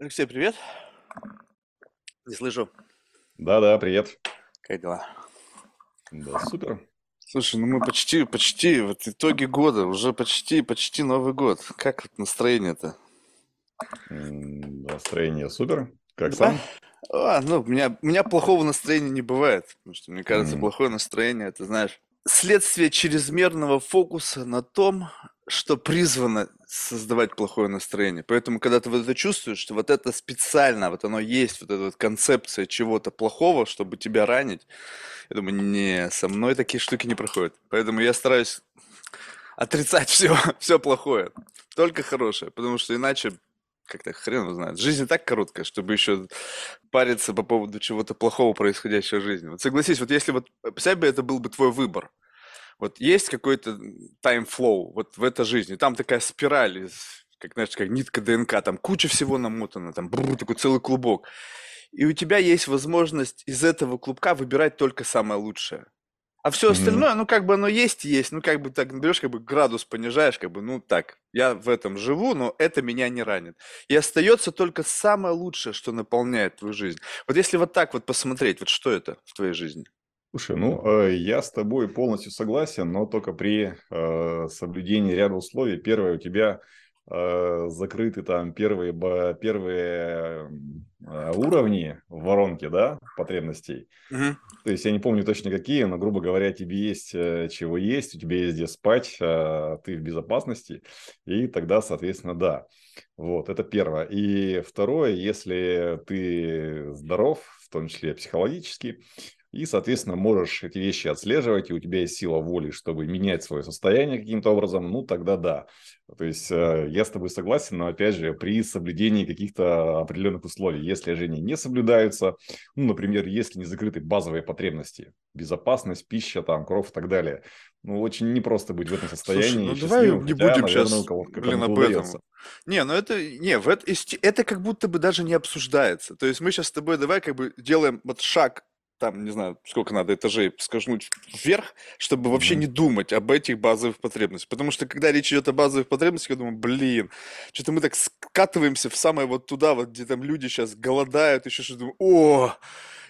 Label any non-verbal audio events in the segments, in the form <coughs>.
Алексей, привет. Не слышу. Да-да, привет. Как дела? Да, супер. Слушай, ну мы почти, почти, вот итоги года, уже почти, почти Новый год. Как вот настроение-то? М, Настроение супер. Как Да? сам? А, ну, у меня, у меня плохого настроения не бывает, потому что, мне кажется, М, плохое настроение, это, знаешь, следствие чрезмерного фокуса на том, что призвано создавать плохое настроение. Поэтому, когда ты вот это чувствуешь, что вот это специально, вот оно есть, вот эта вот концепция чего-то плохого, чтобы тебя ранить, я думаю, не, со мной такие штуки не проходят. Поэтому я стараюсь отрицать <laughs> все, все плохое, только хорошее, потому что иначе как-то хрен его знает. Жизнь так короткая, чтобы еще париться по поводу чего-то плохого происходящего в жизни. Вот согласись, вот если вот, э, представь бы, это был бы твой выбор. Вот есть какой-то time flow вот в этой жизни, там такая спираль из, как, знаешь, как нитка ДНК, там куча всего намотана, там бррр, такой целый клубок. И у тебя есть возможность из этого клубка выбирать только самое лучшее. А все остальное, ну, как бы оно есть и есть. Ну, как бы так берешь, как бы градус понижаешь, как бы, ну, так, я в этом живу, но это меня не ранит. И остается только самое лучшее, что наполняет твою жизнь. Вот если вот так вот посмотреть, вот что это в твоей жизни? Слушай, ну, э, я с тобой полностью согласен, но только при э, соблюдении ряда условий. Первое, у тебя э, закрыты там первые, первые уровни в воронке, да, потребностей. Мгм. То есть я не помню точно какие, но, грубо говоря, тебе есть чего есть, у тебя есть где спать, э, ты в безопасности, и тогда, соответственно, да. Вот, это первое. И второе, если ты здоров, в том числе психологически, и, соответственно, можешь эти вещи отслеживать, и у тебя есть сила воли, чтобы менять свое состояние каким-то образом, ну, тогда да. То есть э, я с тобой согласен, но, опять же, при соблюдении каких-то определенных условий. Если же они не соблюдаются, ну, например, если не закрыты базовые потребности, безопасность, пища, там, кровь и так далее, ну, очень непросто быть в этом Слушай, состоянии ну давай не хотя, будем наверное, у сейчас, кого-то блин, об этом. Не, ну это, не, в это, это как будто бы даже не обсуждается. То есть мы сейчас с тобой давай как бы делаем вот шаг, там, не знаю, сколько надо этажей скажнуть вверх, чтобы вообще Мгм. не думать об этих базовых потребностях. Потому что когда речь идет о базовых потребностях, я думаю, блин, что-то мы так скатываемся в самое вот туда, вот где там люди сейчас голодают, еще что-то, думаю, о,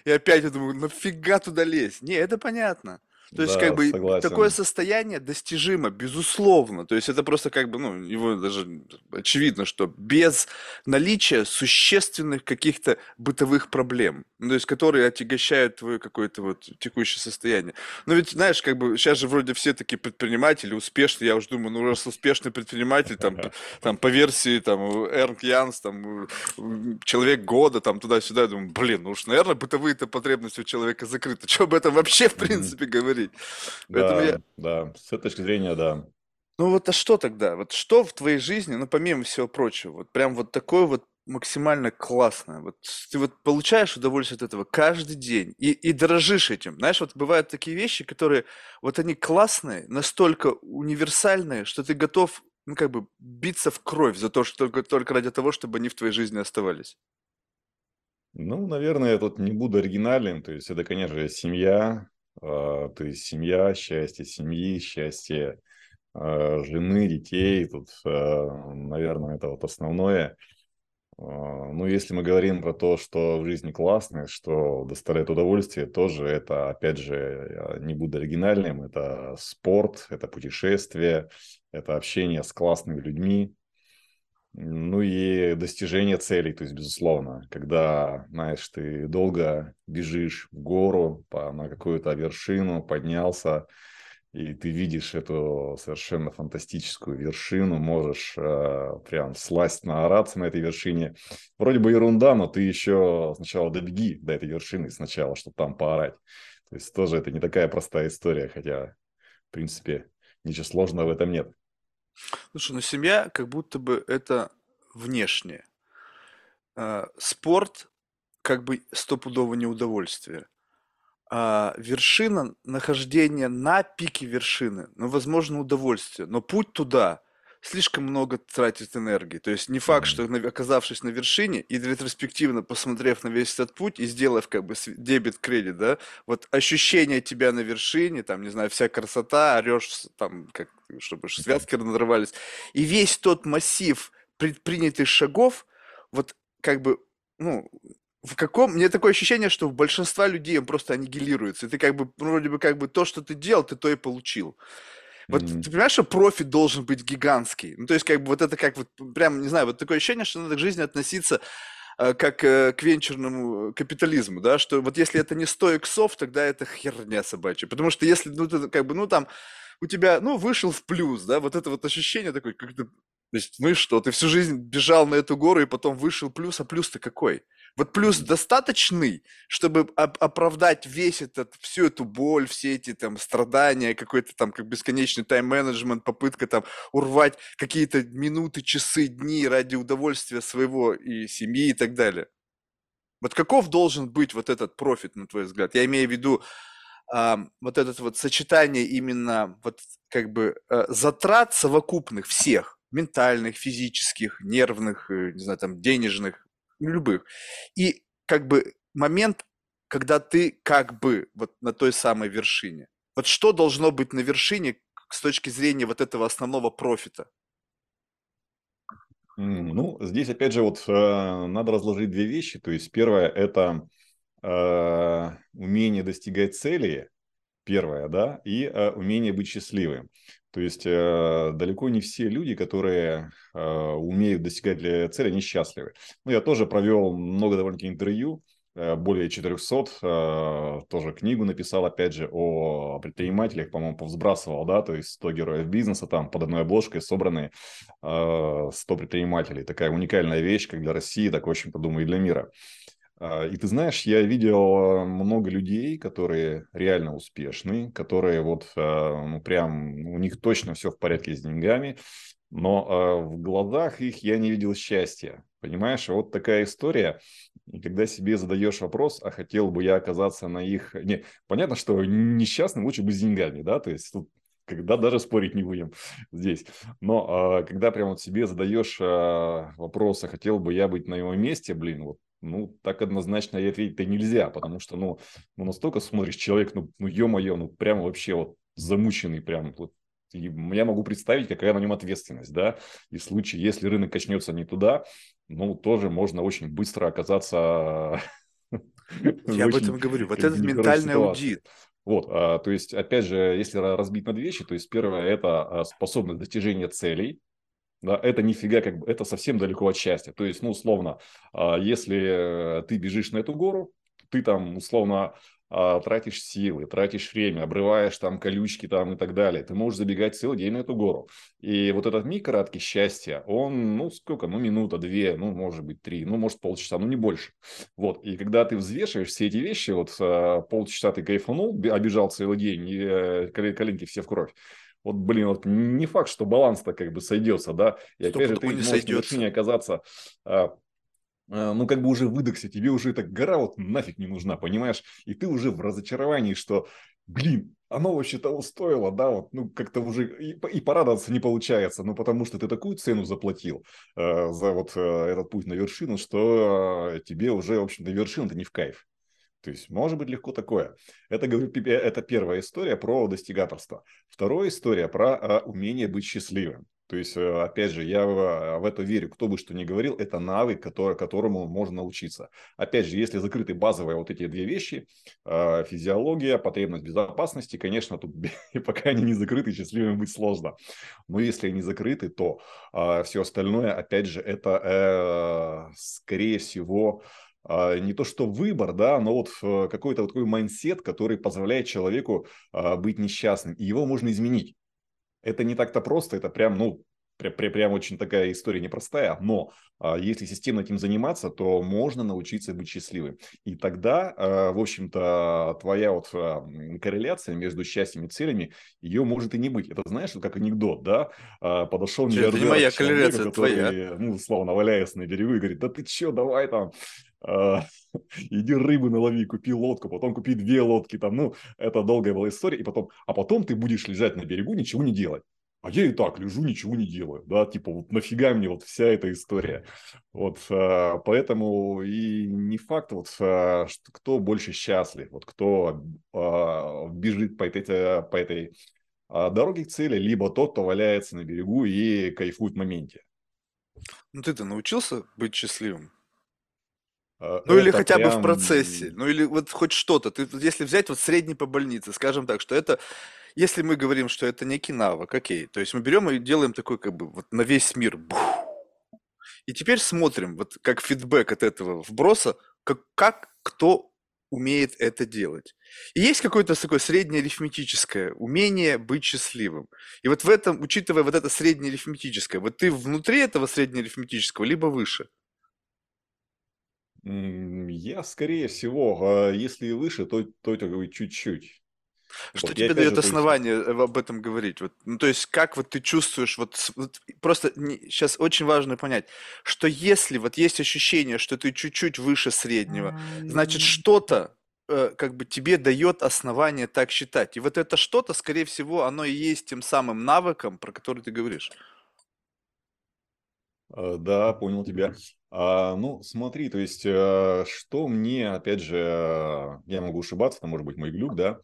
и опять я думаю, нафига туда лезть? Не, это понятно. То есть, как бы, такое согласен. состояние достижимо, безусловно. То есть, это просто как бы, ну, его даже очевидно, что без наличия существенных каких-то бытовых проблем, ну, то есть, которые отягощают твое какое-то вот текущее состояние. Но ведь, знаешь, как бы, сейчас же вроде все такие предприниматели успешные, я уже думаю, ну, раз успешный предприниматель, там, там по версии, там, Эрнк Янс, там, человек года, там, туда-сюда, я думаю, блин, ну уж, наверное, бытовые-то потребности у человека закрыты. <laughs> Что об этом вообще, в принципе, говорить? Поэтому я... Да, да, с этой точки зрения, да. Ну вот, а что тогда? Вот что в твоей жизни, ну, помимо всего прочего, вот прям вот такое вот максимально классное. Вот ты вот получаешь удовольствие от этого каждый день и, и дорожишь этим. Знаешь, вот бывают такие вещи, которые вот они классные, настолько универсальные, что ты готов, ну, как бы биться в кровь за то, что только, только ради того, чтобы они в твоей жизни оставались. Ну, наверное, я тут не буду оригинален. То есть это, конечно же, семья, то есть семья, счастье семьи, счастье а, жены, детей. Тут, а, наверное, это вот основное. А, Ну, если мы говорим про то, что в жизни классно, что доставляет удовольствие, тоже это, опять же, не буду оригинальным, это спорт, это путешествие, это общение с классными людьми. Ну и достижение целей, то есть, безусловно, когда, знаешь, ты долго бежишь в гору по, на какую-то вершину, поднялся, и ты видишь эту совершенно фантастическую вершину, можешь э, прям сласть наораться на этой вершине. Вроде бы ерунда, но ты еще сначала добеги до этой вершины сначала, чтобы там поорать. То есть тоже это не такая простая история, хотя, в принципе, ничего сложного в этом нет. Слушай, ну семья как будто бы это внешнее. А, Спорт как бы стопудово неудовольствие. А, вершина нахождения на пике вершины, ну, возможно, удовольствие, но путь туда слишком много тратит энергии. То есть не факт, что оказавшись на вершине и ретроспективно посмотрев на весь этот путь и сделав как бы дебет-кредит, да, вот ощущение тебя на вершине, там, не знаю, вся красота, орешь, там, как, чтобы связки надрывались, и весь тот массив предпринятых шагов, вот как бы, ну, в каком... Мне такое ощущение, что у большинства людей он просто аннигилируется. И ты как бы, ну, вроде бы, как бы то, что ты делал, ты то и получил. Вот Мгм. ты понимаешь, что профит должен быть гигантский? Ну, то есть, как бы вот это как вот, прям, не знаю, вот такое ощущение, что надо к жизни относиться э, как э, к венчурному капитализму, да, что вот если это не 100 иксов, тогда это херня собачья. Потому что если, ну, ты как бы, ну, там, у тебя, ну, вышел в плюс, да, вот это вот ощущение такое, как то то есть, ну и что, ты всю жизнь бежал на эту гору и потом вышел плюс, а плюс-то какой? Вот плюс достаточный, чтобы оп- оправдать весь этот, всю эту боль, все эти там страдания, какой-то там как бесконечный тайм-менеджмент, попытка там урвать какие-то минуты, часы, дни ради удовольствия своего и семьи и так далее. Вот каков должен быть вот этот профит, на твой взгляд? Я имею в виду ам, вот это вот сочетание именно вот как бы э, затрат совокупных всех, ментальных, физических, нервных, э, не знаю, там, денежных, любых. И как бы момент, когда ты как бы вот на той самой вершине. Вот что должно быть на вершине с точки зрения вот этого основного профита? Ну, здесь опять же вот э, надо разложить две вещи. То есть первое– это э, умение достигать цели, первое, да, и э, умение быть счастливым. То есть э, далеко не все люди, которые э, умеют достигать для цели, они счастливы. Ну, я тоже провел много довольно-таки интервью, э, более 400, э, тоже книгу написал, опять же, о предпринимателях, по-моему, повзбрасывал, да, то есть 100 героев бизнеса, там под одной обложкой собраны э, 100 предпринимателей. Такая уникальная вещь, как для России, так, в общем-то, думаю, и для мира. А, И ты знаешь, я видел много людей, которые реально успешны, которые вот, э, ну, прям, у них точно все в порядке с деньгами, но э, в глазах их я не видел счастья. Понимаешь, вот такая история. И когда себе задаешь вопрос, а хотел бы я оказаться на их... Не, понятно, что несчастным лучше быть с деньгами, да, то есть тут когда даже спорить не будем <laughs> здесь. Но э, когда прям вот себе задаешь э, вопрос, а хотел бы я быть на его месте, блин, вот ну, так однозначно ответить-то нельзя, потому что, ну, ну настолько смотришь, человек, ну, ну ё-моё, ну, прямо вообще вот замученный, прям вот и я могу представить, какая на нем ответственность, да, и в случае, если рынок качнется не туда, ну, тоже можно очень быстро оказаться <laughs> Я об этом говорю. Вот этот ментальный аудит. Вот, а, то есть, опять же, если ра- разбить на две вещи, то есть первое– это а, способность достижения целей, да, это нифига, как бы, это совсем далеко от счастья. То есть, ну, условно, а, если э, ты бежишь на эту гору, ты там, условно, а, тратишь силы, тратишь время, обрываешь там колючки там и так далее. Ты можешь забегать целый день на эту гору. И вот этот миг краткий счастья, он, ну, сколько, ну, минута, две, ну, может быть, три, ну, может, полчаса, ну, не больше. Вот, и когда ты взвешиваешь все эти вещи, вот а, полчаса ты кайфанул, обежал целый день, и э, коле- коленки все в кровь. Вот, блин, вот не факт, что баланс-то как бы сойдется, да. И опять же, ты не можешь на вершине сойдется. оказаться, а, а, ну, как бы уже выдохся, тебе уже эта гора вот нафиг не нужна, понимаешь? И ты уже в разочаровании, что, блин, оно вообще того стоило, да, вот, ну, как-то уже и, и порадоваться не получается, ну, потому что ты такую цену заплатил э, за вот э, этот путь на вершину, что э, тебе уже, в общем-то, вершина-то не в кайф. То есть может быть легко такое. Это, говорю, это первая история про достигаторство. Вторая история про а, умение быть счастливым. То есть, э, опять же, я в, это верю. Кто бы что ни говорил, это навык, который, которому можно научиться. Опять же, если закрыты базовые вот эти две вещи, э, физиология, потребность безопасности, конечно, тут <laughs> пока они не закрыты, счастливым быть сложно. Но если они закрыты, то все остальное, опять же, это, э, скорее всего, а, не то что выбор, да, но вот э, какой-то вот такой mindset, который позволяет человеку а, быть несчастным. И его можно изменить. Это не так-то просто, это прям, ну, прям, прям, очень такая история непростая, но а, если системно этим заниматься, то можно научиться быть счастливым. И тогда, а, в общем-то, твоя вот а, м, корреляция между счастьем и целями, ее может и не быть. Это знаешь, как анекдот, да? А, подошел Чё, Это не миллиардер моя человеку, корреляция, это твоя. который, ну, условно, валяется на берегу и говорит, да ты че, давай там, а, <laughs> иди рыбы налови, купи лодку, потом купи две лодки, там, ну, это долгая была история, и потом, а потом ты будешь лежать на берегу, ничего не делать. А я и так лежу, ничего не делаю, да, типа, вот нафига мне вот вся эта история. Вот, а, поэтому и не факт, вот, а, кто больше счастлив, вот кто а, бежит по этой, по этой а, дороге к цели, либо тот, кто валяется на берегу и кайфует в моменте. Ну ты-то научился быть счастливым? А, Ну или хотя бы в процессе, прям ну или вот хоть что-то. Ты, если взять вот средний по больнице, скажем так, что это, если мы говорим, что это некий навык, окей, то есть мы берем и делаем такой как бы вот на весь мир. бух. И теперь смотрим, вот как фидбэк от этого вброса, как, как кто умеет это делать. И есть какое-то такое среднеарифметическое умение быть счастливым. И вот в этом, учитывая вот это среднеарифметическое, вот ты внутри этого среднеарифметического, либо выше. Я, скорее всего, а, если и выше, то, то чуть-чуть. Что Вот. Тебе дает то есть основание э, об этом говорить? Вот, ну, то есть, как вот ты чувствуешь, вот, вот просто сейчас очень важно понять, что если вот есть ощущение, что ты чуть-чуть выше среднего, значит, что-то э, как бы тебе дает основание так считать. И вот это что-то, скорее всего, оно и есть тем самым навыком, про который ты говоришь. А, Да, понял тебя. А, ну, смотри, то есть, э, что мне, опять же, э, я могу ошибаться, это может быть мой глюк, да,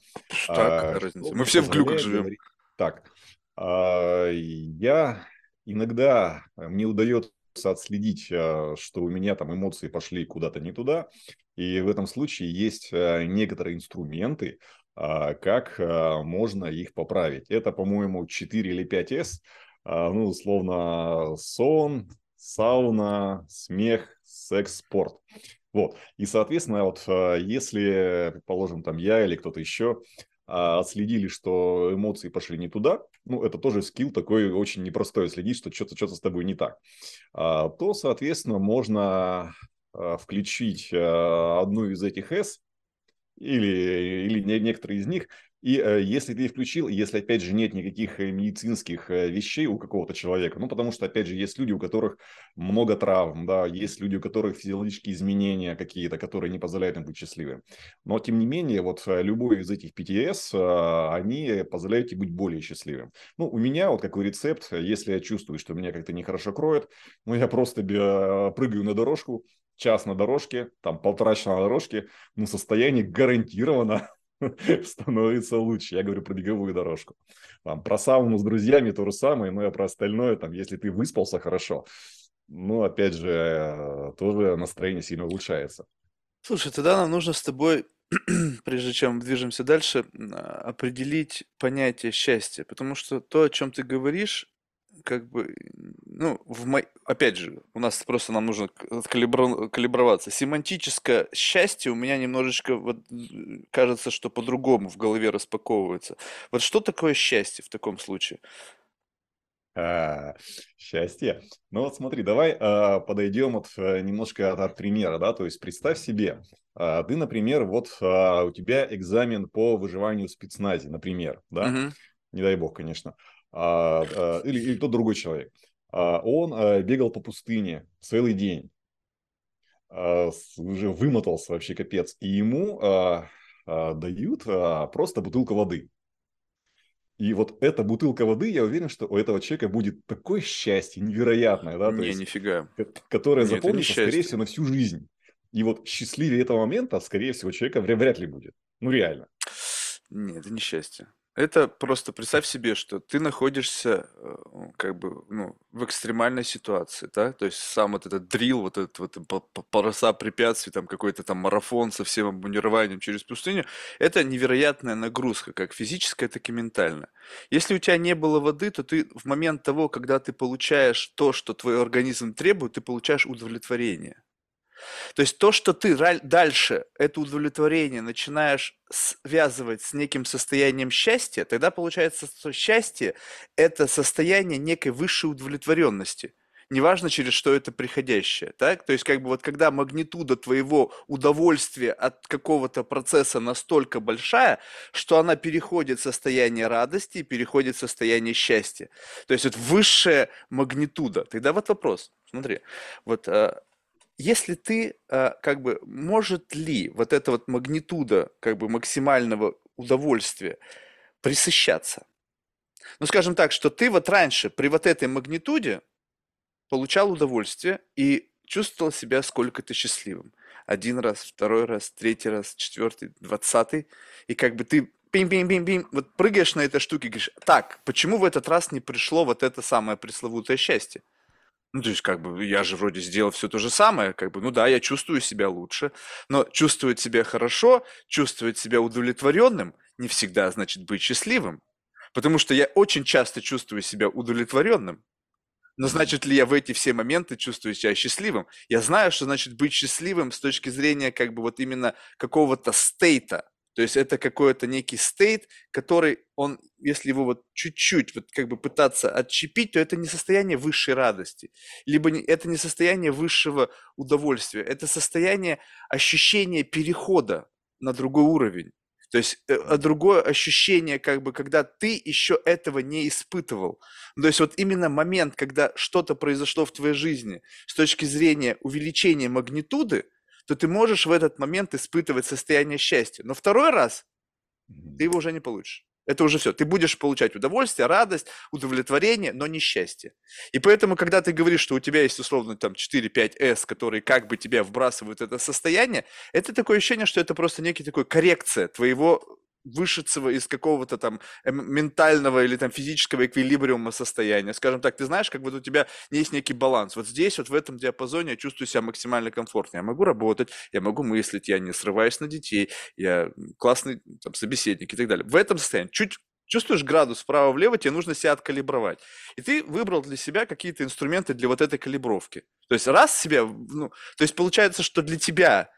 Так, а, разница? Мы все в глюках живем. говорить так. а, я иногда, э, мне удается отследить, что у меня там эмоции пошли куда-то не туда, и в этом случае есть некоторые инструменты, а, как можно их поправить. Это, по-моему, 4 или 5С, а, ну, условно, сон, сауна, смех, секс, спорт. Вот. И, соответственно, вот а, если, предположим, там я или кто-то еще а, отследили, что эмоции пошли не туда, ну, это тоже скилл такой очень непростой, следить, что что-то что с тобой не так, а, то, соответственно, можно а, включить а, одну из этих S, или, или не- некоторые из них. И э, если ты включил, если, опять же, нет никаких э, медицинских э, вещей у какого-то человека, ну, потому что, опять же, есть люди, у которых много травм, да, есть люди, у которых физиологические изменения какие-то, которые не позволяют им быть счастливым. Но, тем не менее, вот любой из этих PTS, э, они позволяют тебе быть более счастливым. Ну, у меня вот какой рецепт, если я чувствую, что меня как-то нехорошо кроет, ну, я просто прыгаю на дорожку, час на дорожке, там полтора часа на дорожке, ну, состояние гарантированно <laughs> становится лучше. Я говорю про беговую дорожку. Там, про сауну с друзьями то же самое, но я про остальное, там, если ты выспался хорошо, ну, опять же, тоже настроение сильно улучшается. Слушай, тогда нам нужно с тобой, <clears throat> прежде чем движемся дальше, а, определить понятие счастья, потому что то, о чем ты говоришь, как бы, ну, в мо... опять же, у нас просто нам нужно калибро- калиброваться. Семантическое счастье у меня немножечко, вот, кажется, что по-другому в голове распаковывается. Вот что такое счастье в таком случае? А, счастье. Ну вот смотри, давай а, подойдем от э, немножко от, от примера, да, то есть представь себе, а, ты, например, вот а, у тебя экзамен по выживанию в спецназе, например, да, Мгм. не дай бог, конечно, а, или, или тот другой человек, А, он а, бегал по пустыне целый день, а, уже вымотался вообще капец, и ему а, а, дают а, просто бутылку воды. И вот эта бутылка воды, я уверен, что у этого человека будет такое счастье невероятное, да, то Не, есть, нифига. ко- которое Нет, не запомнится, скорее всего, на всю жизнь. И вот счастливее этого момента, скорее всего, человека вряд, вряд ли будет. Ну, реально. Нет, это не счастье. Это просто представь себе, что ты находишься э, как бы ну, в экстремальной ситуации, да, то есть сам вот этот дрил, вот этот вот по- по- полоса препятствий, там какой-то там марафон со всем обмундированием через пустыню, это невероятная нагрузка, как физическая, так и ментальная. Если у тебя не было воды, то ты в момент того, когда ты получаешь то, что твой организм требует, ты получаешь удовлетворение. То есть то, что ты дальше это удовлетворение начинаешь связывать с неким состоянием счастья, тогда получается, что счастье– это состояние некой высшей удовлетворенности. Неважно, через что это приходящее, так? То есть, как бы вот когда магнитуда твоего удовольствия от какого-то процесса настолько большая, что она переходит в состояние радости и переходит в состояние счастья. То есть, вот высшая магнитуда. Тогда вот вопрос, смотри, вот а, если ты, а, как бы, может ли вот эта вот магнитуда, как бы, максимального удовольствия присыщаться? Ну, скажем так, что ты вот раньше при вот этой магнитуде получал удовольствие и чувствовал себя сколько-то счастливым. Один раз, второй раз, третий раз, четвертый, двадцатый. И как бы ты пим-пим-пим-пим, вот прыгаешь на этой штуке и говоришь, так, почему в этот раз не пришло вот это самое пресловутое счастье? Ну, то есть, как бы, я же вроде сделал все то же самое, как бы, ну да, я чувствую себя лучше, но чувствовать себя хорошо, чувствовать себя удовлетворенным не всегда значит быть счастливым, потому что я очень часто чувствую себя удовлетворенным, но значит ли я в эти все моменты чувствую себя счастливым? Я знаю, что значит быть счастливым с точки зрения как бы вот именно какого-то стейта. То есть это какой-то некий стейт, который он, если его вот чуть-чуть вот как бы пытаться отщепить, то это не состояние высшей радости, либо не, это не состояние высшего удовольствия, это состояние ощущения перехода на другой уровень. То есть э, а другое ощущение, как бы, когда ты еще этого не испытывал. То есть вот именно момент, когда что-то произошло в твоей жизни с точки зрения увеличения магнитуды, то ты можешь в этот момент испытывать состояние счастья. Но второй раз ты его уже не получишь. Это уже все. Ты будешь получать удовольствие, радость, удовлетворение, но не счастье. И поэтому, когда ты говоришь, что у тебя есть условно там 4-5 которые как бы тебя вбрасывают в это состояние, это такое ощущение, что это просто некий такой коррекция твоего вышедшего из какого-то там эм, ментального или там физического эквилибриума состояния. Скажем так, ты знаешь, как вот у тебя есть некий баланс. Вот здесь, вот в этом диапазоне я чувствую себя максимально комфортно. Я могу работать, я могу мыслить, я не срываюсь на детей, я классный там, собеседник и так далее. В этом состоянии чуть чувствуешь градус вправо-влево, тебе нужно себя откалибровать. И ты выбрал для себя какие-то инструменты для вот этой калибровки. То есть раз себя, ну, то есть получается, что для тебя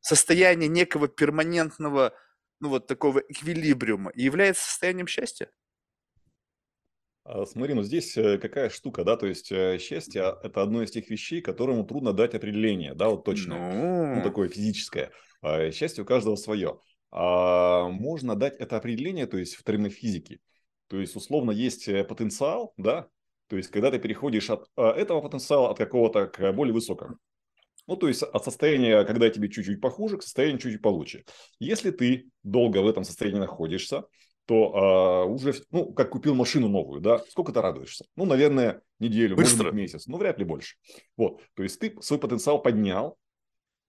состояние некого перманентного ну, вот такого эквилибриума и является состоянием счастья? А, смотри, ну здесь э, какая штука, да, то есть э, счастье – это одно из тех вещей, которому трудно дать определение, да, вот точно, ну, ну такое физическое. А, счастье у каждого свое. А можно дать это определение, то есть в терминах физики. То есть, условно, есть э, потенциал, да, то есть когда ты переходишь от этого потенциала, от какого-то к более высокому. Ну, то есть от состояния, когда тебе чуть-чуть похуже, к состоянию чуть-чуть получше. Если ты долго в этом состоянии находишься, то а, уже, ну, как купил машину новую, да, сколько ты радуешься? Ну, наверное, неделю, Быстро. может быть, месяц, но вряд ли больше. Вот, то есть ты свой потенциал поднял,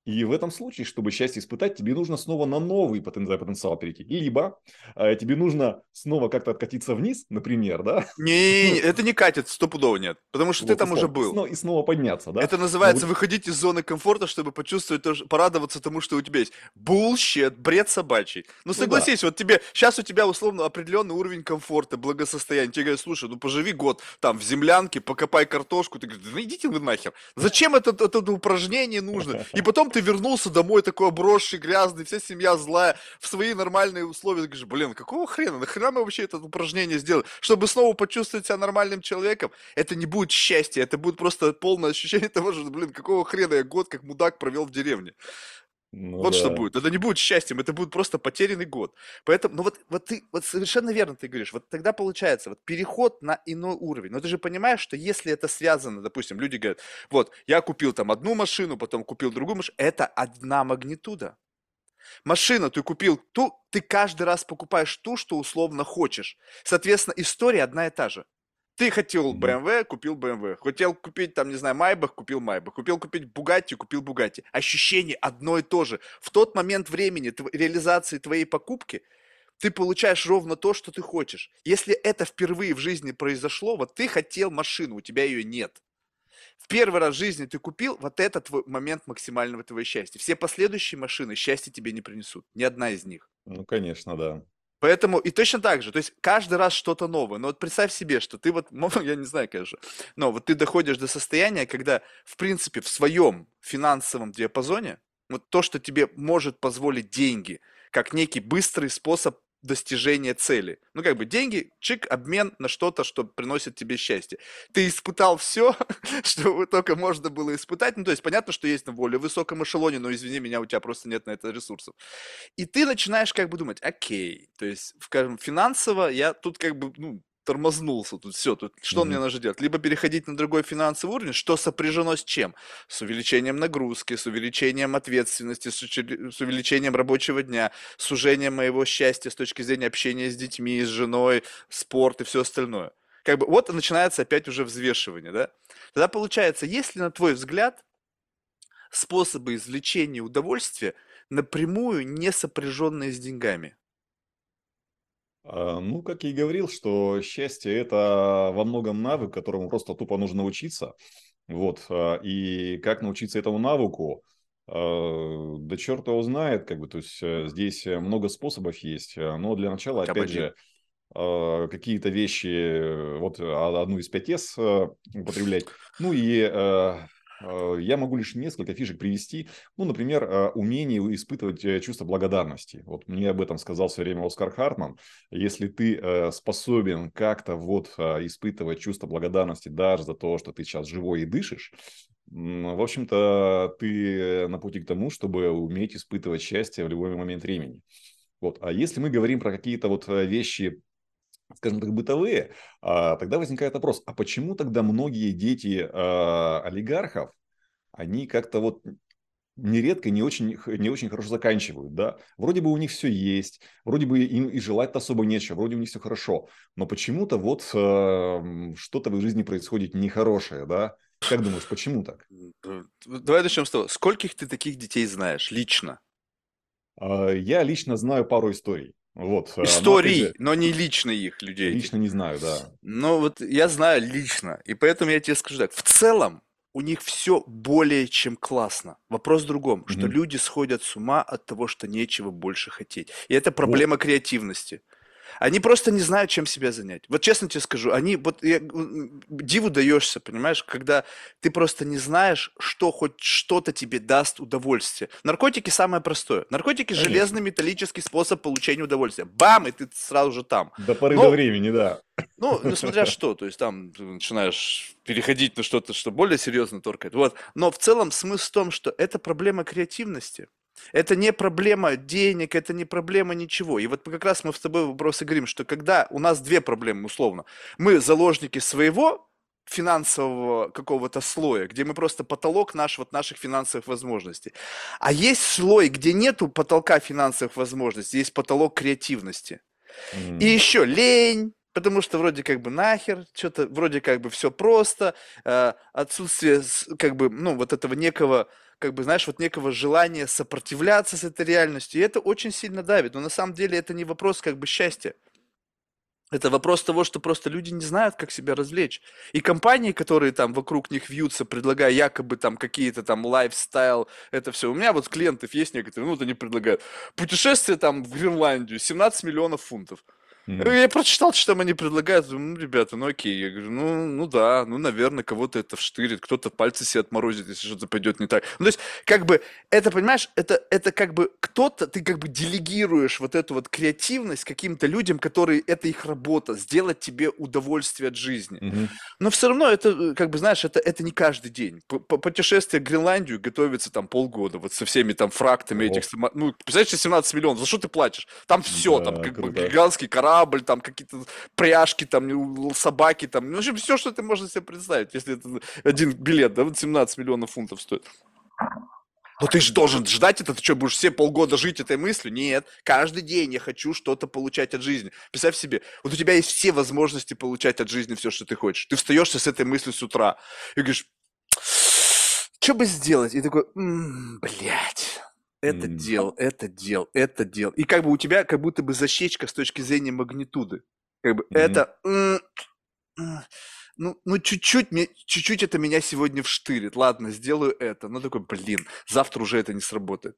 и в этом случае, чтобы счастье испытать, тебе нужно снова на новый потенциал перейти. Либо э, тебе нужно снова как-то откатиться вниз, например, да? Не, не, это не катит, стопудово нет. Потому что вот, ты там снова, уже был. Снова, и снова подняться, да? Это называется Но... выходить из зоны комфорта, чтобы почувствовать, тоже, порадоваться тому, что у тебя есть. Булщет, бред собачий. Ну согласись, ну, да. вот тебе, сейчас у тебя условно определенный уровень комфорта, благосостояния. Тебе говорят, слушай, ну поживи год там в землянке, покопай картошку. Ты говоришь, ну идите вы нахер. Зачем это, это, это упражнение нужно? И потом ты вернулся домой такой обросший, грязный, вся семья злая, в свои нормальные условия. Ты говоришь, блин, какого хрена? Нахрена мы вообще это упражнение сделали? Чтобы снова почувствовать себя нормальным человеком? Это не будет счастье, это будет просто полное ощущение <laughs> того, что, блин, какого хрена я год как мудак провел в деревне. Ну, вот да. что будет. Это не будет счастьем, это будет просто потерянный год. Поэтому, ну вот, вот ты, вот совершенно верно ты говоришь, вот тогда получается вот переход на иной уровень. Но ты же понимаешь, что если это связано, допустим, люди говорят, вот, я купил там одну машину, потом купил другую машину, это одна магнитуда. Машину ты купил ту, ты каждый раз покупаешь ту, что условно хочешь. Соответственно, история одна и та же. Ты хотел BMW, купил BMW. Хотел купить, там, не знаю, Майбах, купил Майбах. Купил купить Бугатти, купил Бугатти. Ощущение одно и то же. В тот момент времени тв- реализации твоей покупки ты получаешь ровно то, что ты хочешь. Если это впервые в жизни произошло, вот ты хотел машину, у тебя ее нет. В первый раз в жизни ты купил, вот это твой момент максимального твоего счастья. Все последующие машины счастья тебе не принесут. Ни одна из них. Ну, конечно, да. Поэтому и точно так же, то есть каждый раз что-то новое. Но вот представь себе, что ты вот, <laughs> я не знаю, конечно, но вот ты доходишь до состояния, когда, в принципе, в своем финансовом диапазоне, вот то, что тебе может позволить деньги, как некий быстрый способ достижения цели. Ну, как бы деньги, чик, обмен на что-то, что приносит тебе счастье. Ты испытал все, <laughs> что только можно было испытать. Ну, то есть понятно, что есть на более высоком эшелоне, но извини меня, у тебя просто нет на это ресурсов. И ты начинаешь как бы думать, окей, то есть, скажем, финансово я тут как бы, ну, тормознулся тут, все, тут что mm-hmm. мне нужно делать? Либо переходить на другой финансовый уровень, что сопряжено с чем? С увеличением нагрузки, с увеличением ответственности, с, с увеличением рабочего дня, с сужением моего счастья с точки зрения общения с детьми, с женой, спорт и все остальное. Как бы вот начинается опять уже взвешивание, да? Тогда получается, если на твой взгляд способы извлечения удовольствия напрямую не сопряженные с деньгами? А, ну, как я и говорил, что счастье – это во многом навык, которому просто тупо нужно учиться. Вот. А, и как научиться этому навыку? А, да черт его знает, как бы, то есть э, здесь много способов есть, но для начала, опять же, какие-то вещи, вот одну из 5С употреблять, ну и Э, я могу лишь несколько фишек привести. Ну, например, э, умение испытывать э, чувство благодарности. Вот мне об этом сказал все время Оскар Хартман. Если ты способен как-то вот испытывать чувство благодарности даже за то, что ты сейчас живой и дышишь, в общем-то, ты на пути к тому, чтобы уметь испытывать счастье в любой момент времени. Вот. А если мы говорим про какие-то вот вещи скажем так, бытовые, а, тогда возникает вопрос, а почему тогда многие дети а, олигархов, они как-то вот нередко не очень, не очень хорошо заканчивают, да. Вроде бы у них все есть, вроде бы им и желать-то особо нечего, вроде у них все хорошо, но почему-то вот э, что-то в их жизни происходит нехорошее, да. Как думаешь, почему так? Давай начнем с того, скольких ты таких детей знаешь лично? Я лично знаю пару историй. Вот, э, Историй, но, но не лично их людей. Лично не знаю, да. Ну вот я знаю лично, и поэтому я тебе скажу так. В целом у них все более чем классно. Вопрос в другом, mm-hmm. что люди сходят с ума от того, что нечего больше хотеть. И это проблема вот. креативности. Они просто не знают, чем себя занять. Вот честно тебе скажу, они вот я, диву даешься, понимаешь, когда ты просто не знаешь, что хоть что-то тебе даст удовольствие. Наркотики самое простое. Наркотики Конечно. железный металлический способ получения удовольствия. Бам, и ты сразу же там. До поры Но, до времени, да. Ну, ну, <laughs> смотря что, то есть там ты начинаешь переходить на что-то, что более серьезно торкает. Вот. Но в целом смысл в том, что это проблема креативности. Это не проблема денег, это не проблема ничего. И вот как раз мы с тобой вопросы говорим, что когда у нас две проблемы, условно, мы заложники своего финансового какого-то слоя, где мы просто потолок наш, вот наших финансовых возможностей. А есть слой, где нету потолка финансовых возможностей, есть потолок креативности. Mm. И еще лень, потому что вроде как бы нахер, что-то вроде как бы все просто, э, отсутствие как бы, ну, вот этого некого как бы, знаешь, вот некого желания сопротивляться с этой реальностью. И это очень сильно давит. Но на самом деле это не вопрос как бы счастья. Это вопрос того, что просто люди не знают, как себя развлечь. И компании, которые там вокруг них вьются, предлагая якобы там какие-то там лайфстайл, это все. У меня вот клиентов есть некоторые, ну, вот они предлагают путешествие там в Гренландию, 17 миллионов фунтов. Mm. Я прочитал, что там они предлагают. Ну, ребята, ну окей. Я говорю, ну, ну да, ну, наверное, кого-то это вштырит, кто-то пальцы себе отморозит, если что-то пойдет не так. Ну, то есть, как бы, это, понимаешь, это, это как бы кто-то, ты как бы делегируешь вот эту вот креативность каким-то людям, которые, это их работа, сделать тебе удовольствие от жизни. Mm-hmm. Но все равно это, как бы, знаешь, это, это не каждый день. Путешествие в Гренландию готовится там полгода, вот со всеми там фрактами oh. этих, ну, представляешь, 17 миллионов, за что ты платишь? Там все, да, там как круто. бы гигантский корабль, корабль, там какие-то пряжки, там собаки, там, ну, в общем, все, что ты можешь себе представить, если это один билет, да, вот 17 миллионов фунтов стоит. Но ты же должен ждать это, ты что, будешь все полгода жить этой мыслью? Нет, каждый день я хочу что-то получать от жизни. Представь себе, вот у тебя есть все возможности получать от жизни все, что ты хочешь. Ты встаешься с этой мыслью с утра и говоришь, что бы сделать? И такой, блядь, это mm. дел, это дел, это дел. И как бы у тебя как будто бы защечка с точки зрения магнитуды. Как бы mm. это... Ну, ну чуть-чуть, чуть-чуть это меня сегодня вштырит. Ладно, сделаю это. Ну, такой, блин, завтра уже это не сработает.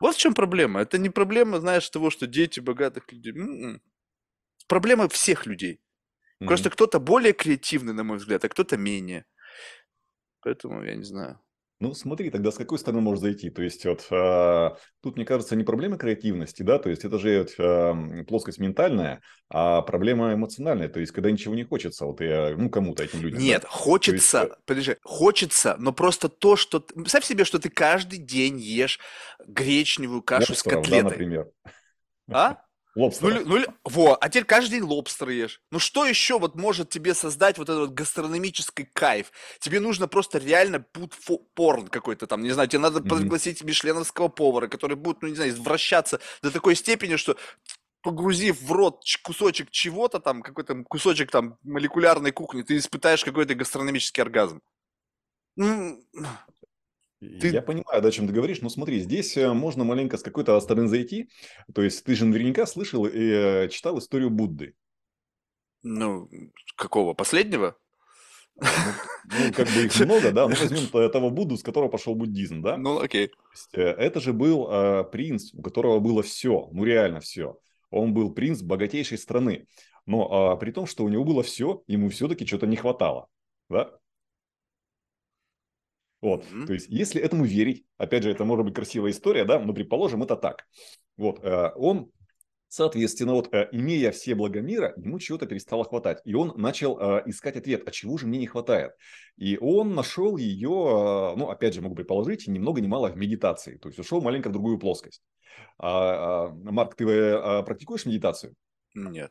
Вот в чем проблема. Это не проблема, знаешь, того, что дети богатых людей. М-м. Проблема всех людей. Mm-hmm. Просто кто-то более креативный, на мой взгляд, а кто-то менее. Поэтому я не знаю. Ну, смотри, тогда с какой стороны можешь зайти? То есть, вот э, тут, мне кажется, не проблема креативности, да, то есть это же э, плоскость ментальная, а проблема эмоциональная, то есть когда ничего не хочется, вот я, ну, кому-то этим людям. Нет, да? хочется, есть... Э подожди, хочется, но просто то, что... Представь себе, что ты каждый день ешь гречневую кашу с котлетой. Да, например. А? Лобстера. Ну, ну, во, а теперь каждый день лобстер ешь. Ну что еще вот может тебе создать вот этот вот гастрономический кайф? Тебе нужно просто реально пут порн какой-то там, не знаю, тебе надо mm-hmm. пригласить мишленовского повара, который будет, ну не знаю, извращаться до такой степени, что погрузив в рот кусочек чего-то там, какой-то кусочек там молекулярной кухни, ты испытаешь какой-то гастрономический оргазм. Ну, Ты... Я понимаю, да, о чем ты говоришь, но смотри, здесь э, можно маленько с какой-то стороны зайти. То есть ты же наверняка слышал и э, читал историю Будды. Ну, какого? Последнего? Ну, ну, как бы их <laughs> много, да, ну возьмем того Будду, с которого пошел буддизм, да? Ну, окей. Есть, это же был э, принц, у которого было все, ну реально все. Он был принц богатейшей страны. Но э, при том, что у него было все, ему все-таки что-то не хватало, да? Вот, mm-hmm. то есть, если этому верить, опять же, это может быть красивая история, да, но предположим, это так. Вот, э, он, соответственно, вот, э, имея все блага мира, ему чего-то перестало хватать. И он начал э, искать ответ, а чего же мне не хватает? И он нашел ее, ну, опять же, могу предположить, ни много ни мало в медитации. То есть, ушел маленько в другую плоскость. А, а, Марк, ты практикуешь медитацию? Нет.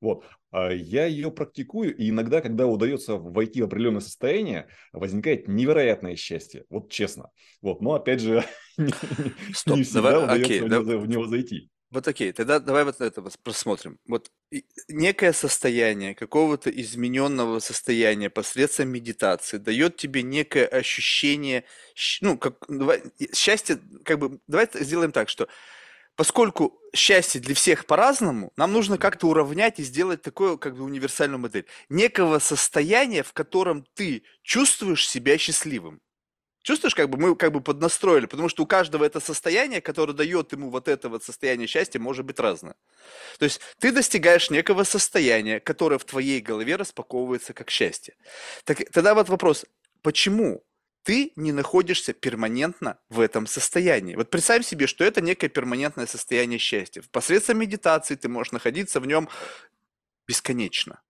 Вот. А я ее практикую, и иногда, когда удается войти в определенное состояние, возникает невероятное счастье. Вот честно. Вот. Но опять же, <laughs> Стоп, не всегда давай, удается окей, в, него, в него зайти. Вот окей, тогда давай вот это просмотрим. Вот некое состояние какого-то измененного состояния посредством медитации дает тебе некое ощущение, ну, как, давай, счастье, как бы, давай сделаем так, что поскольку счастье для всех по-разному, нам нужно как-то уравнять и сделать такую как бы универсальную модель. Некого состояния, в котором ты чувствуешь себя счастливым. Чувствуешь, как бы мы как бы поднастроили, потому что у каждого это состояние, которое дает ему вот это вот состояние счастья, может быть разное. То есть ты достигаешь некого состояния, которое в твоей голове распаковывается как счастье. Так, тогда вот вопрос, почему ты не находишься перманентно в этом состоянии. Вот представь себе, что это некое перманентное состояние счастья. Посредством медитации ты можешь находиться в нем бесконечно.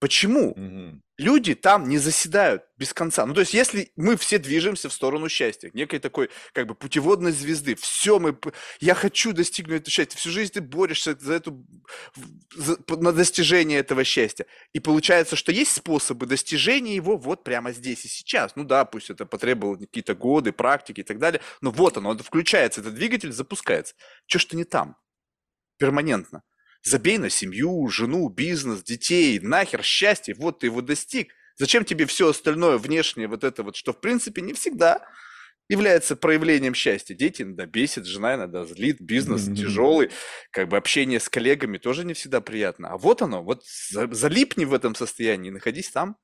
Почему угу. люди там не заседают без конца? Ну, то есть, если мы все движемся в сторону счастья, некой такой, как бы, путеводной звезды, все мы, я хочу достигнуть этого счастья, всю жизнь ты борешься за эту, за, на достижение этого счастья. И получается, что есть способы достижения его вот прямо здесь и сейчас. Ну да, пусть это потребовало какие-то годы, практики и так далее, но вот оно, это включается, этот двигатель запускается. Чего ж ты не там? Перманентно. Забей на семью, жену, бизнес, детей, нахер счастье, вот ты его достиг. Зачем тебе все остальное внешнее, вот это вот, что в принципе не всегда является проявлением счастья. Дети иногда бесит, жена иногда злит, бизнес mm-hmm. тяжелый, как бы общение с коллегами тоже не всегда приятно. А вот оно, вот залипни в этом состоянии, находись там.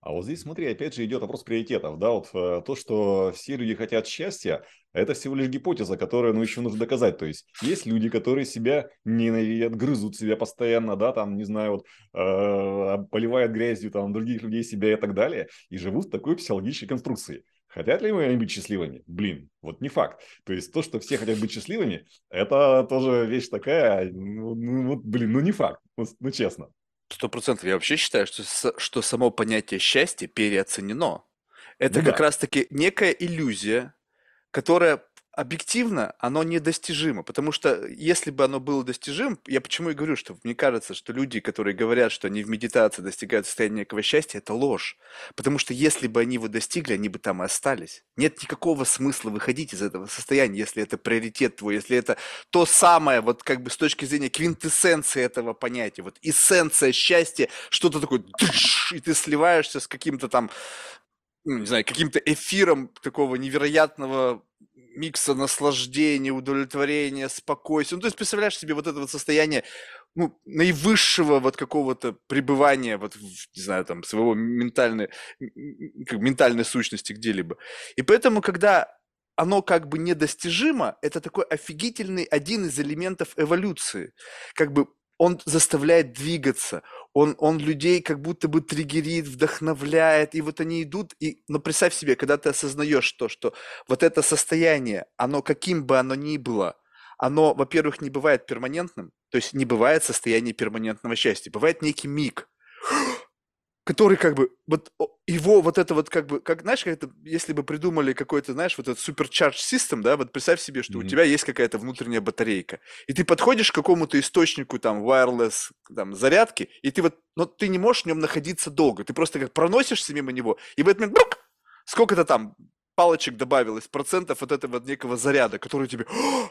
А вот здесь, смотри, опять же идет вопрос приоритетов, да, вот э, то, что все люди хотят счастья, это всего лишь гипотеза, которую, ну, еще нужно доказать, то есть есть люди, которые себя ненавидят, грызут себя постоянно, да, там, не знаю, вот, э, поливают грязью, там, других людей себя и так далее, и живут в такой психологической конструкции. Хотят ли они быть счастливыми? Блин, вот не факт. То есть то, что все хотят быть счастливыми, это тоже вещь такая, ну, ну блин, ну не факт, ну, ну честно. Сто процентов. Я вообще считаю, что, что само понятие счастья переоценено. Это ну, как да. раз-таки некая иллюзия, которая объективно оно недостижимо, потому что если бы оно было достижимо, я почему и говорю, что мне кажется, что люди, которые говорят, что они в медитации достигают состояния некого счастья, это ложь. Потому что если бы они его достигли, они бы там и остались. Нет никакого смысла выходить из этого состояния, если это приоритет твой, если это то самое, вот как бы с точки зрения квинтэссенции этого понятия, вот эссенция счастья, что-то такое, и ты сливаешься с каким-то там ну, не знаю, каким-то эфиром такого невероятного микса наслаждения, удовлетворения, спокойствия. Ну, то есть, представляешь себе вот это вот состояние ну, наивысшего вот какого-то пребывания, вот, не знаю, там, своего ментальной, как, ментальной сущности где-либо. И поэтому, когда оно как бы недостижимо, это такой офигительный один из элементов эволюции. Как бы он заставляет двигаться, он, он людей как будто бы триггерит, вдохновляет, и вот они идут, и, но представь себе, когда ты осознаешь то, что вот это состояние, оно каким бы оно ни было, оно, во-первых, не бывает перманентным, то есть не бывает состояния перманентного счастья, бывает некий миг, который как бы, вот его вот это вот как бы, как, знаешь, как это, если бы придумали какой-то, знаешь, вот этот supercharge system, да, вот представь себе, что mm-hmm. у тебя есть какая-то внутренняя батарейка, и ты подходишь к какому-то источнику там wireless там зарядки, и ты вот, но ты не можешь в нем находиться долго, ты просто как проносишься мимо него, и в этот момент, брук, сколько-то там палочек добавилось, процентов вот этого некого заряда, который тебе,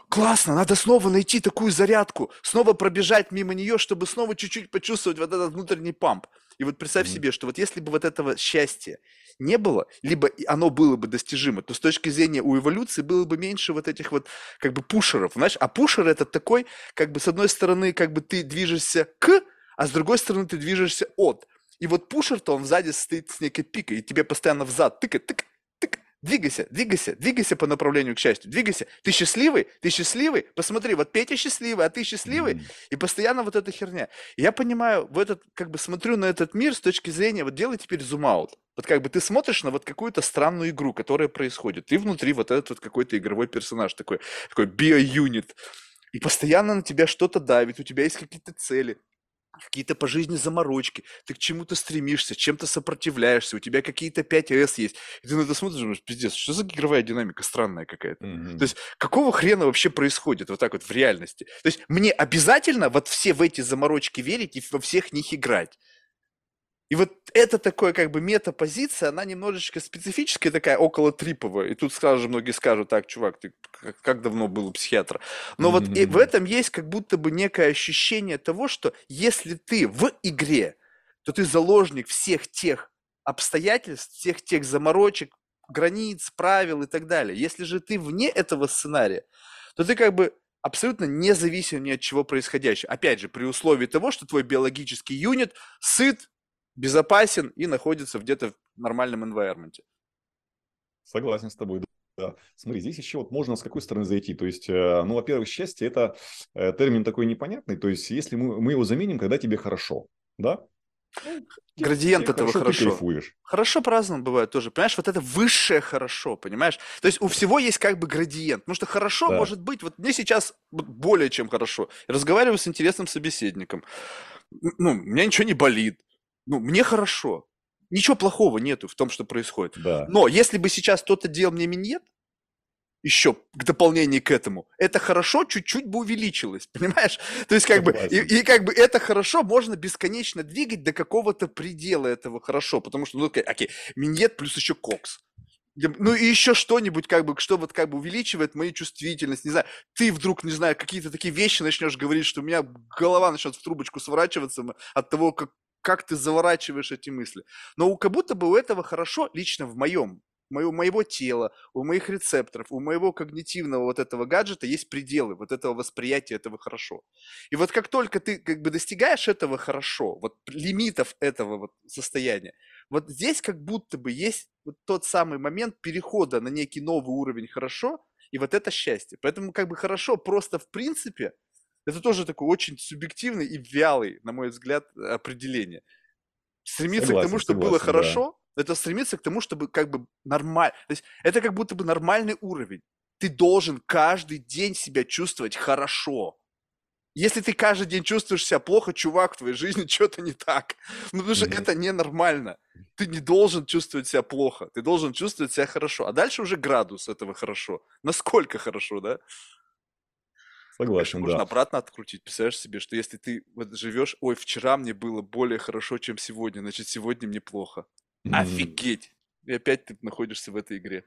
классно, надо снова найти такую зарядку, снова пробежать мимо нее, чтобы снова чуть-чуть почувствовать вот этот внутренний памп. И вот представь Мгм. себе, что вот если бы вот этого счастья не было, либо оно было бы достижимо, то с точки зрения у эволюции было бы меньше вот этих вот как бы пушеров, знаешь, а пушер это такой, как бы с одной стороны, как бы ты движешься к, а с другой стороны ты движешься от. И вот пушер-то он сзади стоит с некой пикой, и тебе постоянно взад тыкает, тык, тык, двигайся, двигайся, двигайся по направлению к счастью, двигайся. Ты счастливый? Ты счастливый? Посмотри, вот Петя счастливый, а ты счастливый? И постоянно вот эта херня. И я понимаю, в этот, как бы смотрю на этот мир с точки зрения, вот делай теперь зум-аут. Вот как бы ты смотришь на вот какую-то странную игру, которая происходит. Ты внутри вот этот вот какой-то игровой персонаж, такой, такой био-юнит. И постоянно на тебя что-то давит, у тебя есть какие-то цели, какие-то по жизни заморочки, ты к чему-то стремишься, чем-то сопротивляешься, у тебя какие-то 5С есть. И ты на это смотришь и думаешь, пиздец, что за игровая динамика странная какая-то. Мгм. То есть какого хрена вообще происходит вот так вот в реальности? То есть мне обязательно вот все в эти заморочки верить и во всех них играть. И вот это такое как бы метапозиция, она немножечко специфическая такая, около триповая. И тут сразу же многие скажут, так, чувак, ты как, как давно был у психиатра? Но вот и в этом есть как будто бы некое ощущение того, что если ты в игре, то ты заложник всех тех обстоятельств, всех тех заморочек, границ, правил и так далее. Если же ты вне этого сценария, то ты как бы абсолютно независим ни от чего происходящего. Опять же, при условии того, что твой биологический юнит сыт, безопасен и находится где-то в нормальном environment. Согласен с тобой. Да. Смотри, здесь еще вот можно с какой стороны зайти. То есть, э, ну, во-первых, счастье это э, термин такой непонятный. То есть, если мы, мы его заменим, когда тебе хорошо, да? Ну, Градиент тебе этого Ты хорошо. кайфуешь. Хорошо по-разному бывает тоже, понимаешь, вот это высшее хорошо, понимаешь? То есть у всего есть как бы градиент, потому что хорошо Да. может быть, вот мне сейчас более чем хорошо. Я разговариваю с интересным собеседником, ну, у меня ничего не болит, ну, мне хорошо. Ничего плохого нету в том, что происходит. Да. Но если бы сейчас кто-то делал мне миньет, еще к дополнению к этому, это хорошо чуть-чуть бы увеличилось, <laughs> понимаешь? То есть как бы, и, Согласен. и как бы это хорошо можно бесконечно двигать до какого-то предела этого хорошо, потому что, ну, окей, окей, миньет плюс еще кокс. Ну и еще что-нибудь, как бы, что вот как бы увеличивает мою чувствительность, не знаю, ты вдруг, не знаю, какие-то такие вещи начнешь говорить, что у меня голова начнет в трубочку сворачиваться от того, как, как ты заворачиваешь эти мысли. Но у, как будто бы у этого хорошо лично в моем, моего, моего тела, у моих рецепторов, у моего когнитивного вот этого гаджета есть пределы вот этого восприятия этого хорошо. И вот как только ты как бы достигаешь этого хорошо, вот лимитов этого вот состояния, вот здесь как будто бы есть вот тот самый момент перехода на некий новый уровень хорошо, и вот это счастье. Поэтому как бы хорошо просто в принципе, это тоже такой очень субъективный и вялый, на мой взгляд, определение. Стремиться к тому, Согласен, чтобы было согласен, да. хорошо, это стремиться к тому, чтобы как бы нормально. То есть это как будто бы нормальный уровень. Ты должен каждый день себя чувствовать хорошо. Если ты каждый день чувствуешь себя плохо, чувак, в твоей жизни <laughs> что-то не так. Ну, потому что Мгм. это ненормально. Ты не должен чувствовать себя плохо, ты должен чувствовать себя хорошо. А дальше уже градус этого хорошо. Насколько хорошо, да? Конечно, Согласен, можно да. обратно открутить. Представляешь себе, что если ты вот живешь, ой, вчера мне было более хорошо, чем сегодня, значит, сегодня мне плохо. Офигеть! И опять ты находишься в этой игре.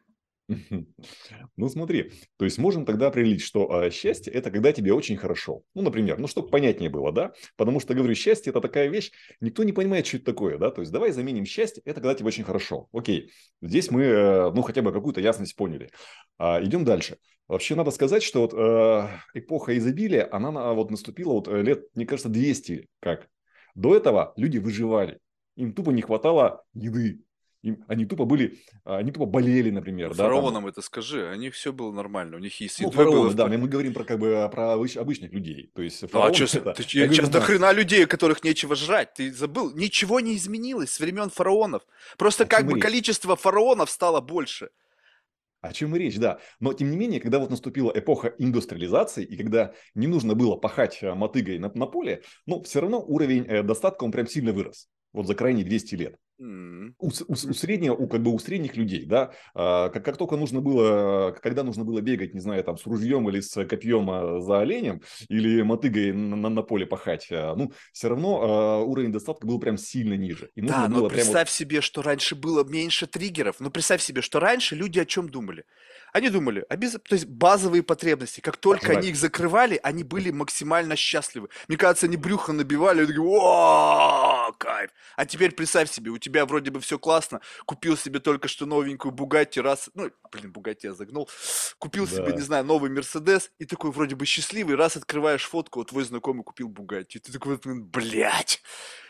Ну смотри, то есть можем тогда определить, что а, счастье это когда тебе очень хорошо. Ну, например, ну чтобы понятнее было, да? Потому что, говорю, счастье это такая вещь, никто не понимает, что это такое, да? То есть давай заменим счастье, это когда тебе очень хорошо. Окей, здесь мы, э, ну, хотя бы какую-то ясность поняли. А, идем дальше. Вообще надо сказать, что вот э, эпоха изобилия, она на- вот наступила вот э, лет, мне кажется, 200 как. До этого люди выживали. Им тупо не хватало еды. Им, они тупо были, а, они тупо болели, например. да, там. Фараонам это скажи, у них все было нормально, у них и с Ну, было фараоны, в да, мы говорим про, как бы, про обыч- обычных людей. То есть, Ну а фараон чё, это- ты, я говорю, сейчас ну, до хрена людей, которых нечего жрать, ты забыл, ничего не изменилось с времен фараонов. Просто О как бы речь? количество фараонов стало больше. О чем и речь, да. Но, тем не менее, когда вот наступила эпоха индустриализации, и когда не нужно было пахать э, мотыгой на, на поле, ну, все равно уровень э, достатка, он прям сильно вырос. Вот за крайние 200 лет. У, у у среднего, у, как бы у средних людей, да, а, как, как только нужно было, когда нужно было бегать, не знаю, там, с ружьем или с копьем а, за оленем, или мотыгой на, на- на поле пахать, а, ну, все равно а, уровень достатка был прям сильно ниже. И Да, но представь себе, что раньше было меньше триггеров. Ну, представь себе, что раньше люди о чем думали? Они думали о без... то есть базовые потребности. Как только Жрать. они их закрывали, они были максимально счастливы. Мне кажется, они брюхо набивали, и такие, «О, вау, кайф. А теперь представь себе, у тебя вроде бы все классно, купил себе только что новенькую Бугатти, раз, ну, блин, Бугатти я загнул, купил да. себе, не знаю, новый Мерседес, и такой вроде бы счастливый, раз открываешь фотку, вот твой знакомый купил Бугатти, ты такой, блядь,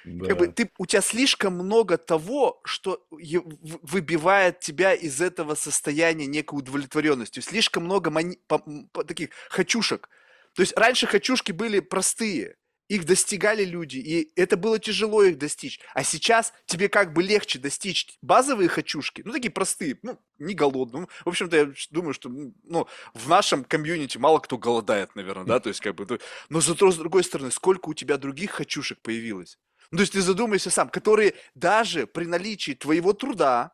да. как бы ты, у тебя слишком много того, что выбивает тебя из этого состояния некой удовлетворенности, слишком много мани- по, по, таких хочушек, то есть раньше хочушки были простые, их достигали люди, и это было тяжело их достичь. А сейчас тебе как бы легче достичь базовые хочушки, ну, такие простые, ну, не голодные. Ну, в общем-то, я думаю, что, ну, в нашем комьюнити мало кто голодает, наверное, да, то есть как бы, но зато, с другой стороны, сколько у тебя других хочушек появилось. Ну, то есть ты задумайся сам, которые даже при наличии твоего труда,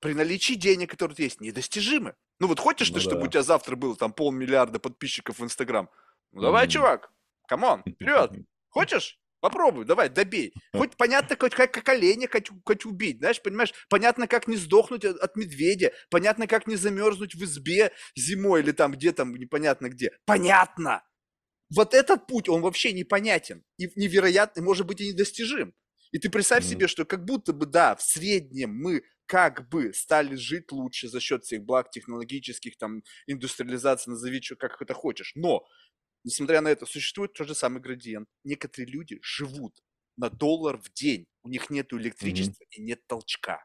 при наличии денег, которые есть, недостижимы. Ну вот хочешь ну, ты, да. чтобы у тебя завтра было там полмиллиарда подписчиков в Инстаграм? Ну давай, mm. чувак, come on, вперед. <laughs> Хочешь? Попробуй, давай, добей. Хоть понятно, как, как оленя хоть, хоть убить, знаешь, понимаешь? Понятно, как не сдохнуть от, от медведя, понятно, как не замерзнуть в избе зимой или там где там, непонятно где. Понятно! Вот этот путь, он вообще непонятен и невероятный, может быть, и недостижим. И ты представь mm-hmm. себе, что как будто бы, да, в среднем мы как бы стали жить лучше за счет всех благ технологических, там, индустриализации, назови, что, как это хочешь. Но Несмотря на это, существует тот же самый градиент. Некоторые люди живут на доллар в день. У них нет электричества mm-hmm. и нет толчка.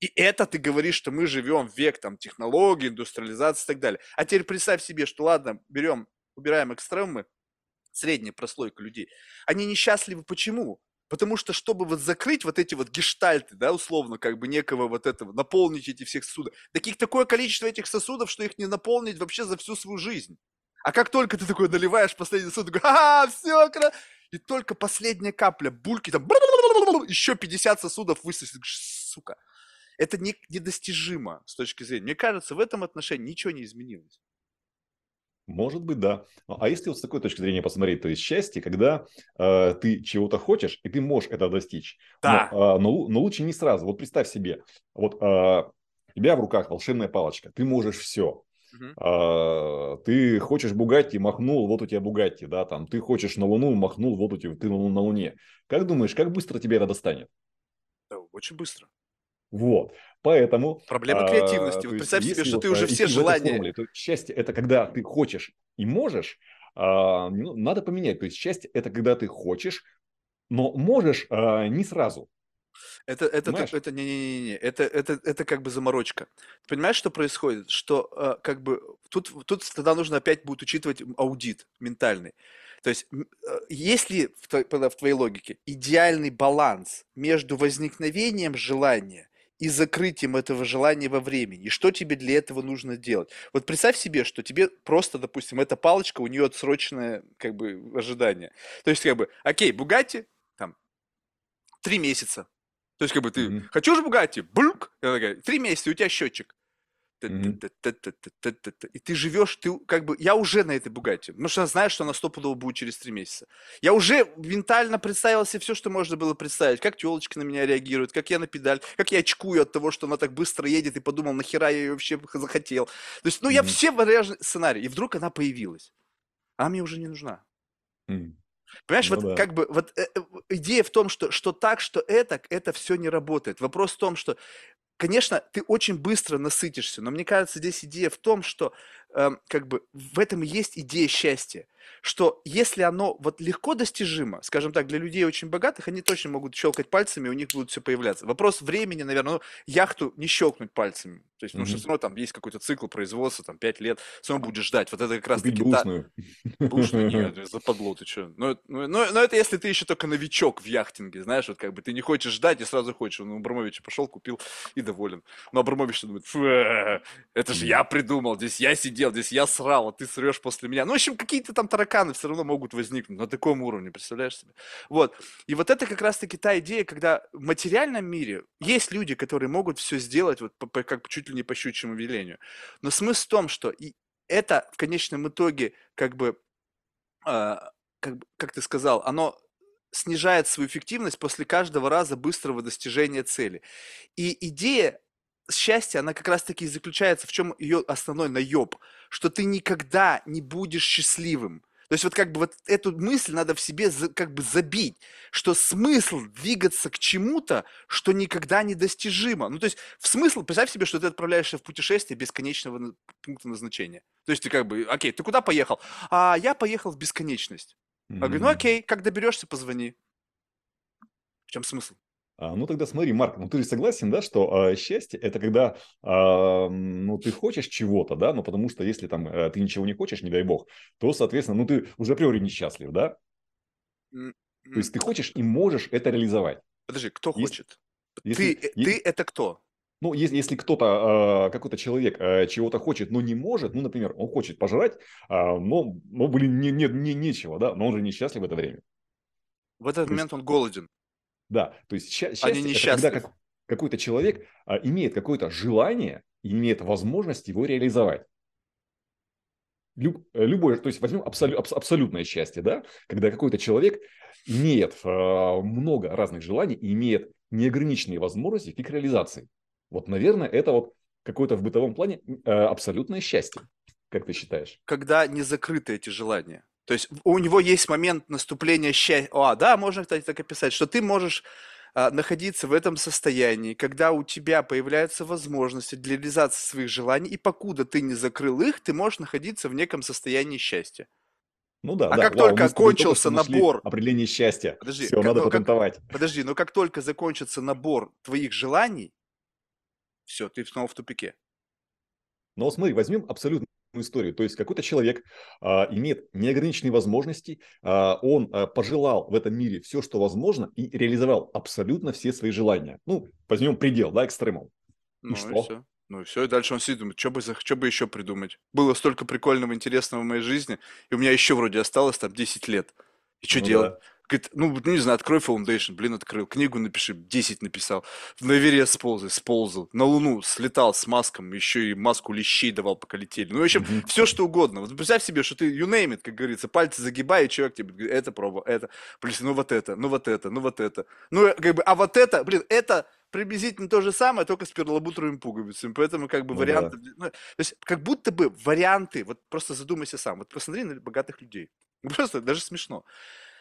И это ты говоришь, что мы живем в век там, технологий, индустриализации и так далее. А теперь представь себе, что ладно, берем, убираем экстремы, средняя прослойка людей. Они несчастливы почему? Потому что, чтобы вот закрыть вот эти вот гештальты, да, условно, как бы некого вот этого, наполнить эти всех сосудов, таких такое количество этих сосудов, что их не наполнить вообще за всю свою жизнь. А как только ты такой наливаешь последний сосуд, такой, а, все, кра... и только последняя капля бульки, там, еще 50 сосудов высосет, сука. Это не, недостижимо с точки зрения. Мне кажется, в этом отношении ничего не изменилось. Может быть, да. А если вот с такой точки зрения посмотреть, то есть счастье, когда э, ты чего-то хочешь, и ты можешь это достичь. Да. Но, э, но, но лучше не сразу. Вот представь себе, вот э, у тебя в руках волшебная палочка, ты можешь все. А, ты хочешь Бугатти, махнул, вот у тебя Бугатти, да, там, ты хочешь на Луну, махнул, вот у тебя, ты на, на Луне. Как думаешь, как быстро тебе это достанет? Да, очень быстро. Вот, поэтому... Проблема а, креативности. Вот представь себе, что вот, ты уже все желания... Формуле, то счастье – это когда ты хочешь и можешь, а, ну, надо поменять. То есть счастье – это когда ты хочешь, но можешь а, не сразу. Это, это, Понимаешь? это, не, не, не, не, это, это, это как бы заморочка. Ты понимаешь, что происходит? Что э, как бы тут, тут тогда нужно опять будет учитывать аудит ментальный. То есть, э, если в, в твоей логике идеальный баланс между возникновением желания и закрытием этого желания во времени, и что тебе для этого нужно делать? Вот представь себе, что тебе просто, допустим, эта палочка, у нее отсроченное как бы ожидание. То есть, как бы, окей, Бугати, там, три месяца, то есть, как бы ты mm-hmm. хочешь Бугатти? Блюк! Три месяца, у тебя счетчик. И ты живешь, ты как бы, я уже на этой Бугатти, потому что знаешь, что она стопудово будет через три месяца. Я уже ментально представил себе все, что можно было представить, как телочка на меня реагирует, как я на педаль, как я очкую от того, что она так быстро едет, и подумал, нахера я ее вообще захотел. То есть, ну, я все варианты сценарии, и вдруг она появилась. Она мне уже не нужна. Понимаешь, ну, вот да. как бы вот э, э, идея в том, что, что так, что это, это все не работает. Вопрос в том, что, конечно, ты очень быстро насытишься, но мне кажется, здесь идея в том, что э, как бы в этом и есть идея счастья что если оно вот легко достижимо, скажем так, для людей очень богатых, они точно могут щелкать пальцами, у них будет все появляться. Вопрос времени, наверное, ну, яхту не щелкнуть пальцами. То есть, mm-hmm. что все равно там есть какой-то цикл производства, там, 5 лет, все равно будешь ждать. Вот это как раз таки... Бушную. Да, бушную нет, <laughs> западло ты что. Но, но, но, но это если ты еще только новичок в яхтинге, знаешь, вот как бы ты не хочешь ждать и сразу хочешь. Ну, Абрамович пошел, купил и доволен. Но Абрамович думает, это же я придумал, здесь я сидел, здесь я срал, а ты срешь после меня. Ну, в общем, какие-то там тараканы все равно могут возникнуть на таком уровне, представляешь себе? Вот. И вот это как раз-таки та идея, когда в материальном мире есть люди, которые могут все сделать вот по, по, как чуть ли не по щучьему велению. Но смысл в том, что и это в конечном итоге как бы, э, как, как ты сказал, оно снижает свою эффективность после каждого раза быстрого достижения цели. И идея счастья, она как раз-таки заключается в чем ее основной наеб, что ты никогда не будешь счастливым. То есть вот как бы вот эту мысль надо в себе за- как бы забить, что смысл двигаться к чему-то, что никогда не достижимо. Ну то есть в смысл, представь себе, что ты отправляешься в путешествие бесконечного пункта назначения. То есть ты как бы, окей, ты куда поехал? А я поехал в бесконечность. Я говорю, ну окей, как доберешься, позвони. В чем смысл? А, ну тогда смотри, Марк, ну ты же согласен, да, что а, счастье это когда, а, ну ты хочешь чего-то, да, но потому что если там э, ты ничего не хочешь, не дай бог, то, соответственно, ну ты уже априори несчастлив, да, М, то есть ты хочешь и можешь это реализовать. Подожди, кто Если, хочет? если, Ты, э, е- ты это кто? ну, если, если кто-то, какой-то человек а, чего-то хочет, но не может, ну, например, он хочет пожрать, но, но, блин, не, не, не, нечего, да, но он же несчастлив в это время. В этот То есть момент он голоден, Да, то есть а счастье это когда как, какой-то человек а, имеет какое-то желание и имеет возможность его реализовать. Люб- э, любое, то есть возьмем абсолю- абс- абсолютное счастье, да, когда какой-то человек имеет а, много разных желаний и имеет неограниченные возможности к их реализации. Вот, наверное, это вот какое-то в бытовом плане э, абсолютное счастье, как ты считаешь? когда не закрыты эти желания. То есть у него есть момент наступления счастья. А, да, можно, кстати, так описать, что ты можешь а, находиться в этом состоянии, когда у тебя появляются возможности для реализации своих желаний, и покуда ты не закрыл их, ты можешь находиться в неком состоянии счастья. Ну да, А да, как вау, только кончился набор, определение счастья. подожди, Все, как- надо ну, как- патентовать. подожди, но как только закончится набор твоих желаний, все, ты снова в тупике. Но смотри, возьмем абсолютную историю. То есть какой-то человек а, имеет неограниченные возможности, а, он а, пожелал в этом мире все, что возможно, и реализовал абсолютно все свои желания. Ну, возьмем предел, да, экстремум. Ну и что? все. Ну и все, и дальше он сидит, думает, что бы, что бы еще придумать. Было столько прикольного, интересного в моей жизни, и у меня еще вроде осталось там 10 лет. И что Ну делать? да. Говорит, ну, ну, не знаю, открой Foundation, блин, открыл, книгу напиши, 10 написал, на Эверест сползай, сползал, на Луну слетал с маском, еще и маску лещей давал, пока летели. Ну, в общем, Мгм. все что угодно. Вот представь себе, что ты, you name it, как говорится, пальцы загибай, и человек тебе говорит, это проба, это, плюс, ну вот это, ну вот это, ну вот это. Ну, э, как бы, а вот это, блин, это приблизительно то же самое, только с перламутровыми пуговицами. Поэтому, как бы, Ну варианты... ну, то есть, как будто бы варианты, вот просто задумайся сам, вот посмотри на богатых людей. Ну, <laughs> Просто даже смешно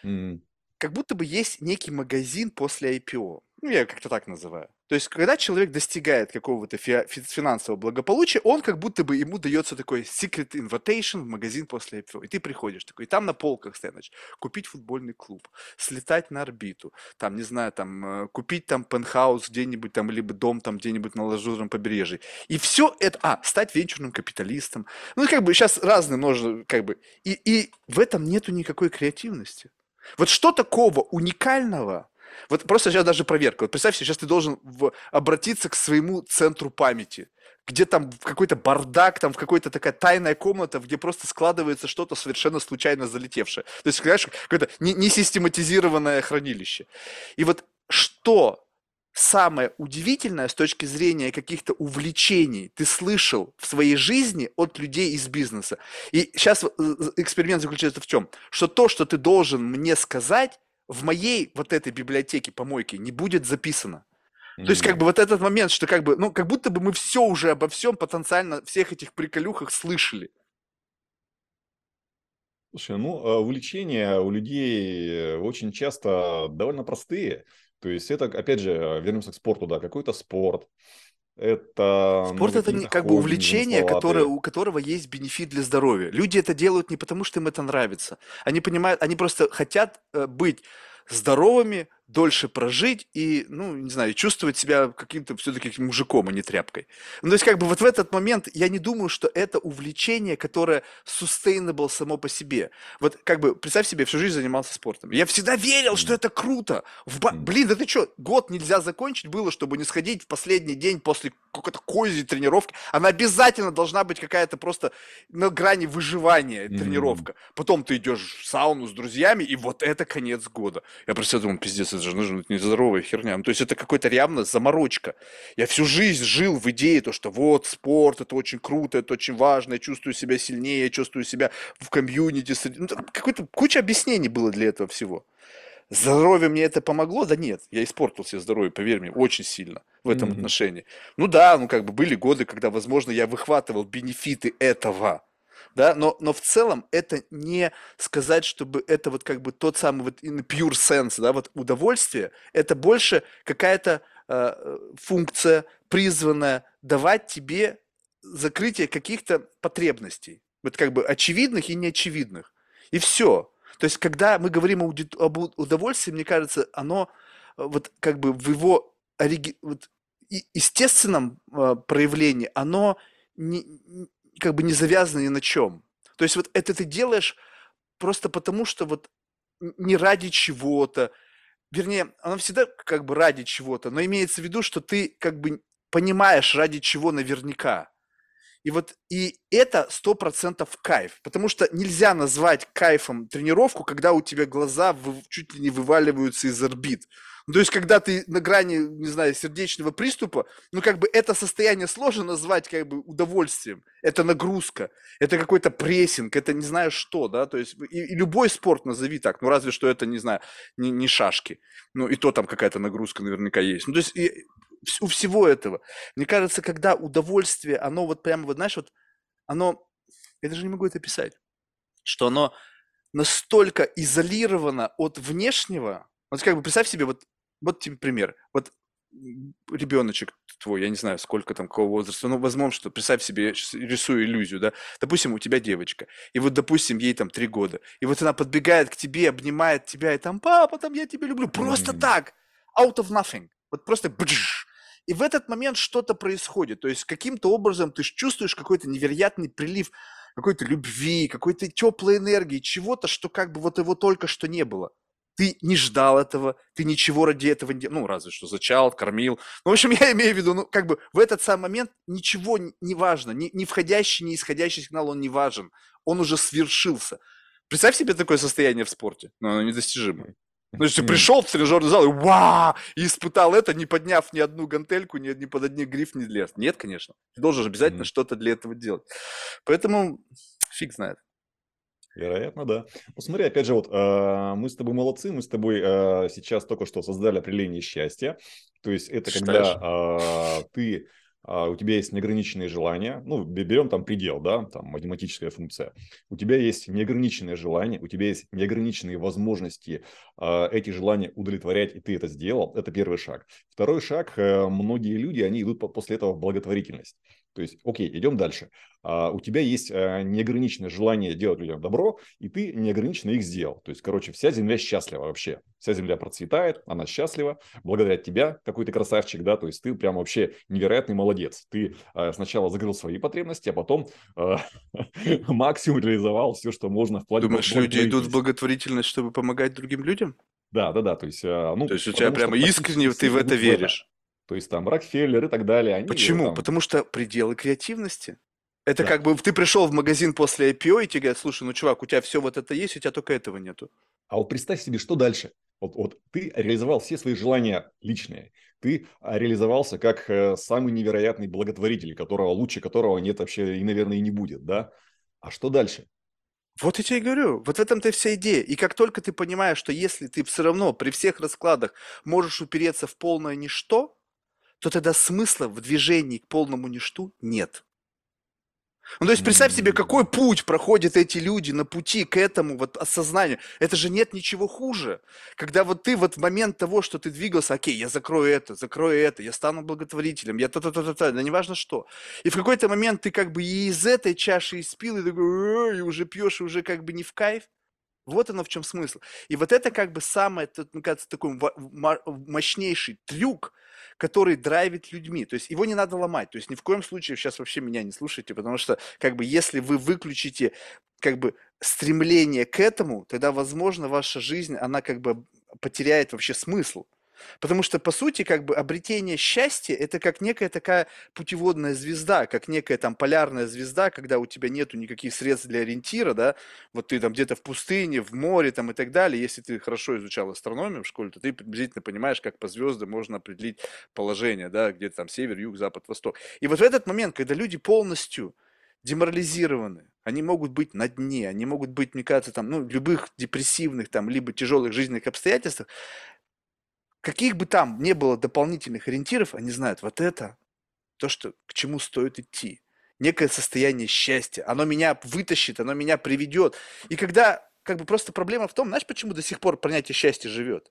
М. как будто бы есть некий магазин после IPO. Ну, я как-то так называю. То есть, когда человек достигает какого-то фи- фи- финансового благополучия, он как будто бы ему дается такой secret invitation в магазин после IPO. И ты приходишь такой, и там на полках значит, купить футбольный клуб, слетать на орбиту, там, не знаю, там, э, купить там пентхаус где-нибудь там, либо дом там где-нибудь на лазурном побережье. И все это, а, стать венчурным капиталистом. Ну, как бы сейчас разные можно, как бы, и, и в этом нету никакой креативности. Вот что такого уникального? Вот просто сейчас даже проверка. Вот представь себе, сейчас ты должен в- обратиться к своему центру памяти, где там какой-то бардак, там в какой-то такая тайная комната, где просто складывается что-то совершенно случайно залетевшее. То есть, знаешь, какое-то не- несистематизированное хранилище. И вот что самое удивительное с точки зрения каких-то увлечений ты слышал в своей жизни от людей из бизнеса? И сейчас эксперимент заключается в чем? Что то, что ты должен мне сказать, в моей вот этой библиотеке помойки не будет записано. То есть, как бы вот этот момент, что как бы, ну, как будто бы мы все уже обо всем потенциально, всех этих приколюхах слышали. Слушай, ну, а, увлечения у людей э, очень часто довольно простые. То есть это, опять же, вернемся к спорту, да, какой-то спорт. Это, ну, Спорт это не, как бы увлечение, которое, у которого есть бенефит для здоровья. Люди это делают не потому, что им это нравится. Они понимают, они просто хотят э, быть здоровыми, дольше прожить и, ну, не знаю, чувствовать себя каким-то все-таки мужиком, а не тряпкой. Ну, то есть, как бы вот в этот момент я не думаю, что это увлечение, которое sustainable само по себе. Вот как бы, представь себе, всю жизнь занимался спортом. Я всегда верил, что это круто. В ба-. Блин, да ты что, год нельзя закончить было, чтобы не сходить в последний день после какой-то козьей тренировки. Она обязательно должна быть какая-то просто на грани выживания тренировка. Потом ты идешь в сауну с друзьями, и вот это конец года. Я просто думаю, пиздец, это же нужно нездоровая херня. Ну, то есть это какой-то реально заморочка. Я всю жизнь жил в идее, то, что вот спорт, это очень круто, это очень важно, я чувствую себя сильнее, я чувствую себя в комьюнити. Ну, какой-то куча объяснений было для этого всего. Здоровье мне это помогло? Да нет, я испортил себе здоровье, поверь мне, очень сильно в этом Мгм. отношении. Ну да, ну как бы были годы, когда, возможно, я выхватывал бенефиты этого. Да, но, но в целом это не сказать, чтобы это вот как бы тот самый вот in pure sense, да, вот удовольствие, это больше какая-то э, функция призванная давать тебе закрытие каких-то потребностей, вот как бы очевидных и неочевидных. И все. То есть, когда мы говорим об удовольствии, мне кажется, оно э, вот как бы в его ориги... вот, естественном э, проявлении, оно не, как бы не завязано ни на чем. То есть вот это ты делаешь просто потому, что вот не ради чего-то, вернее, оно всегда как бы ради чего-то, но имеется в виду, что ты как бы понимаешь, ради чего наверняка. И вот и это сто процентов кайф, потому что нельзя назвать кайфом тренировку, когда у тебя глаза вы, чуть ли не вываливаются из орбит. Ну, то есть, когда ты на грани, не знаю, сердечного приступа, ну, как бы это состояние сложно назвать как бы удовольствием. Это нагрузка, это какой-то прессинг, это не знаю что, да, то есть, и, и любой спорт назови так, ну, разве что это, не знаю, не, не шашки. Ну, и то там какая-то нагрузка наверняка есть. Ну, то есть, и, у всего этого. Мне кажется, когда удовольствие, оно вот прямо, вот знаешь, вот оно, я даже не могу это писать, что оно настолько изолировано от внешнего, вот как бы представь себе, вот, вот тебе пример, вот ребеночек твой, я не знаю, сколько там, какого возраста, ну, возможно, что, представь себе, рисую иллюзию, да, допустим, у тебя девочка, и вот, допустим, ей там три года, и вот она подбегает к тебе, обнимает тебя, и там, папа, там, я тебя люблю, просто mm-hmm. так, out of nothing, вот просто бджж, и в этот момент что-то происходит. То есть каким-то образом ты чувствуешь какой-то невероятный прилив какой-то любви, какой-то теплой энергии, чего-то, что как бы вот его только что не было. Ты не ждал этого, ты ничего ради этого не. Ну, разве что зачал, кормил. Ну, в общем, <laughs> я имею в виду, ну, как бы в этот самый момент ничего не важно. Ни, ни входящий, ни исходящий сигнал, он не важен. Он уже свершился. Представь себе такое состояние в спорте. Но оно недостижимо. Ну, если пришел в тренажерный зал и ва, и испытал это, не подняв ни одну гантельку, ни, ни под одни гриф не лез. Нет, конечно. Ты должен обязательно mm-hmm. что-то для этого делать. Поэтому фиг знает. Вероятно, да. Ну, смотри, опять же, вот э, мы с тобой молодцы, мы с тобой э, сейчас только что создали определение счастья. То есть это Считаешь? когда э, ты у тебя есть неограниченные желания, ну, берем там предел, да, там математическая функция, у тебя есть неограниченные желания, у тебя есть неограниченные возможности э, эти желания удовлетворять, и ты это сделал, это первый шаг. Второй шаг, э, многие люди, они идут после этого в благотворительность. То есть, окей, идем дальше. А, у тебя есть а, неограниченное желание делать людям добро, и ты неограниченно их сделал. То есть, короче, вся земля счастлива вообще. Вся земля процветает, она счастлива. Благодаря тебя, какой ты красавчик, да, то есть ты прям вообще невероятный молодец. Ты а, сначала закрыл свои потребности, а потом <laughs> а, максимум реализовал все, что можно. Вплоть Думаешь, люди идут в благотворительность, чтобы помогать другим людям? Да, да, да. То есть, ну, то есть у тебя прямо искренне ты в это веришь? То есть там Рокфеллер и так далее. Они, Почему? Там... Потому что пределы креативности. Это да. как бы ты пришел в магазин после IPO и тебе говорят, слушай, ну чувак, у тебя все вот это есть, у тебя только этого нету. А вот представь себе, что дальше? Вот, вот ты реализовал все свои желания личные. Ты реализовался как э, самый невероятный благотворитель, которого лучше которого нет вообще и, наверное, и не будет, да? А что дальше? Вот я тебе и говорю, вот в этом-то вся идея. И как только ты понимаешь, что если ты все равно при всех раскладах можешь упереться в полное ничто, то тогда смысла в движении к полному ничту нет. Ну, то есть представь себе, какой путь проходят эти люди на пути к этому вот осознанию. Это же нет ничего хуже. Когда вот ты вот в момент того, что ты двигался, окей, я закрою это, закрою это, я стану благотворителем, я та-та-та-та-та, да неважно что. И в какой-то момент ты как бы и из этой чаши испил, и такой, и уже пьешь, и уже как бы не в кайф. Вот оно в чем смысл. И вот это как бы самый, мне кажется, такой мощнейший трюк, который драйвит людьми. То есть его не надо ломать. То есть ни в коем случае сейчас вообще меня не слушайте, потому что как бы если вы выключите как бы стремление к этому, тогда, возможно, ваша жизнь, она как бы потеряет вообще смысл. Потому что, по сути, как бы обретение счастья – это как некая такая путеводная звезда, как некая там полярная звезда, когда у тебя нету никаких средств для ориентира, да, вот ты там где-то в пустыне, в море там и так далее. Если ты хорошо изучал астрономию в школе, то ты приблизительно понимаешь, как по звездам можно определить положение, да, где-то там север, юг, запад, восток. И вот в этот момент, когда люди полностью деморализированы, они могут быть на дне, они могут быть, мне кажется, там, ну, любых депрессивных, там, либо тяжелых жизненных обстоятельствах, каких бы там не было дополнительных ориентиров, они знают, вот это то, что, к чему стоит идти. некое состояние счастья. Оно меня вытащит, оно меня приведет. И когда, как бы просто проблема в том, знаешь, почему до сих пор понятие счастья живет?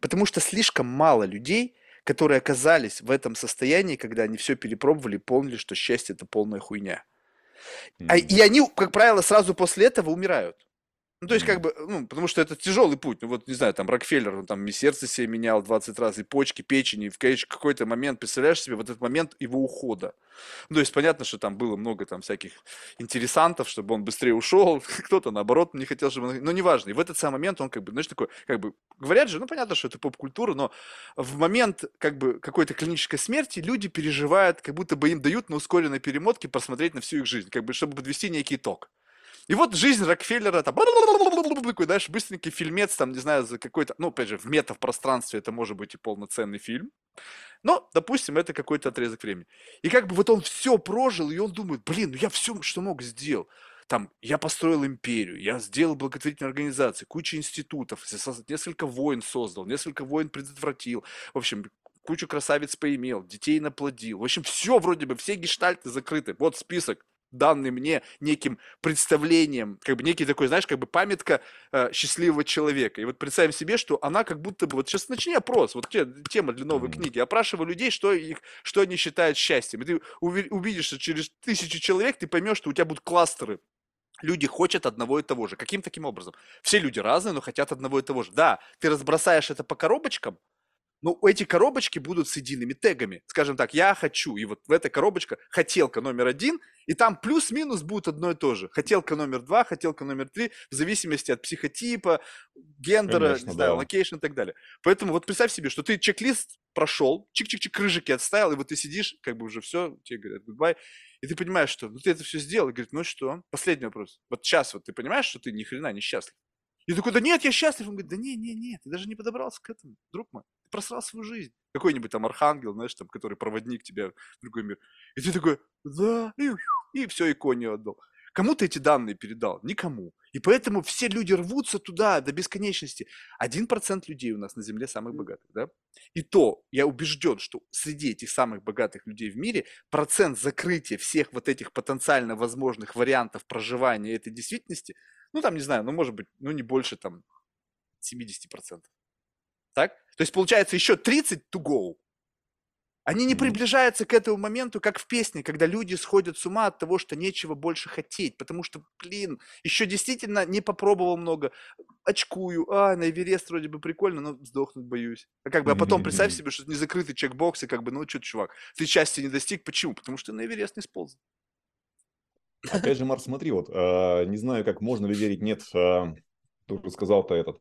Потому что слишком мало людей, которые оказались в этом состоянии, когда они все перепробовали и поняли, что счастье – это полная хуйня. А, и они, как правило, сразу после этого умирают. Ну, то есть, как бы, ну, потому что это тяжелый путь. Ну, вот, не знаю, там, Рокфеллер, он там и сердце себе менял 20 раз, и почки, печень, и в какой-то момент, представляешь себе, вот этот момент его ухода. Ну, то есть, понятно, что там было много там всяких интересантов, чтобы он быстрее ушел, <laughs> кто-то, наоборот, не хотел, чтобы он... Но неважно. И в этот самый момент он, как бы, знаешь, такой, как бы, говорят же, ну, понятно, что это поп-культура, но в момент, как бы, какой-то клинической смерти люди переживают, как будто бы им дают на ускоренной перемотке посмотреть на всю их жизнь, как бы, чтобы подвести некий итог. И вот жизнь Рокфеллера, там, <laughs> такой, знаешь, быстренький фильмец, там, не знаю, за какой-то, ну, опять же, в метапространстве это может быть и полноценный фильм. Но, допустим, это какой-то отрезок времени. И как бы вот он все прожил, и он думает, блин, ну я все, что мог, сделал. Там, я построил империю, я сделал благотворительные организации, кучу институтов, несколько войн создал, несколько войн предотвратил. В общем, кучу красавиц поимел, детей наплодил. В общем, все вроде бы, все гештальты закрыты. Вот список данный мне неким представлением, как бы некий такой, знаешь, как бы памятка э, счастливого человека. И вот представим себе, что она как будто бы, вот сейчас начни опрос, вот те, тема для новой книги, опрашивай людей, что, их, что они считают счастьем. И ты увидишь, что через тысячу человек ты поймешь, что у тебя будут кластеры Люди хотят одного и того же. Каким таким образом? Все люди разные, но хотят одного и того же. Да, ты разбросаешь это по коробочкам, но ну, эти коробочки будут с едиными тегами. Скажем так, я хочу, и вот в этой коробочке хотелка номер один, и там плюс-минус будет одно и то же. Хотелка номер два, хотелка номер три, в зависимости от психотипа, гендера, Конечно, не знаю, да. location и так далее. Поэтому вот представь себе, что ты чек-лист прошел, чик-чик-чик, крыжики отставил, и вот ты сидишь, как бы уже все, тебе говорят goodbye, и ты понимаешь, что ну ты это все сделал, и говорит, ну что? Последний вопрос. Вот сейчас вот ты понимаешь, что ты ни хрена не счастлив. И такой, да нет, я счастлив. Он говорит, да не, не, не, ты даже не подобрался к этому, друг мой. Просрал свою жизнь. Какой-нибудь там архангел, знаешь, там, который проводник тебя в другой мир. И ты такой, да, и, и все, иконе отдал. Кому ты эти данные передал? Никому. И поэтому все люди рвутся туда до бесконечности. Один процент людей у нас на Земле самых богатых, да? И то, я убежден, что среди этих самых богатых людей в мире процент закрытия всех вот этих потенциально возможных вариантов проживания этой действительности – ну, там, не знаю, ну, может быть, ну, не больше, там, 70%. Так? То есть, получается, еще 30 to go. Они не приближаются к этому моменту, как в песне, когда люди сходят с ума от того, что нечего больше хотеть, потому что, блин, еще действительно не попробовал много, очкую, а, на Эверест вроде бы прикольно, но сдохнуть боюсь. А как бы, а потом представь себе, что не закрытый чекбокс, и как бы, ну что, чувак, ты счастья не достиг, почему? Потому что на Эверест не сполз. Опять же, Марк, смотри, вот, э, не знаю, как можно ли верить, нет, э, только сказал-то этот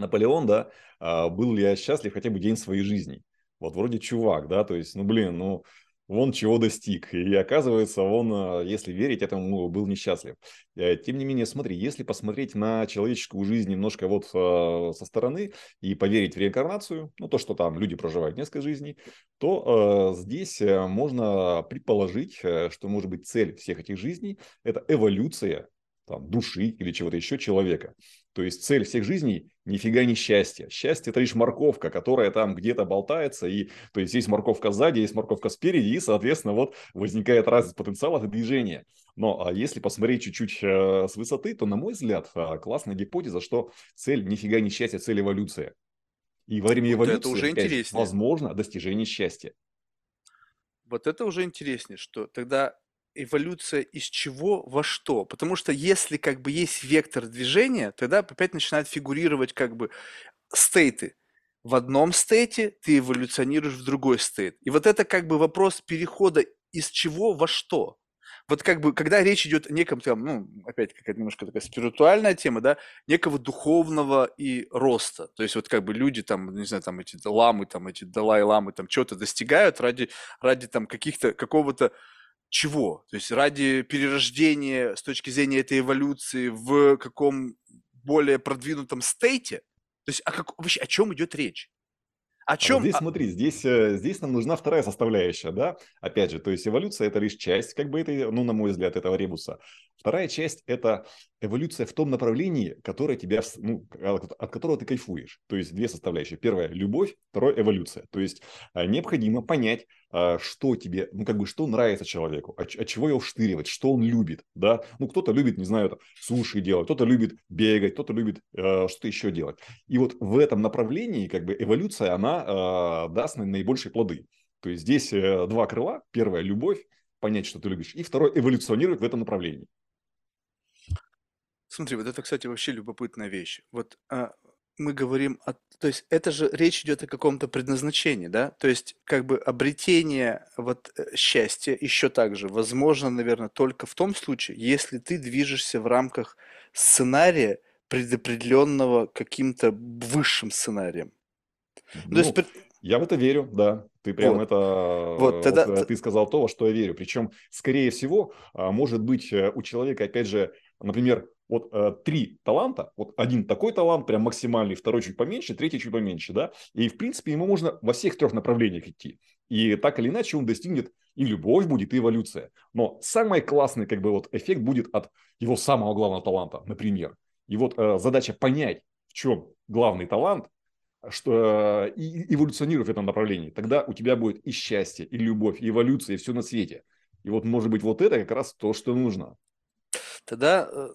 Наполеон, да, э, был ли я счастлив хотя бы день своей жизни. Вот вроде чувак, да, то есть, ну, блин, ну, вон чего достиг. И оказывается, он, а, если верить этому, был несчастлив. Э, тем не менее, смотри, если посмотреть на человеческую жизнь немножко вот а, со стороны и поверить в реинкарнацию, ну, то, что там люди проживают несколько жизней, то э, здесь э, можно предположить, что, может быть, цель всех этих жизней – это эволюция там, души или чего-то еще человека. То есть цель всех жизней нифига не счастье. Счастье это лишь морковка, которая там где-то болтается. И, то есть есть морковка сзади, есть морковка спереди, и, соответственно, вот возникает разность потенциалов и движения. Но а если посмотреть чуть-чуть э, с высоты, то, на мой взгляд, э, классная гипотеза, что цель нифига не счастье, цель эволюция. И во время эволюции, это уже опять, возможно достижение счастья. Вот это уже интереснее, что тогда эволюция из чего во что. Потому что если как бы есть вектор движения, тогда опять начинают фигурировать как бы стейты. В одном стейте ты эволюционируешь в другой стейт. И вот это как бы вопрос перехода из чего во что. Вот как бы, когда речь идет о неком там, ну, опять какая-то немножко такая спиритуальная тема, да, некого духовного и роста. То есть вот как бы люди там, не знаю, там эти ламы, там эти далай-ламы там что-то достигают ради, ради там каких-то, какого-то чего? То есть ради перерождения с точки зрения этой эволюции в каком более продвинутом стейте? То есть о, как, вообще, о чем идет речь? О чем? А вот здесь, смотри, здесь, э, здесь нам нужна вторая составляющая, да? Опять же, то есть эволюция – это лишь часть, как бы этой, ну, на мой взгляд, этого ребуса. Вторая часть – это эволюция в том направлении, которое тебя, ну, от которого ты кайфуешь. То есть две составляющие. Первая – любовь, вторая – эволюция. То есть э, необходимо понять, а, что тебе, ну, как бы, что нравится человеку, от, от чего его вштыривать, что он любит, да. Ну, кто-то любит, не знаю, суши делать, кто-то любит бегать, кто-то любит э, что-то еще делать. И вот в этом направлении, как бы, эволюция, она э, даст наибольшие плоды. То есть здесь э, два крыла. Первое – любовь, понять, что ты любишь. И второе – эволюционировать в этом направлении. Смотри, вот это, кстати, вообще любопытная вещь. Вот а, мы говорим о... То есть это же речь идет о каком-то предназначении, да? То есть как бы обретение вот э, счастья еще также возможно, наверное, только в том случае, если ты движешься в рамках сценария, предопределенного каким-то высшим сценарием. Ну, то есть, я в это верю, да. Ты прям вот. это, вот, тогда... вот, ты сказал то, во что я верю. Причем, скорее всего, а, может быть э, у человека, опять же, например, вот э, три таланта, вот один такой талант, прям максимальный, второй чуть поменьше, третий чуть поменьше, да, и в принципе ему можно во всех трех направлениях идти. И так или иначе он достигнет и любовь будет, и эволюция. Но самый классный как бы вот эффект будет от его самого главного таланта, например. И вот э, задача понять, в чем главный талант, что э, и эволюционируй в этом направлении. Тогда у тебя будет и счастье, и любовь, и эволюция, и все на свете. И вот, может быть, вот это как раз то, что нужно. Тогда э,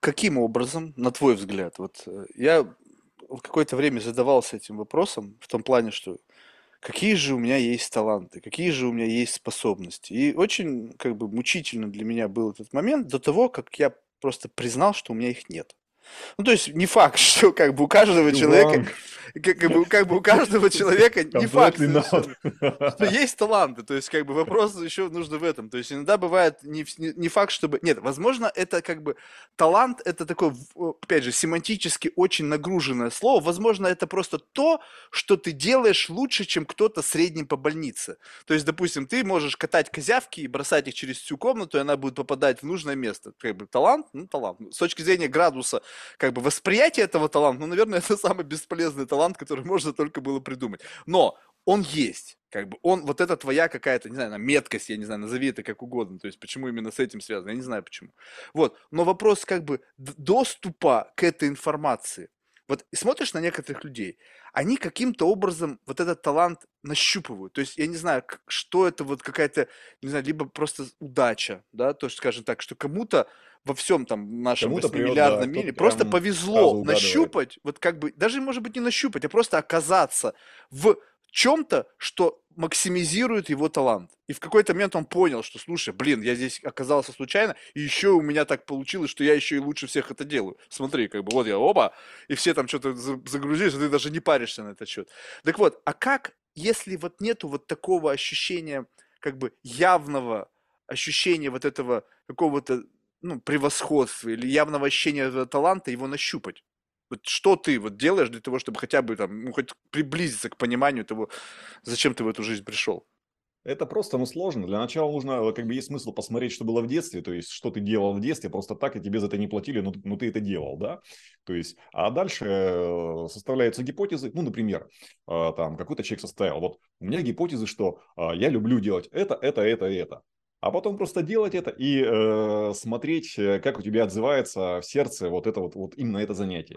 каким образом, на твой взгляд, вот э, я какое-то время задавался этим вопросом в том плане, что какие же у меня есть таланты, какие же у меня есть способности. И очень как бы мучительно для меня был этот момент до того, как я просто признал, что у меня их нет. Ну, то есть не факт, <laughs> что как бы у каждого человека, как, как, бы, как бы у каждого человека не факт, <laughs> что есть таланты. То есть как бы вопрос еще нужно в этом. То есть иногда бывает не, не, не факт, чтобы... Нет, возможно, это как бы талант, это такое, опять же, семантически очень нагруженное слово. Возможно, это просто то, что ты делаешь лучше, чем кто-то средним по больнице. То есть, допустим, ты можешь катать козявки и бросать их через всю комнату, и она будет попадать в нужное место. Как бы талант, ну талант. С точки зрения градуса как бы восприятие этого таланта, ну, наверное, <laughs> это самый бесполезный талант, который можно только было придумать. Но он есть. Как бы он, вот это твоя какая-то, не знаю, меткость, я не знаю, назови это как угодно. То есть, почему именно с этим связано, я не знаю почему. Вот. Но вопрос как бы доступа к этой информации. Вот смотришь на некоторых людей, они каким-то образом вот этот талант нащупывают. То есть я не знаю, что это вот какая-то, не знаю, либо просто удача, да, то, есть, скажем так, что кому-то во всем там нашем 8-миллиардном да, мире просто повезло нащупать, вот как бы, даже может быть не нащупать, а просто оказаться в чем-то, что максимизирует его талант. И в какой-то момент он понял, что, слушай, блин, я здесь оказался случайно, и еще у меня так получилось, что я еще и лучше всех это делаю. Смотри, как бы вот я, оба, и все там что-то загрузились, а ты даже не паришься на этот счет. Так вот, а как, если вот нету вот такого ощущения, как бы явного ощущения вот этого какого-то ну, превосходства или явного ощущения таланта, его нащупать? Вот что ты вот делаешь для того, чтобы хотя бы там, ну, хоть приблизиться к пониманию того, зачем ты в эту жизнь пришел? Это просто, ну, сложно. Для начала нужно, как бы, есть смысл посмотреть, что было в детстве, то есть, что ты делал в детстве, просто так, и тебе за это не платили, но, но ты это делал, да? То есть, а дальше э, составляются гипотезы, ну, например, э, там, какой-то человек составил, вот, у меня гипотезы, что э, я люблю делать это, это, это, это а потом просто делать это и э, смотреть, э, как у тебя отзывается в сердце вот это вот, вот именно это занятие.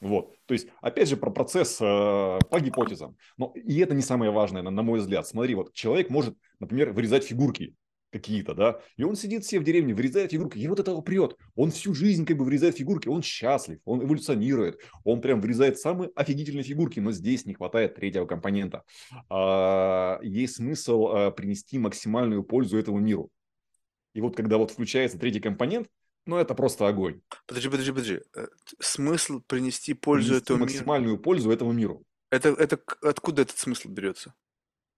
Вот. То есть, опять же, про процесс э, по гипотезам. Но и это не самое важное, на, на мой взгляд. Смотри, вот человек может, например, вырезать фигурки какие-то, да, и он сидит все в деревне, вырезает фигурки, и вот этого прет. Он всю жизнь как бы вырезает фигурки, он счастлив, он эволюционирует, он прям вырезает самые офигительные фигурки, но здесь не хватает третьего компонента. А, есть смысл а, принести максимальную пользу этому миру. И вот когда вот включается третий компонент, ну, это просто огонь. Подожди, подожди, подожди. Э, смысл принести пользу принести этому максимальную миру? пользу этому миру. Это, это откуда этот смысл берется?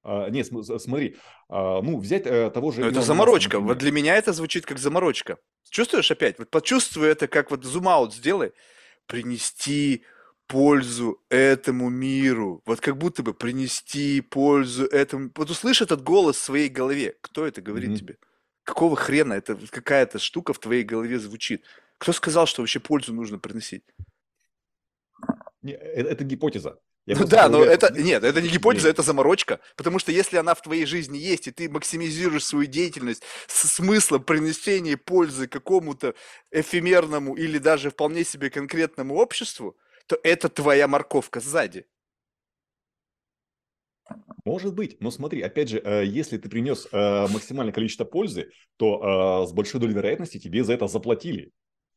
А, нет, смотри, а, ну, взять а, того же... Но это заморочка. Маска, вот для меня это звучит как заморочка. Чувствуешь опять? Вот почувствуй это, как вот зум-аут сделай. Принести пользу этому миру. Вот как будто бы принести пользу этому... Вот услышь этот голос в своей голове. Кто это говорит mm-hmm. тебе? Какого хрена? Это какая-то штука в твоей голове звучит. Кто сказал, что вообще пользу нужно приносить? Не, это, это гипотеза. Я ну да, но это нет, это не гипотеза, нет. это заморочка. Потому что если она в твоей жизни есть, и ты максимизируешь свою деятельность с смыслом принесения пользы какому-то эфемерному или даже вполне себе конкретному обществу, то это твоя морковка сзади. Может быть, но смотри, опять же, э, если ты принес э, максимальное количество пользы, то э, с большой долей вероятности тебе за это заплатили.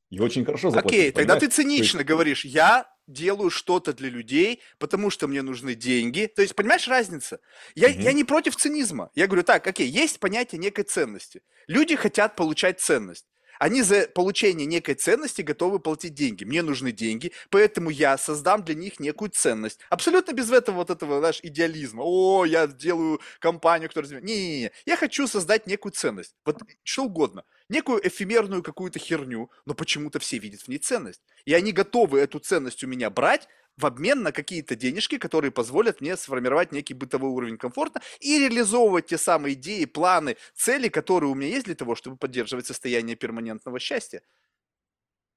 И очень хорошо заплатили. Окей, тогда ты цинично есть... говоришь, я делаю что-то для людей, потому что мне нужны деньги. То есть, понимаешь, разница? Я, угу. я не против цинизма. Я говорю, так, окей, есть понятие некой ценности. Люди хотят получать ценность. Они за получение некой ценности готовы платить деньги. Мне нужны деньги, поэтому я создам для них некую ценность. Абсолютно без этого вот этого, знаешь, идеализма. О, я делаю компанию, которая... Не-не-не, я хочу создать некую ценность. Вот что угодно. Некую эфемерную какую-то херню, но почему-то все видят в ней ценность. И они готовы эту ценность у меня брать, в обмен на какие-то денежки, которые позволят мне сформировать некий бытовой уровень комфорта и реализовывать те самые идеи, планы, цели, которые у меня есть для того, чтобы поддерживать состояние перманентного счастья.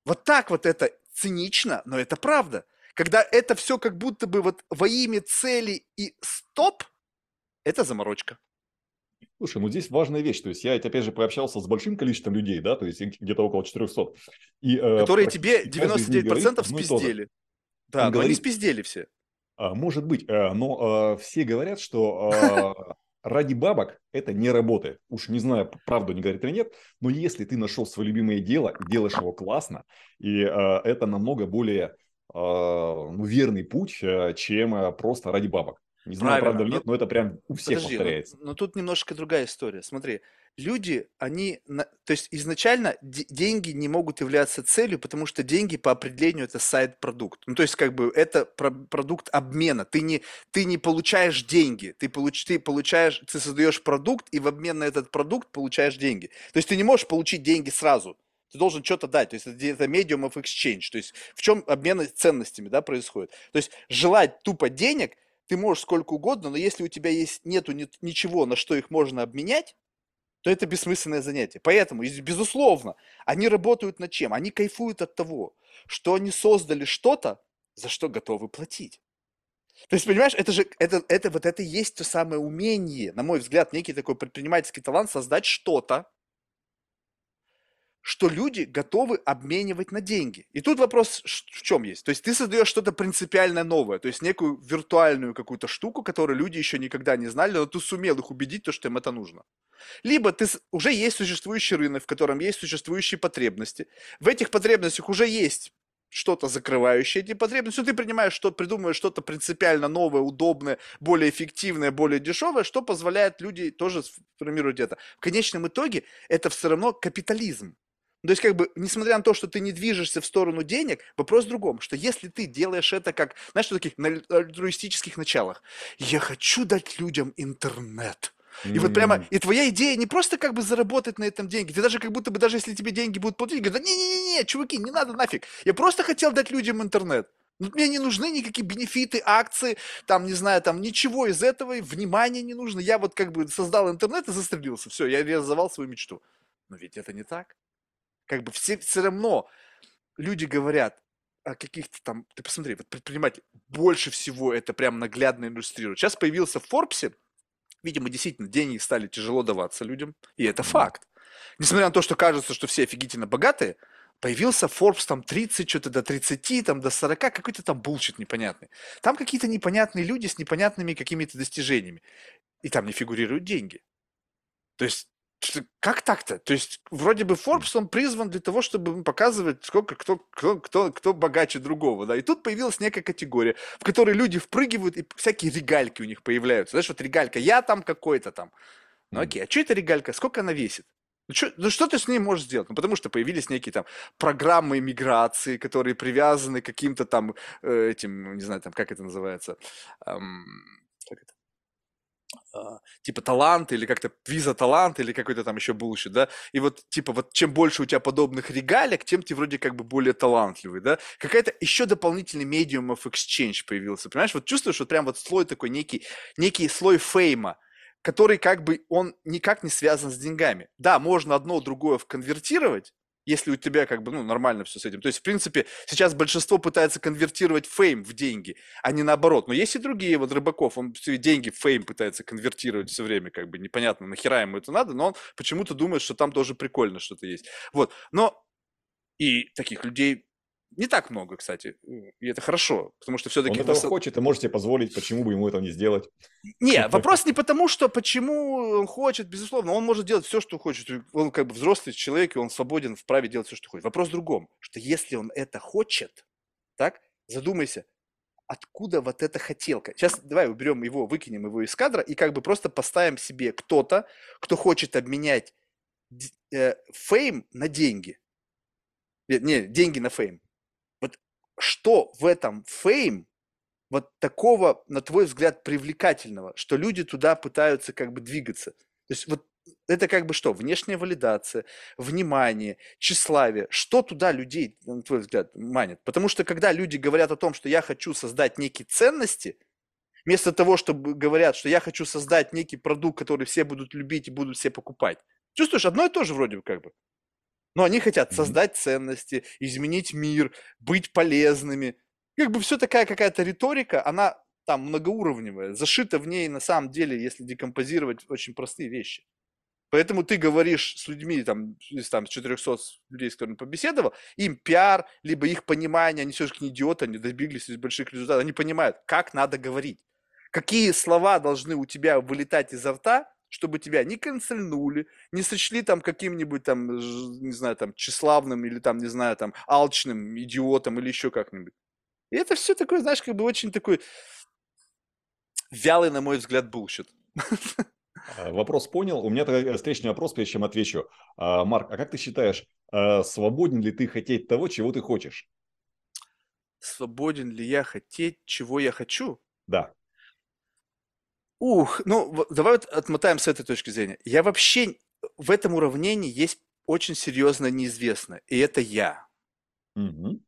Вот так вот это цинично, но это правда. Когда это все как будто бы вот во имя цели и стоп, это заморочка. Слушай, ну здесь важная вещь. То есть я, опять же, пообщался с большим количеством людей, да, то есть где-то около 400. И, э, Которые тебе 99% говорит, спиздели. Да, Он но говорит, они спиздели все. А, может быть, э, но э, все говорят, что э, <laughs> ради бабок это не работает. Уж не знаю, правду не говорит или нет, но если ты нашел свое любимое дело, делаешь его классно, и это намного более ну, верный путь, чем просто ради бабок. Не знаю, Правильно. правда или нет, но это прям у всех Подожди, повторяется. Но, но тут немножко другая история. Смотри, люди, они, то есть изначально деньги не могут являться целью, потому что деньги по определению это сайт-продукт. Ну, то есть как бы это продукт обмена. Ты не, ты не получаешь деньги, ты, получ, ты получаешь, ты создаешь продукт и в обмен на этот продукт получаешь деньги. То есть ты не можешь получить деньги сразу. Ты должен что-то дать, то есть это, это medium of exchange, то есть в чем обмен ценностями, да, происходит. То есть желать тупо денег ты можешь сколько угодно, но если у тебя есть нету ничего, на что их можно обменять, то это бессмысленное занятие. Поэтому, безусловно, они работают над чем? Они кайфуют от того, что они создали что-то, за что готовы платить. То есть, понимаешь, это же, это, это вот это и есть то самое умение, на мой взгляд, некий такой предпринимательский талант создать что-то, что люди готовы обменивать на деньги. И тут вопрос в чем есть? То есть ты создаешь что-то принципиально новое, то есть некую виртуальную какую-то штуку, которую люди еще никогда не знали, но ты сумел их убедить, то, что им это нужно. Либо ты, уже есть существующий рынок, в котором есть существующие потребности. В этих потребностях уже есть что-то закрывающее эти потребности, но ты принимаешь, что придумываешь что-то принципиально новое, удобное, более эффективное, более дешевое, что позволяет люди тоже сформировать это. В конечном итоге это все равно капитализм. То есть, как бы, несмотря на то, что ты не движешься в сторону денег, вопрос в другом, что если ты делаешь это как, знаешь, что таких на альтруистических началах, я хочу дать людям интернет. И mm-hmm. вот прямо, и твоя идея не просто как бы заработать на этом деньги, ты даже как будто бы, даже если тебе деньги будут платить, говорят, не-не-не, чуваки, не надо нафиг, я просто хотел дать людям интернет. Ну, мне не нужны никакие бенефиты, акции, там, не знаю, там ничего из этого, внимания не нужно. Я вот как бы создал интернет и застрелился. Все, я реализовал свою мечту. Но ведь это не так. Как бы все, все равно люди говорят о каких-то там, ты посмотри, вот предприниматель, больше всего это прям наглядно иллюстрирует. Сейчас появился в Форбсе, видимо, действительно, деньги стали тяжело даваться людям, и это факт. Несмотря на то, что кажется, что все офигительно богатые, появился Forbes там 30, что-то до 30, там до 40, какой-то там булчит непонятный. Там какие-то непонятные люди с непонятными какими-то достижениями. И там не фигурируют деньги. То есть как так-то? То есть вроде бы Forbes, он призван для того, чтобы показывать, сколько кто, кто, кто, кто богаче другого, да. И тут появилась некая категория, в которой люди впрыгивают, и всякие регальки у них появляются. Знаешь, вот регалька, я там какой-то там. Ну окей, а что это регалька? Сколько она весит? Ну что, ну что ты с ней можешь сделать? Ну потому что появились некие там программы миграции, которые привязаны к каким-то там э, этим, не знаю, там как это называется, эм, типа талант или как-то виза талант или какой-то там еще bullshit, да, и вот типа вот чем больше у тебя подобных регалек, тем ты вроде как бы более талантливый, да, какая-то еще дополнительный medium of exchange появился, понимаешь, вот чувствуешь вот прям вот слой такой некий, некий слой фейма, который как бы он никак не связан с деньгами. Да, можно одно другое вконвертировать, если у тебя как бы, ну, нормально все с этим. То есть, в принципе, сейчас большинство пытается конвертировать фейм в деньги, а не наоборот. Но есть и другие, вот Рыбаков, он деньги в фейм пытается конвертировать все время, как бы непонятно, нахера ему это надо, но он почему-то думает, что там тоже прикольно что-то есть. Вот, но и таких людей Не так много, кстати. И это хорошо, потому что все-таки... Он этого высо... хочет и можете позволить, почему бы ему этого не сделать? Не, <laughs> вопрос не потому, что почему он хочет, безусловно. Он может делать все, что хочет. Он как бы взрослый человек, и он свободен, вправе делать все, что хочет. Вопрос в другом, что если он это хочет, так, задумайся, откуда вот эта хотелка. Сейчас давай уберем его, выкинем его из кадра и как бы просто поставим себе кто-то, кто хочет обменять э, fame на деньги. Нет, не, деньги на fame. Что в этом fame вот такого, на твой взгляд, привлекательного, что люди туда пытаются как бы двигаться? То есть вот это как бы что? Внешняя валидация, внимание, тщеславие. Что туда людей, на твой взгляд, манит? Потому что когда люди говорят о том, что я хочу создать некие ценности, вместо того, чтобы говорят, что я хочу создать некий продукт, который все будут любить и будут все покупать. Чувствуешь, одно и то же вроде бы как бы. Но они хотят создать ценности, изменить мир, быть полезными. Как бы все такая какая-то риторика, она там многоуровневая, зашита в ней на самом деле, если декомпозировать, очень простые вещи. Поэтому ты говоришь с людьми, там, из там, 400 людей, с которыми побеседовал, им пиар, либо их понимание, они все-таки не идиоты, они добились из больших результатов, они понимают, как надо говорить. Какие слова должны у тебя вылетать изо рта, чтобы тебя не канцельнули, не сочли там каким-нибудь там, не знаю, там, тщеславным или там, не знаю, там, алчным идиотом или еще как-нибудь. И это все такое, знаешь, как бы очень такой вялый, на мой взгляд, bullshit. А, вопрос понял. У меня такой встречный вопрос, прежде чем отвечу. А, Марк, а как ты считаешь, а, свободен ли ты хотеть того, чего ты хочешь? Свободен ли я хотеть, чего я хочу? Да. Ух, ну давай вот отмотаем с этой точки зрения. Я вообще в этом уравнении есть очень серьезно неизвестно, и это я. Угу.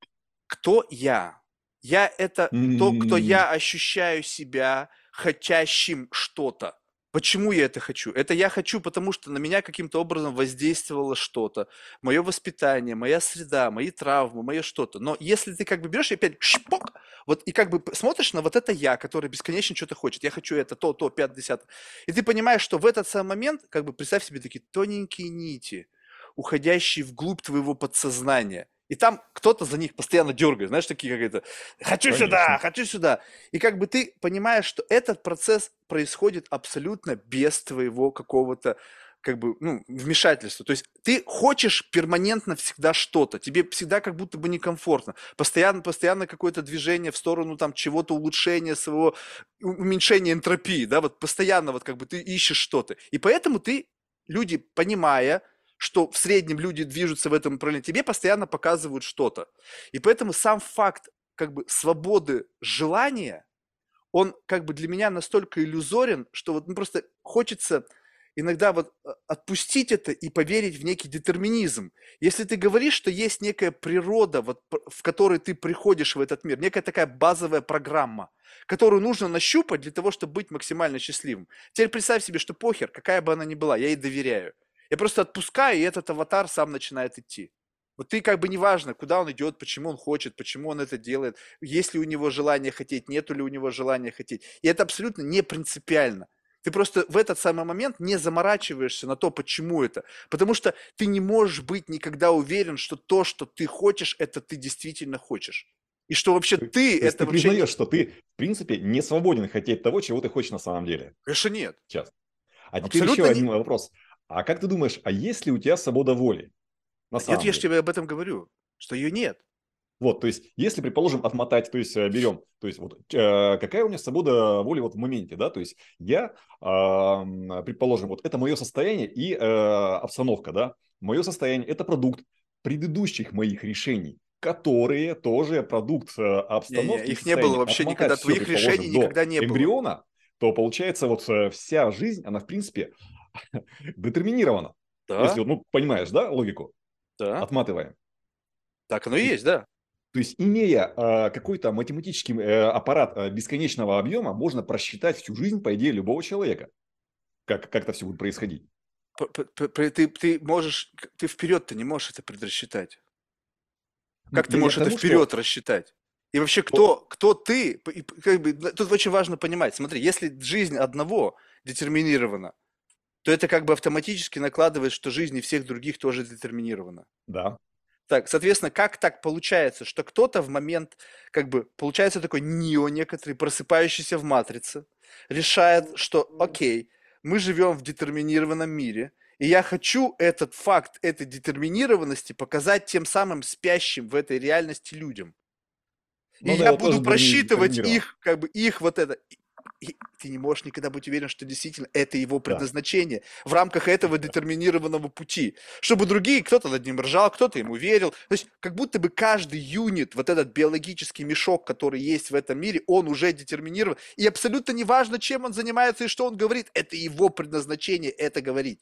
Кто я? Я это то, кто я ощущаю себя хотящим что-то. Почему я это хочу? Это я хочу, потому что на меня каким-то образом воздействовало что-то. Мое воспитание, моя среда, мои травмы, мое что-то. Но если ты как бы берешь и опять шпок, вот и как бы смотришь на вот это я, который бесконечно что-то хочет. Я хочу это, то, то, пятое, десятое. И ты понимаешь, что в этот самый момент, как бы представь себе такие тоненькие нити, уходящие вглубь твоего подсознания – и там кто-то за них постоянно дергает, знаешь, такие как это, хочу Конечно. сюда, хочу сюда. И как бы ты понимаешь, что этот процесс происходит абсолютно без твоего какого-то как бы, ну, вмешательства. То есть ты хочешь перманентно всегда что-то, тебе всегда как будто бы некомфортно. Постоянно, постоянно какое-то движение в сторону там чего-то улучшения своего, уменьшения энтропии, да, вот постоянно вот как бы ты ищешь что-то. И поэтому ты, люди, понимая, что в среднем люди движутся в этом направлении, тебе постоянно показывают что-то. И поэтому сам факт как бы свободы желания, он как бы для меня настолько иллюзорен, что вот ну, просто хочется иногда вот э, отпустить это и поверить в некий детерминизм. Если ты говоришь, что есть некая природа, вот, в которой ты приходишь в этот мир, некая такая базовая программа, которую нужно нащупать для того, чтобы быть максимально счастливым. Теперь представь себе, что похер, какая бы она ни была, я ей доверяю. Я просто отпускаю, и этот аватар сам начинает идти. Вот ты как бы неважно, куда он идет, почему он хочет, почему он это делает, есть ли у него желание хотеть, нету ли у него желания хотеть. И это абсолютно не принципиально. Ты просто в этот самый момент не заморачиваешься на то, почему это. Потому что ты не можешь быть никогда уверен, что то, что ты хочешь, это ты действительно хочешь. И что вообще ты, ты это ты вообще... признаешь, что ты, в принципе, не свободен хотеть того, чего ты хочешь на самом деле. Конечно, нет. Сейчас. А теперь Абсолютно еще один не... вопрос. А как ты думаешь, а есть ли у тебя свобода воли? На нет, я же тебе об этом говорю, что ее нет. Вот, то есть, если, предположим, отмотать, то есть, э, берем, то есть, вот, э, какая у меня свобода воли вот в моменте, да, то есть, я, э, предположим, вот это мое состояние и э, обстановка, да, мое состояние – это продукт предыдущих моих решений, которые тоже продукт э, обстановки. Не, не, их не было вообще никогда, твоих решений никогда не было. эмбриона, то получается вот э, вся жизнь, она в принципе <laughs> детерминировано. Да. Если, ну, понимаешь, да, логику? Да. Отматываем. Так оно и есть, да. То есть, имея э, какой-то математический э, аппарат э, бесконечного объема, можно просчитать всю жизнь, по идее, любого человека. Как, как это все будет происходить. Ты, ты можешь, ты вперед-то не можешь это предрасчитать. Как ну, ты можешь это вперед что... рассчитать? И вообще, кто, кто ты? Как бы, тут очень важно понимать. Смотри, если жизнь одного детерминирована, то это как бы автоматически накладывает, что жизнь и всех других тоже детерминирована. Да. Так, соответственно, как так получается, что кто-то в момент, как бы, получается такой нео некоторый, просыпающийся в матрице, решает, что, окей, мы живем в детерминированном мире, и я хочу этот факт этой детерминированности показать тем самым спящим в этой реальности людям. И Ну да, я буду просчитывать их, как бы, их вот это. И ты не можешь никогда быть уверен, что действительно это его Да. предназначение в рамках этого детерминированного пути. Чтобы другие, кто-то над ним ржал, кто-то ему верил. То есть как будто бы каждый юнит, вот этот биологический мешок, который есть в этом мире, он уже детерминирован. И абсолютно неважно, чем он занимается и что он говорит, это его предназначение это говорить.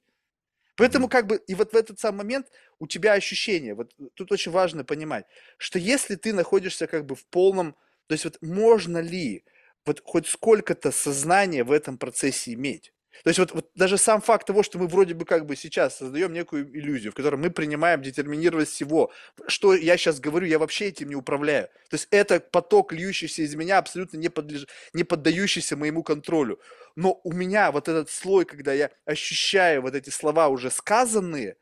Поэтому как бы и вот в этот самый момент у тебя ощущение, вот тут очень важно понимать, что если ты находишься как бы в полном, то есть вот можно ли вот хоть сколько-то сознания в этом процессе иметь? То есть вот, вот даже сам факт того, что мы вроде бы как бы сейчас создаем некую иллюзию, в которой мы принимаем детерминированность всего, что я сейчас говорю, я вообще этим не управляю. То есть это поток, льющийся из меня, абсолютно не, подлеж... не поддающийся моему контролю. Но у меня вот этот слой, когда я ощущаю вот эти слова уже сказанные,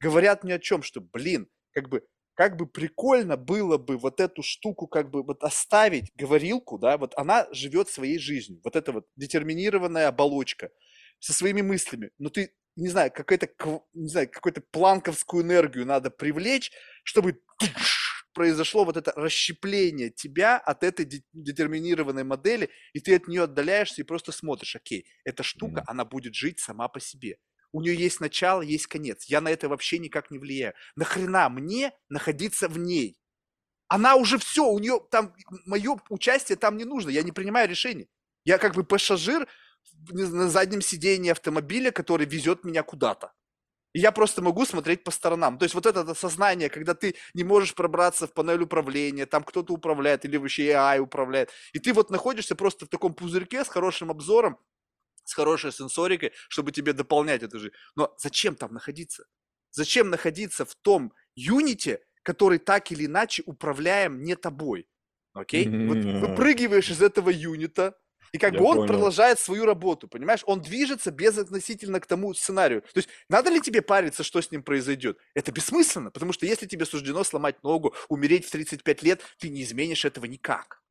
говорят мне о чем, что, блин, как бы, как бы прикольно было бы вот эту штуку как бы вот оставить, говорилку, да, вот она живет своей жизнью, вот эта вот детерминированная оболочка со своими мыслями, но ты, не знаю, какой-то, не знаю, какую-то планковскую энергию надо привлечь, чтобы <laughs> произошло вот это расщепление тебя от этой де- детерминированной модели, и ты от нее отдаляешься и просто смотришь, окей, эта штука, Мгм. она будет жить сама по себе. У нее есть начало, есть конец. Я на это вообще никак не влияю. Нахрена мне находиться в ней? Она уже все, у нее там, мое участие там не нужно, я не принимаю решений. Я как бы пассажир на заднем сидении автомобиля, который везет меня куда-то. И я просто могу смотреть по сторонам. То есть вот это осознание, когда ты не можешь пробраться в панель управления, там кто-то управляет или вообще AI управляет, и ты вот находишься просто в таком пузырьке с хорошим обзором, с хорошей сенсорикой, чтобы тебе дополнять эту жизнь. Но зачем там находиться? Зачем находиться в том юните, который так или иначе управляем не тобой? Окей? Вот Мгм. выпрыгиваешь из этого юнита, и как Я бы он понял. продолжает свою работу, понимаешь? Он движется безотносительно к тому сценарию. То есть надо ли тебе париться, что с ним произойдет? Это бессмысленно, потому что если тебе суждено сломать ногу, умереть в 35 лет, ты не изменишь этого никак.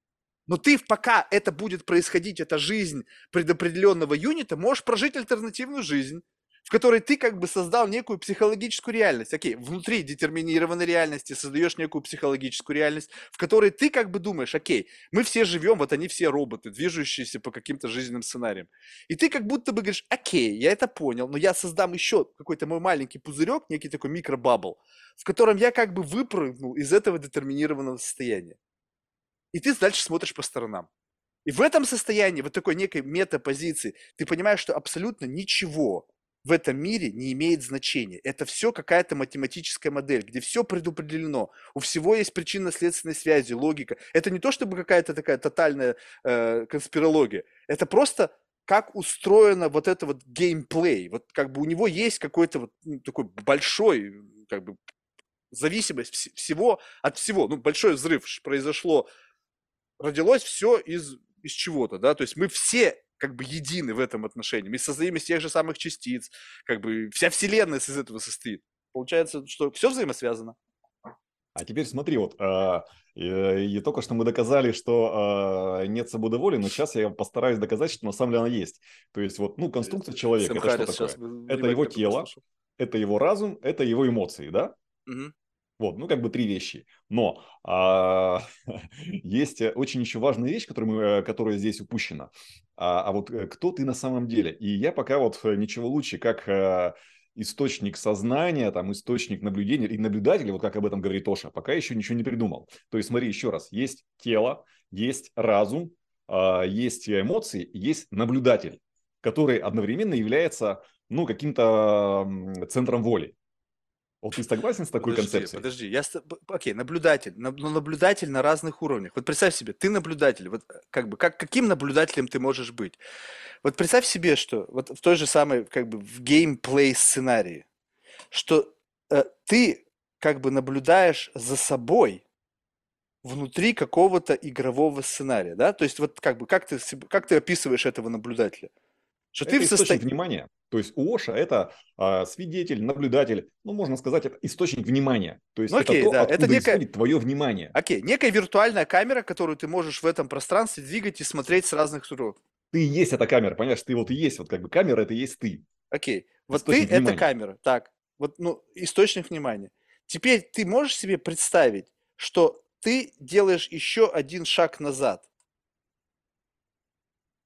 Но ты, пока это будет происходить, эта жизнь предопределенного юнита, можешь прожить альтернативную жизнь, в которой ты как бы создал некую психологическую реальность. Окей, внутри детерминированной реальности создаешь некую психологическую реальность, в которой ты как бы думаешь, окей, мы все живем, вот они все роботы, движущиеся по каким-то жизненным сценариям. И ты как будто бы говоришь, окей, я это понял, но я создам еще какой-то мой маленький пузырек, некий такой микробабл, в котором я как бы выпрыгнул из этого детерминированного состояния. И ты дальше смотришь по сторонам. И в этом состоянии, вот такой некой метапозиции, ты понимаешь, что абсолютно ничего в этом мире не имеет значения. Это все какая-то математическая модель, где все предопределено. У всего есть причинно-следственные связи, логика. Это не то, чтобы какая-то такая тотальная э, конспирология. Это просто как устроено вот это вот геймплей. Вот как бы у него есть какой-то вот ну, такой большой как бы зависимость вс- всего от всего. Ну, большой взрыв произошло, родилось все из, из чего-то, да, то есть мы все как бы едины в этом отношении, мы создаем из тех же самых частиц, как бы вся вселенная из этого состоит. Получается, что все взаимосвязано. А теперь смотри, вот а, и, и только что мы доказали, что а, нет свободы воли, но сейчас я постараюсь доказать, что на самом деле она есть. То есть вот, ну, конструкция человека, Сэм это что такое? Это его тело, послушал. это его разум, это его эмоции, да? Мгм. Вот, ну как бы три вещи. Но а, <laughs> есть э, очень еще важная вещь, которая, мы, э, которая здесь упущена. А, а вот э, кто ты на самом деле? И я пока вот ничего лучше, как источник сознания, там, источник наблюдения и наблюдателя, вот как об этом говорит Тоша, пока еще ничего не придумал. То есть смотри еще раз, есть тело, есть разум, а, есть эмоции, есть наблюдатель, который одновременно является, ну, каким-то центром воли. Вот ты согласен с такой Подожди, концепцией? подожди, я окей, наблюдатель, наб- но наблюдатель на разных уровнях. Вот представь себе, ты наблюдатель, вот э, как бы, как, каким наблюдателем ты можешь быть? Вот представь себе, что вот в той же самой, как бы, в геймплей сценарии, что э, ты как бы наблюдаешь за собой внутри какого-то игрового сценария, да? То есть вот как бы, как ты, как ты описываешь этого наблюдателя? Что это ты в источник состоянии... внимания. То есть у Оша это а, свидетель, наблюдатель, ну, можно сказать, это источник внимания. То есть Ну, это окей, то, да, откуда это некая- исходит твое внимание. Окей, некая виртуальная камера, которую ты можешь в этом пространстве двигать и смотреть с разных сторон. Ты и есть эта камера, понимаешь? Ты вот и есть, вот как бы камера это и есть ты. Окей, вот Источник ты это камера, так, вот, ну, источник внимания. Теперь ты можешь себе представить, что ты делаешь еще один шаг назад.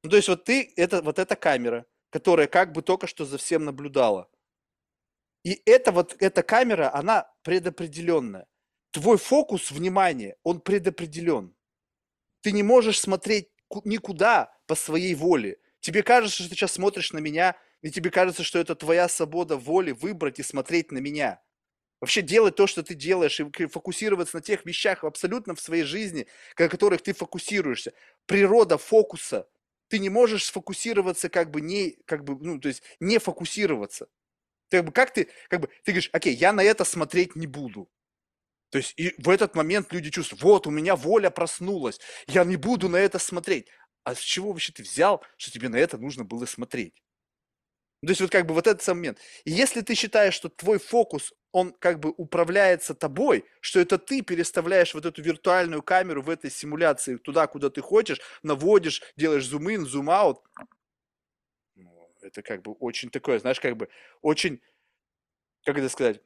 Ну, то есть вот ты, это вот эта камера, которая как бы только что за всем наблюдала. И это вот, эта камера, она предопределенная. Твой фокус внимания, он предопределен. Ты не можешь смотреть ку- никуда по своей воле. Тебе кажется, что ты сейчас смотришь на меня, и тебе кажется, что это твоя свобода воли выбрать и смотреть на меня. Вообще делать то, что ты делаешь, и фокусироваться на тех вещах абсолютно в своей жизни, на которых ты фокусируешься. Природа фокуса. Ты не можешь сфокусироваться как бы не, как бы, ну, то есть не фокусироваться. Ты как бы, как ты, как бы, ты говоришь, окей, я на это смотреть не буду. То есть и в этот момент люди чувствуют, вот, у меня воля проснулась, я не буду на это смотреть. А с чего вообще ты взял, что тебе на это нужно было смотреть? То есть вот как бы вот этот сам момент. И если ты считаешь, что твой фокус, он как бы управляется тобой, что это ты переставляешь вот эту виртуальную камеру в этой симуляции туда, куда ты хочешь, наводишь, делаешь зум-ин, зум-аут, ну, это как бы очень такое, знаешь, как бы очень, как это сказать,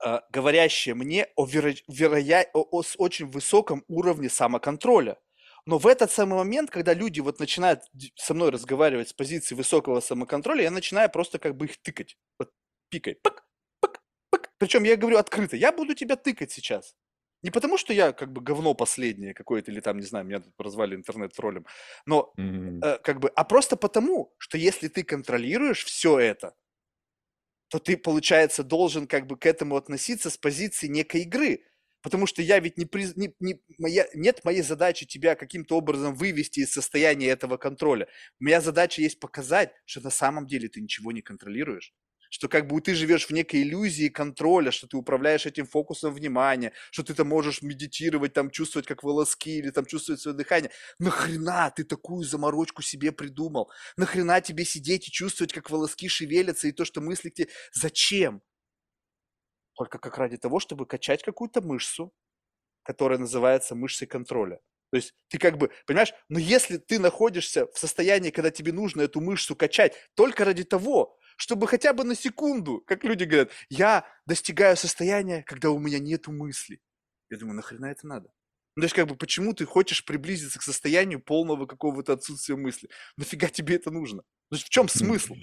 а, говорящее мне о, веро- вероя- о- о очень высоком уровне самоконтроля. Но в этот самый момент, когда люди вот начинают со мной разговаривать с позиции высокого самоконтроля, я начинаю просто как бы их тыкать. Вот пикай. Пык, пык, пык. Причем я говорю открыто, я буду тебя тыкать сейчас. Не потому, что я как бы говно последнее какое-то, или там, не знаю, меня тут прозвали интернет-троллем, но Мгм. э, как бы, а просто потому, что если ты контролируешь все это, то ты, получается, должен как бы к этому относиться с позиции некой игры. Потому что я ведь не, приз- не, не- моя, нет моей задачи тебя каким-то образом вывести из состояния этого контроля. Моя задача есть показать, что на самом деле ты ничего не контролируешь. Что как бы ты живешь в некой иллюзии контроля, что ты управляешь этим фокусом внимания, что ты там можешь медитировать, там чувствовать как волоски или там чувствовать свое дыхание. Нахрена ты такую заморочку себе придумал? Нахрена тебе сидеть и чувствовать, как волоски шевелятся, и то, что мысли к тебе... Зачем? Только как ради того, чтобы качать какую-то мышцу, которая называется мышцей контроля. То есть ты как бы, понимаешь, но если ты находишься в состоянии, когда тебе нужно эту мышцу качать только ради того, чтобы хотя бы на секунду, как люди говорят, я достигаю состояния, когда у меня нету мысли. Я думаю, нахрена это надо? Ну, то есть, как бы, почему ты хочешь приблизиться к состоянию полного какого-то отсутствия мысли? Нафига тебе это нужно? То есть, в чем смысл?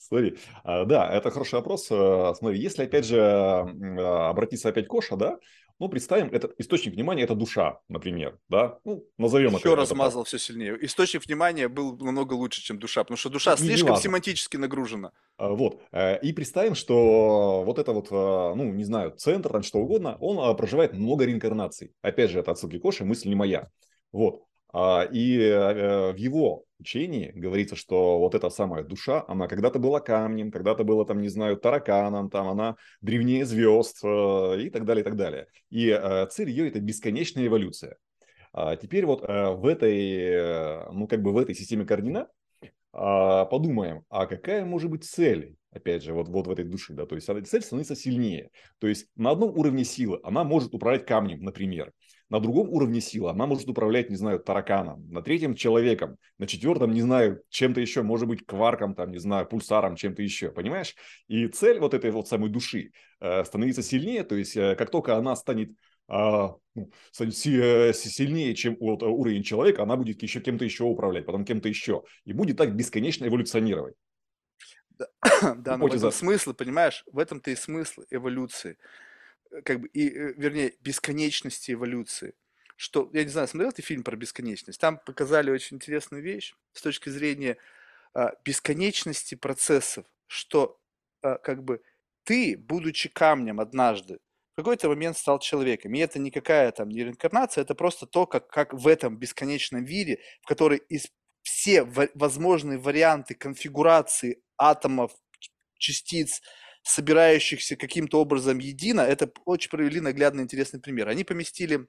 Смотри, а, да, это хороший вопрос. А, Смотри, если опять же а, обратиться опять к Коша, да, ну, представим, этот источник внимания – это душа, например, да, ну, назовем. Еще это так. размазал все сильнее. Источник внимания был намного лучше, чем душа, потому что душа Не- не слишком важно. семантически нагружена. Вот. э, И представим, что вот это вот, ну, не знаю, центр, там что угодно, он проживает много реинкарнаций. Опять же, это отсылки Коши, мысль не моя. Вот. А, И э, в его учении говорится, что вот эта самая душа, она когда-то была камнем, когда-то была, там, не знаю, тараканом, там, она древнее звезд э, и так далее, и так далее. И э, цель ее – это бесконечная эволюция. А теперь вот в этой, ну, как бы в этой системе координат а, подумаем, а какая может быть цель, опять же, вот, вот в этой души, да, то есть цель становится сильнее. То есть на одном уровне силы она может управлять камнем, например, на другом уровне силы она может управлять, не знаю, тараканом, на третьем человеком, на четвертом, не знаю, чем-то еще, может быть, кварком, там, не знаю, пульсаром, чем-то еще, понимаешь? И цель вот этой вот самой души э, становится сильнее, то есть э, как только она станет а, ну, э, си- сильнее, чем вот, э, уровень человека, она будет еще кем-то еще управлять, потом кем-то еще. И будет так бесконечно эволюционировать. Да, <coughs> но в этом смысл, понимаешь? В этом-то и смысл эволюции. Э, Как бы, и, э, вернее, бесконечности эволюции. Что, я не знаю, смотрел ты фильм про бесконечность? Там показали очень интересную вещь с точки зрения а, бесконечности процессов, что а, как бы ты, будучи камнем однажды, в какой-то момент стал человеком. И это никакая там не реинкарнация, это просто то, как, как в этом бесконечном виде, в который из все возможные варианты конфигурации атомов, частиц, собирающихся каким-то образом едино, это очень провели наглядный интересный пример. Они поместили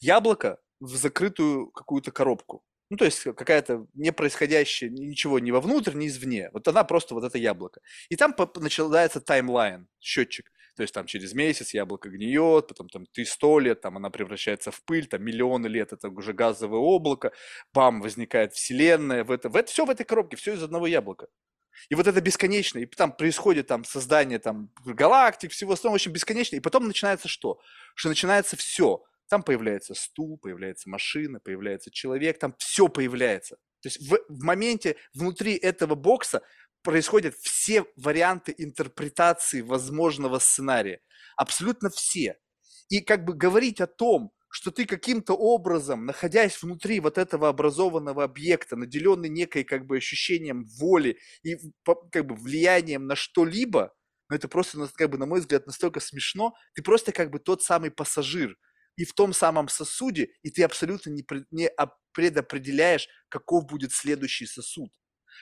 яблоко в закрытую какую-то коробку. Ну, то есть какая-то не происходящая ничего ни вовнутрь, ни извне. Вот она просто вот это яблоко. И там начинается таймлайн, счетчик. То есть там через месяц яблоко гниет, потом там ты сто лет, там она превращается в пыль, там миллионы лет это уже газовое облако, бам, возникает вселенная, в это, в это, все в этой коробке, все из одного яблока. И вот это бесконечно, и там происходит там создание там галактик, всего остального, очень бесконечно, и потом начинается что? Что начинается все. Там появляется стул, появляется машина, появляется человек, там все появляется. То есть в, в моменте внутри этого бокса происходят все варианты интерпретации возможного сценария. Абсолютно все. И как бы говорить о том, что ты каким-то образом, находясь внутри вот этого образованного объекта, наделенный некой как бы ощущением воли и как бы влиянием на что-либо, ну это просто, как бы, на мой взгляд, настолько смешно, ты просто как бы тот самый пассажир, и в том самом сосуде, и ты абсолютно не, не предопределяешь, каков будет следующий сосуд.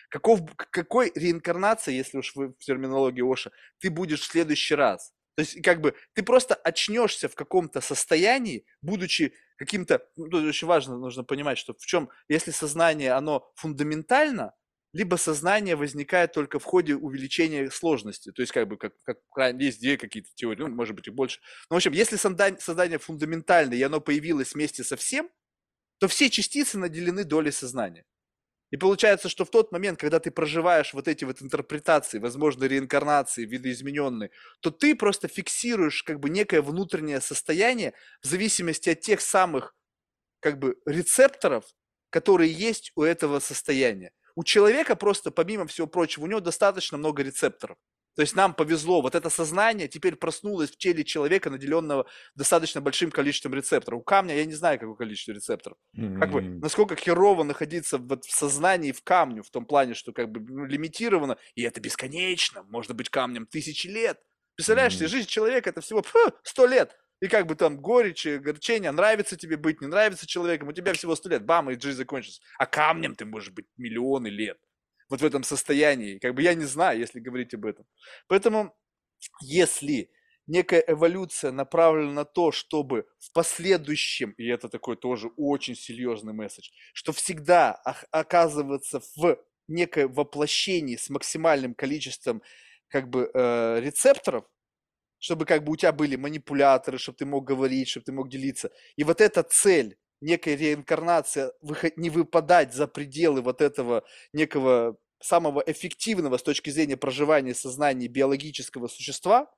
Каков, какой реинкарнации, если уж вы в терминологии Оша, ты будешь в следующий раз. То есть, как бы, ты просто очнешься в каком-то состоянии, будучи каким-то, ну, тут очень важно, нужно понимать, что в чем, если сознание, оно фундаментально, либо сознание возникает только в ходе увеличения сложности. То есть, как бы, как, как есть две какие-то теории, ну, может быть, и больше. Но, в общем, если создание, создание фундаментальное, и оно появилось вместе со всем, то все частицы наделены долей сознания. И получается, что в тот момент, когда ты проживаешь вот эти вот интерпретации, возможно, реинкарнации, видоизмененные, то ты просто фиксируешь как бы некое внутреннее состояние в зависимости от тех самых как бы рецепторов, которые есть у этого состояния. У человека просто, помимо всего прочего, у него достаточно много рецепторов. То есть нам повезло, вот это сознание теперь проснулось в теле человека, наделенного достаточно большим количеством рецепторов. У камня я не знаю, какое количество рецепторов. Mm-hmm. Как бы, насколько херово находиться вот в сознании в камню, в том плане, что как бы ну, лимитировано, и это бесконечно, может быть камнем тысячи лет. Представляешь, mm-hmm. жизнь человека это всего сто лет. И как бы там горечь, горчение, нравится тебе быть, не нравится человеком, у тебя всего сто лет, бам, и жизнь закончится. А камнем ты можешь быть миллионы лет вот в этом состоянии. Как бы я не знаю, если говорить об этом. Поэтому, если некая эволюция направлена на то, чтобы в последующем, и это такой тоже очень серьезный месседж, что всегда оказываться в некое воплощении с максимальным количеством как бы э, рецепторов, чтобы как бы у тебя были манипуляторы, чтобы ты мог говорить, чтобы ты мог делиться. И вот эта цель некая реинкарнация, не выпадать за пределы вот этого некого самого эффективного с точки зрения проживания сознания биологического существа,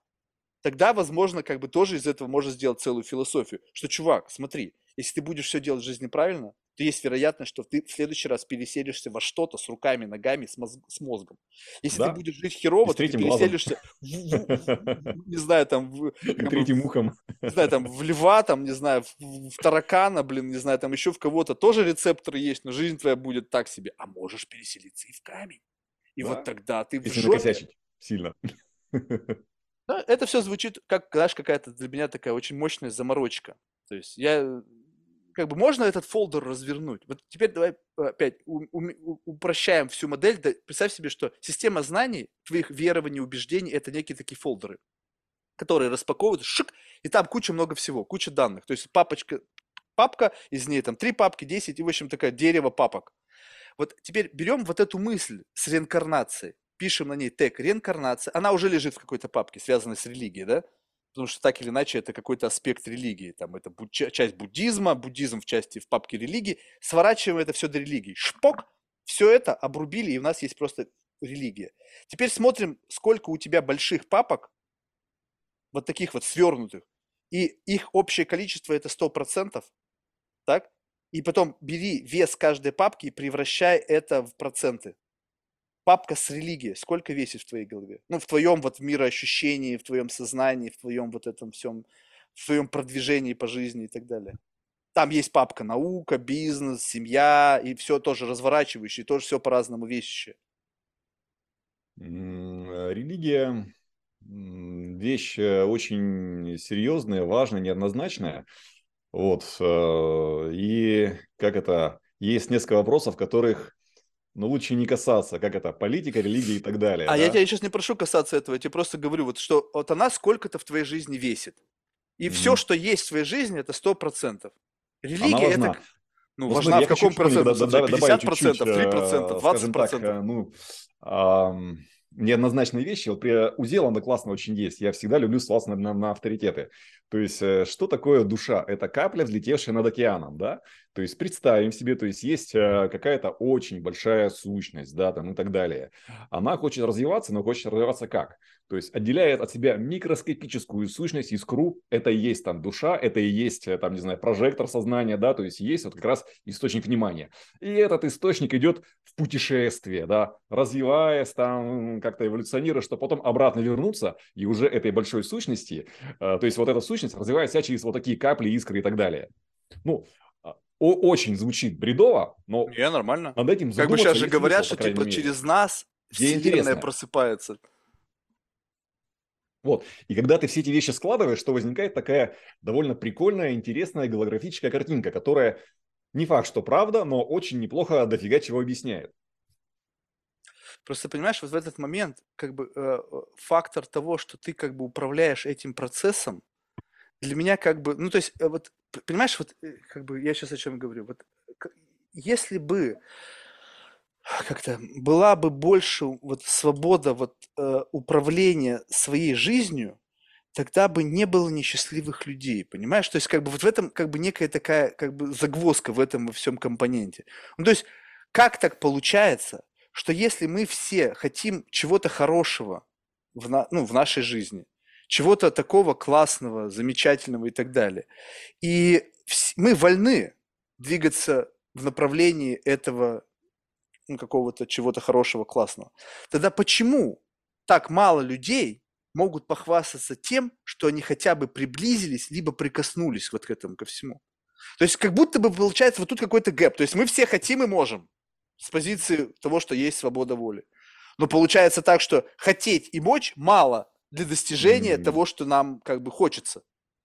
тогда, возможно, как бы тоже из этого можно сделать целую философию. Что, чувак, смотри, если ты будешь все делать в жизни правильно, то есть вероятность, что ты в следующий раз переселишься во что-то с руками, ногами, с, мозг, с мозгом. Если да? ты будешь жить херово, то ты переселишься, в, в, не знаю, там... В, <laughs> Третьим ухом. Не знаю, там, в льва, там, не знаю, в, в таракана, блин, не знаю, там еще в кого-то тоже рецепторы есть, но жизнь твоя будет так себе. А можешь переселиться и в камень. И да? вот тогда ты Если в жопе... сильно. Да, <laughs> это все звучит как, знаешь, какая-то для меня такая очень мощная заморочка. То есть я как бы можно этот фолдер развернуть. Вот теперь давай опять упрощаем всю модель. Да, представь себе, что система знаний, твоих верований, убеждений – это некие такие фолдеры, которые распаковывают, шик, и там куча много всего, куча данных. То есть папочка, папка, из ней там три папки, 10, и, в общем, такое дерево папок. Вот теперь берем вот эту мысль с реинкарнацией, пишем на ней тег реинкарнация, она уже лежит в какой-то папке, связанной с религией, да? Потому что так или иначе это какой-то аспект религии, там это часть буддизма, буддизм в части в папке религии, сворачиваем это все до религии, шпок, все это обрубили, и у нас есть просто религия. Теперь смотрим, сколько у тебя больших папок, вот таких вот свернутых, и их общее количество это 100%, так? И потом бери вес каждой папки и превращай это в проценты папка с религией, сколько весит в твоей голове? Ну, в твоем вот мироощущении, в твоем сознании, в твоем вот этом всем, в твоем продвижении по жизни и так далее. Там есть папка наука, бизнес, семья и все тоже разворачивающее, тоже все по-разному вещи. Религия вещь э, очень серьезная, важная, неоднозначная. Вот. Э, и как это, есть несколько вопросов, которых но лучше не касаться, как это, политика, религия и так далее. А да? я тебя сейчас не прошу касаться этого, я тебе просто говорю, вот что вот она сколько-то в твоей жизни весит. И mm-hmm. все, что есть в твоей жизни, это сто процентов. Религия это... Ну, Ну, важна в хочу каком еще процентном чуть-чуть, 50%, 3%, э, скажем так, 20%? э, ну, неоднозначные вещи. Вот при у Зеланда классно очень есть. Я всегда люблю ссылаться на, на- на авторитеты. То есть, э, что такое душа? Это капля, взлетевшая над океаном, да? То есть, представим себе, то есть, есть э, какая-то очень большая сущность, да, там и так далее. Она хочет развиваться, но хочет развиваться как? То есть, отделяет от себя микроскопическую сущность, искру, это и есть там душа, это и есть, э, там, не знаю, прожектор сознания, да, то есть, есть вот как раз источник внимания. И этот источник идет в путешествие, да, развиваясь там, как-то эволюционируя, чтобы потом обратно вернуться и уже этой большой сущности, э, то есть вот эта сущность развивает себя через вот такие капли, искры и так далее. Ну, о- очень звучит бредово, но Не, нормально. над этим Как бы сейчас же говорят, что типа через нас Вселенная просыпается. Вот. И когда ты все эти вещи складываешь, то возникает такая довольно прикольная, интересная голографическая картинка, которая не факт, что правда, но очень неплохо дофига чего объясняет. Просто понимаешь, вот в этот момент как бы э, э, фактор того, что ты как бы управляешь этим процессом, для меня как бы, ну то есть э, вот понимаешь, вот э, как бы я сейчас о чем говорю, вот если бы как-то была бы больше вот свобода вот э, управления своей жизнью, тогда бы не было несчастливых людей, понимаешь? То есть как бы вот в этом как бы некая такая как бы загвоздка в этом во всем компоненте. Ну то есть как так получается, что если мы все хотим чего-то хорошего в, на- ну, в нашей жизни, чего-то такого классного, замечательного и так далее, и мы вольны двигаться в направлении этого ну, какого-то чего-то хорошего, классного, тогда почему так мало людей могут похвастаться тем, что они хотя бы приблизились, либо прикоснулись вот к этому, ко всему? То есть как будто бы получается вот тут какой-то гэп. То есть мы все хотим и можем с позиции того, что есть свобода воли. Но получается так, что хотеть и мочь мало для достижения М. того, что нам как бы хочется.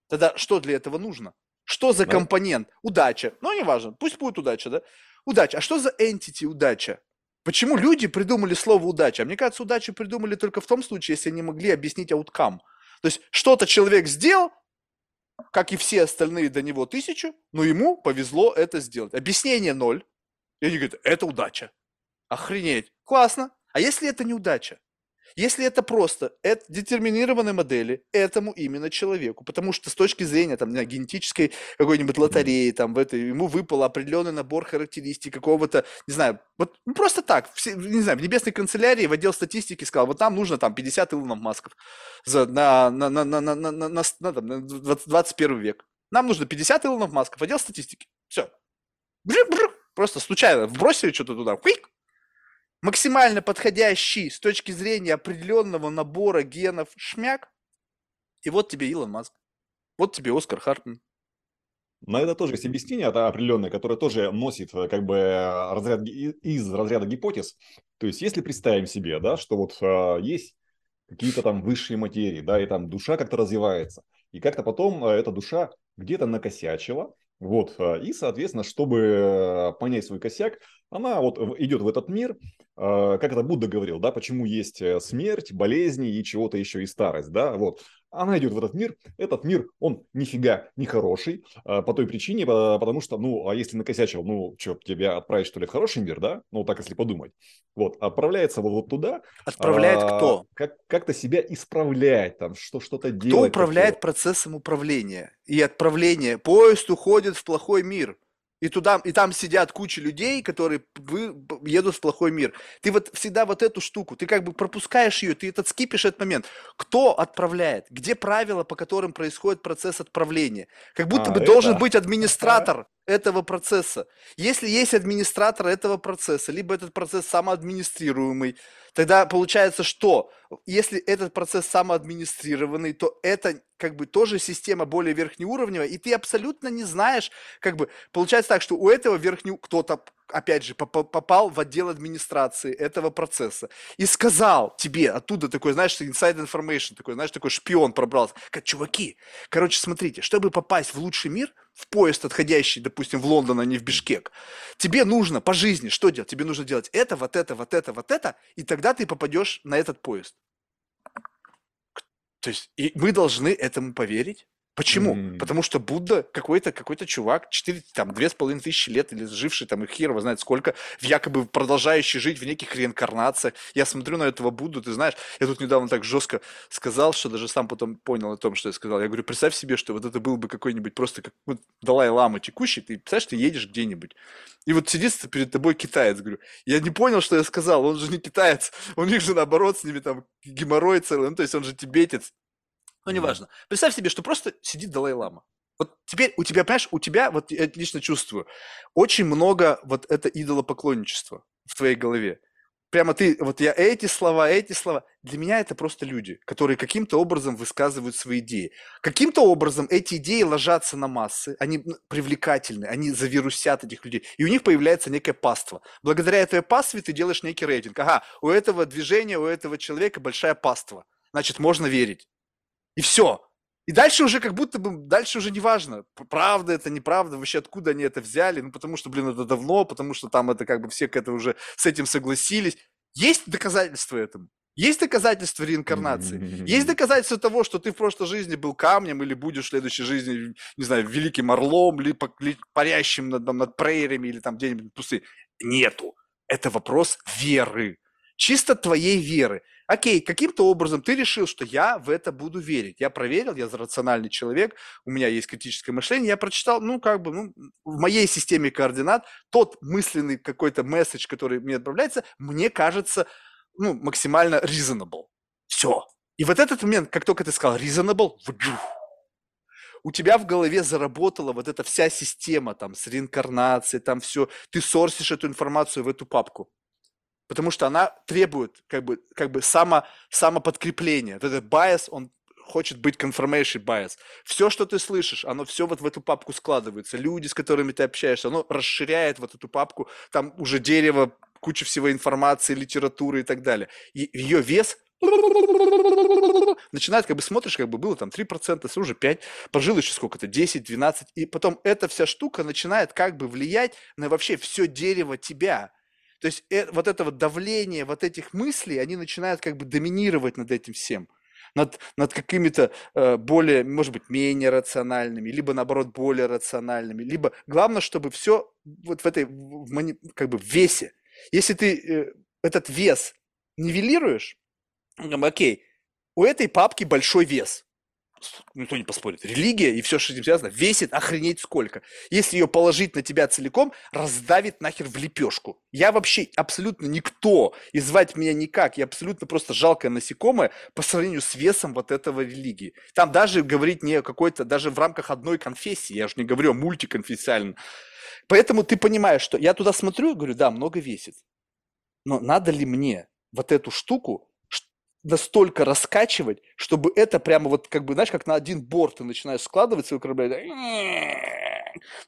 Тогда что для этого нужно? Что за Да. компонент? Удача. Ну, неважно, пусть будет удача, да? Удача. А что за entity удача? Почему люди придумали слово удача? А мне кажется, удачу придумали только в том случае, если они могли объяснить ауткам. То есть что-то человек сделал, как и все остальные до него тысячу, но ему повезло это сделать. Объяснение ноль. И они говорят, это удача. Охренеть. Классно. А если это неудача? Если это просто это детерминированные модели этому именно человеку, потому что с точки зрения там, знаю, генетической какой-нибудь лотереи, там, в этой, ему выпал определенный набор характеристик какого-то, не знаю, вот ну, просто так, все, не знаю, в небесной канцелярии в отдел статистики сказал, вот нам нужно там 50 Илонов Масков за, на, на, на, на, на, на, на, на, на, там, на 20 21 век. Нам нужно 50 Илонов Масков, отдел статистики. Все. Просто случайно вбросили что-то туда, хуик, максимально подходящий с точки зрения определенного набора генов шмяк, и вот тебе Илон Маск, вот тебе Оскар Хартман. На это тоже есть объяснение это определенное, которое тоже носит э, как бы э, разряд, из разряда гипотез. То есть, если представим себе, да, что вот э, есть какие-то там высшие материи, да, и там душа как-то развивается, и как-то потом э, эта душа где-то накосячила, вот, э, и, соответственно, чтобы понять свой косяк, она вот идет в этот мир, э, как это Будда говорил, да, почему есть э, смерть, болезни и чего-то еще и старость, да, вот. Она идет в этот мир, этот мир, он нифига не хороший, а, по той причине, по- потому что, ну, а если накосячил, ну, что, тебя отправить, что ли, в хороший мир, да? Ну, так если подумать. Вот, отправляется вот, туда. Отправляет а, кто? Как, как-то себя исправлять, там, что, что-то Кто делать. управляет такое. процессом управления и отправления? Поезд уходит в плохой мир. И туда, и там сидят куча людей, которые вы- едут в плохой мир. Ты вот всегда вот эту штуку, ты как бы пропускаешь ее, ты этот скипишь этот момент. Кто отправляет? Где правила, по которым происходит процесс отправления? Как будто А, бы должен это? быть администратор этого процесса. Если есть администратор этого процесса, либо этот процесс самоадминистрируемый, тогда получается, что если этот процесс самоадминистрированный, то это как бы тоже система более верхнеуровневая, и ты абсолютно не знаешь, как бы получается так, что у этого верхнего кто-то опять же попа- попал в отдел администрации этого процесса и сказал тебе оттуда такой, знаешь, inside information, такой, знаешь, такой шпион пробрался, как чуваки, короче, смотрите, чтобы попасть в лучший мир, в поезд, отходящий, допустим, в Лондон, а не в Бишкек, тебе нужно по жизни что делать? Тебе нужно делать это, вот это, вот это, вот это, и тогда ты попадешь на этот поезд. То есть и мы должны этому поверить, Почему? Мгм. Потому что Будда какой-то какой-то чувак, 4, там, две с половиной тысячи лет, или живший там, их хер его знает сколько, в якобы продолжающий жить в неких реинкарнациях. Я смотрю на этого Будду, ты знаешь, я тут недавно так жестко сказал, что даже сам потом понял о том, что я сказал. Я говорю, представь себе, что вот это был бы какой-нибудь просто как вот Далай-Лама текущий, ты представляешь, ты едешь где-нибудь, и вот сидит перед тобой китаец, говорю, я не понял, что я сказал, он же не китаец, у них же наоборот с ними там геморрой целый, ну то есть он же тибетец, ну, неважно. Представь себе, что просто сидит Далай-Лама. Вот теперь у тебя, понимаешь, у тебя, вот я лично чувствую, очень много вот это идолопоклонничества в твоей голове. Прямо ты, вот я эти слова, эти слова. Для меня это просто люди, которые каким-то образом высказывают свои идеи. Каким-то образом эти идеи ложатся на массы, они м, привлекательны, они завирусят этих людей, и у них появляется некое паство. Благодаря этой пастве ты делаешь некий рейтинг. Ага, у этого движения, у этого человека большая паства. Значит, можно верить. И все. И дальше уже как будто бы, дальше уже не важно, правда это, неправда, вообще откуда они это взяли, ну потому что, блин, это давно, потому что там это как бы все к этому уже с этим согласились. Есть доказательства этому? Есть доказательства реинкарнации? Есть доказательства того, что ты в прошлой жизни был камнем или будешь в следующей жизни, не знаю, великим орлом, ли, па- ли парящим над, там, над прериями или там где-нибудь в пустыне? Нету. Это вопрос веры. Чисто твоей веры. Окей, каким-то образом ты решил, что я в это буду верить. Я проверил, я рациональный человек, у меня есть критическое мышление, я прочитал, ну, как бы, ну, в моей системе координат тот мысленный какой-то месседж, который мне отправляется, мне кажется, ну, максимально reasonable. Все. И вот этот момент, как только ты сказал reasonable, у тебя в голове заработала вот эта вся система там с реинкарнацией, там все, ты сорсишь эту информацию в эту папку. Потому что она требует как бы, как бы само, самоподкрепления. Вот этот bias, он хочет быть confirmation bias. Все, что ты слышишь, оно все вот в эту папку складывается. Люди, с которыми ты общаешься, оно расширяет вот эту папку. Там уже дерево, куча всего информации, литературы и так далее. И ее вес начинает, как бы смотришь, как бы было там 3%, если уже 5, прожил еще сколько-то, 10, 12, и потом эта вся штука начинает как бы влиять на вообще все дерево тебя. То есть э, вот это вот давление вот этих мыслей, они начинают как бы доминировать над этим всем. Над, над какими-то э, более, может быть, менее рациональными, либо наоборот более рациональными, либо главное, чтобы все вот в этой, в, мани- как бы в весе. Если ты э, этот вес нивелируешь, окей, у этой папки большой вес. Никто не поспорит. Религия и все, что с этим связано, весит охренеть сколько. Если ее положить на тебя целиком, раздавит нахер в лепешку. Я вообще абсолютно никто, и звать меня никак. Я абсолютно просто жалкое насекомое по сравнению с весом вот этого религии. Там даже говорить не какой-то, даже в рамках одной конфессии, я же не говорю о мультиконфессиальном. Поэтому ты понимаешь, что я туда смотрю, говорю, да, много весит. Но надо ли мне вот эту штуку настолько раскачивать, чтобы это прямо вот как бы, знаешь, как на один борт ты начинаешь складывать свой корабль, да,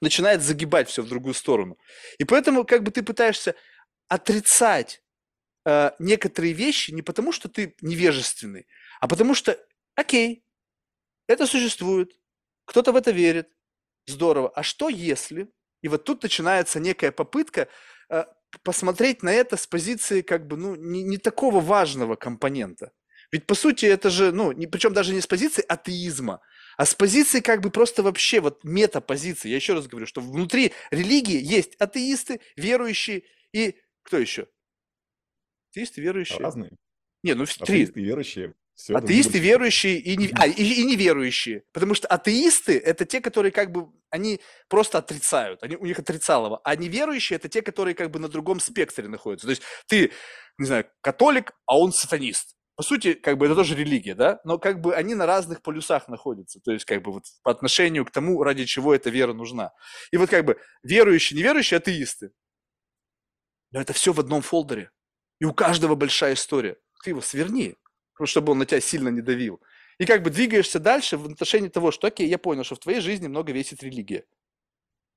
начинает загибать все в другую сторону. И поэтому как бы ты пытаешься отрицать э, некоторые вещи не потому, что ты невежественный, а потому что, окей, это существует, кто-то в это верит, здорово. А что если? И вот тут начинается некая попытка э, посмотреть на это с позиции как бы, ну, не, не такого важного компонента. Ведь по сути это же, ну, не, причем даже не с позиции атеизма, а с позиции как бы просто вообще вот метапозиции. Я еще раз говорю, что внутри религии есть атеисты, верующие и кто еще? Атеисты, верующие. Разные. Не, ну в- три. Атеисты, верующие. Это Атеисты, больше. верующие и, не, а, и, и неверующие. Потому что атеисты – это те, которые как бы, они просто отрицают, они, у них отрицалово. А неверующие – это те, которые как бы на другом спектре находятся. То есть ты, не знаю, католик, а он сатанист. По сути, как бы это тоже религия, да? Но как бы они на разных полюсах находятся. То есть как бы вот по отношению к тому, ради чего эта вера нужна. И вот как бы верующие, неверующие, атеисты. Но это все в одном фолдере. И у каждого большая история. Ты его сверни, чтобы он на тебя сильно не давил. И как бы двигаешься дальше в отношении того, что, окей, я понял, что в твоей жизни много весит религия.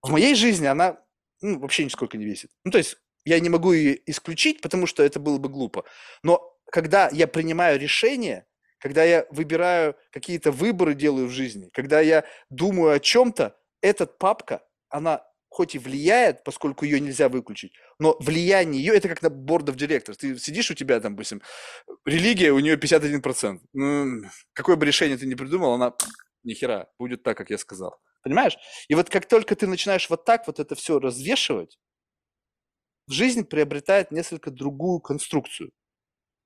В моей жизни она ну, вообще нисколько не весит. Ну, то есть я не могу ее исключить, потому что это было бы глупо. Но когда я принимаю решение, когда я выбираю какие-то выборы делаю в жизни, когда я думаю о чем-то, эта папка, она хоть и влияет, поскольку ее нельзя выключить, но влияние ее, это как на board of directors. Ты сидишь у тебя там, допустим, религия, у нее 51%. Ну, какое бы решение ты ни придумал, она Ни хера, будет так, как я сказал. Понимаешь? И вот как только ты начинаешь вот так вот это все развешивать, жизнь приобретает несколько другую конструкцию.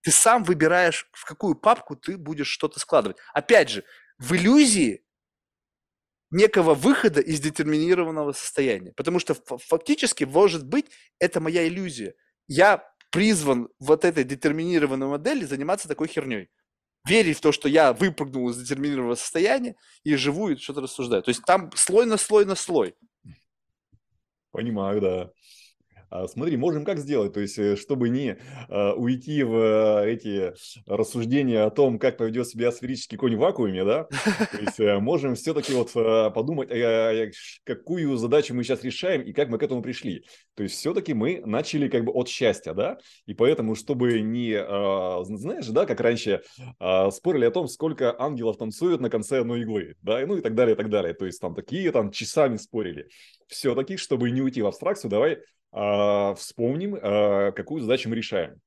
Ты сам выбираешь, в какую папку ты будешь что-то складывать. Опять же, в иллюзии некого выхода из детерминированного состояния. Потому что фактически, может быть, это моя иллюзия. Я призван вот этой детерминированной модели заниматься такой херней. Верить в то, что я выпрыгнул из детерминированного состояния и живу и что-то рассуждаю. То есть там слой на слой на слой. Понимаю, да. А, смотри, можем как сделать, то есть, э, чтобы не а, уйти в э, эти рассуждения о том, как поведет себя сферический конь в вакууме, да, то есть, э, можем все-таки вот подумать, какую задачу мы сейчас решаем и как мы к этому пришли. То есть, все-таки мы начали как бы от счастья, да, и поэтому, чтобы не, а, знаешь, да, как раньше спорили о том, сколько ангелов танцуют на конце одной иглы, да, ну и так далее, и так далее. То есть, там такие там часами спорили. Все-таки, чтобы не уйти в абстракцию, давай а, вспомним, а, какую задачу мы решаем.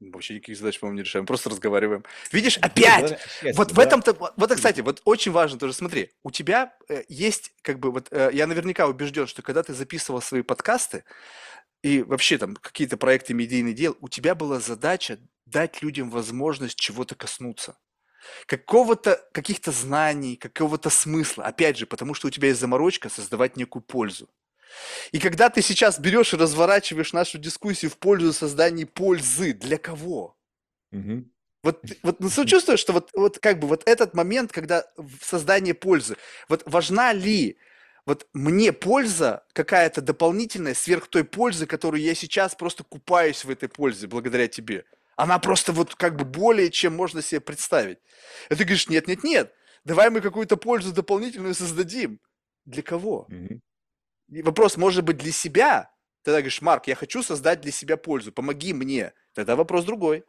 Вообще никаких задач, по-моему, не решаем, просто разговариваем. Видишь, опять! Счастье, вот да? в этом-то, вот, кстати, вот очень важно тоже, смотри, у тебя э, есть, как бы, вот, э, я наверняка убежден, что когда ты записывал свои подкасты и вообще там какие-то проекты медийные дел, у тебя была задача дать людям возможность чего-то коснуться какого-то, каких-то знаний, какого-то смысла. Опять же, потому что у тебя есть заморочка создавать некую пользу. И когда ты сейчас берешь и разворачиваешь нашу дискуссию в пользу создания пользы, для кого? Угу. Вот, вот ну, чувствуешь, что вот, вот как бы вот этот момент, когда в создании пользы, вот важна ли вот мне польза какая-то дополнительная сверх той пользы, которую я сейчас просто купаюсь в этой пользе благодаря тебе. Она просто вот как бы более, чем можно себе представить. И ты говоришь, нет, нет, нет, давай мы какую-то пользу дополнительную создадим. Для кого? Mm-hmm вопрос может быть для себя, тогда говоришь, Марк, я хочу создать для себя пользу, помоги мне. Тогда вопрос другой.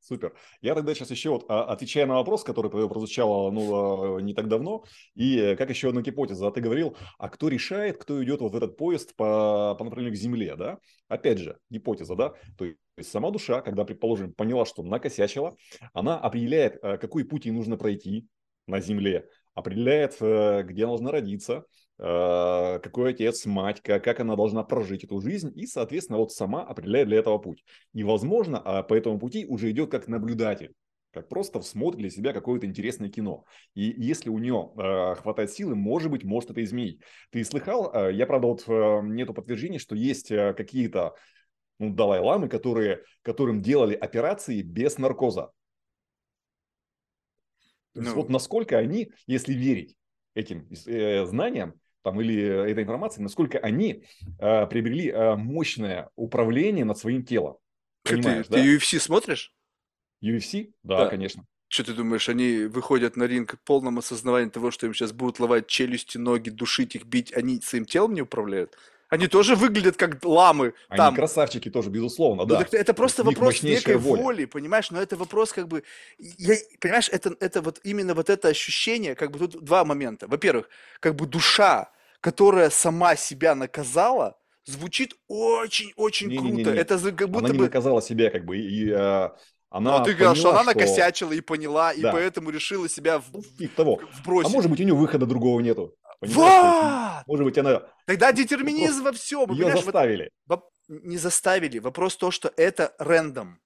Супер. Я тогда сейчас еще вот а, отвечая на вопрос, который прозвучал ну, а, не так давно, и как еще одна гипотеза. Ты говорил, а кто решает, кто идет вот в этот поезд по, по направлению к Земле, да? Опять же, гипотеза, да? То есть сама душа, когда, предположим, поняла, что накосячила, она определяет, а, какой путь ей нужно пройти на Земле, определяет, э, где она должна родиться, э, какой отец, мать, как она должна прожить эту жизнь, и, соответственно, вот сама определяет для этого путь. И, возможно, а, по этому пути уже идет как наблюдатель как просто смотрит для себя какое-то интересное кино. И если у нее э, хватает силы, может быть, может это изменить. Ты слыхал, э, я, правда, вот э, нету подтверждений, что есть э, какие-то ну, Далай-ламы, которые, которым делали операции без наркоза. То есть ну... вот насколько они, если верить этим э, знаниям, там, или этой информации, насколько они э, приобрели э, мощное управление над своим телом. Понимаешь, ты, да? ты UFC смотришь? UFC? Да, да. конечно. Что ты думаешь, они выходят на ринг в полном осознавании того, что им сейчас будут ловать челюсти, ноги, душить их, бить, они своим телом не управляют? Они тоже выглядят как ламы. Они там. красавчики тоже, безусловно, ну, да. это просто вопрос некой воля. воли, понимаешь? Но это вопрос как бы... Я, понимаешь, это, это вот именно вот это ощущение, как бы тут два момента. Во-первых, как бы душа, которая сама себя наказала, звучит очень-очень круто. Не, не, не. Это как будто она бы... не наказала себя, как бы, и... А... Она Но ты говорил, что она что... накосячила и поняла, да. и поэтому решила себя в... ну, того. вбросить. А может быть, у нее выхода другого нету. Вот! Может быть, она... Тогда детерминизм во всем. Ее заставили. Вот, не заставили. Вопрос то, что это рандом.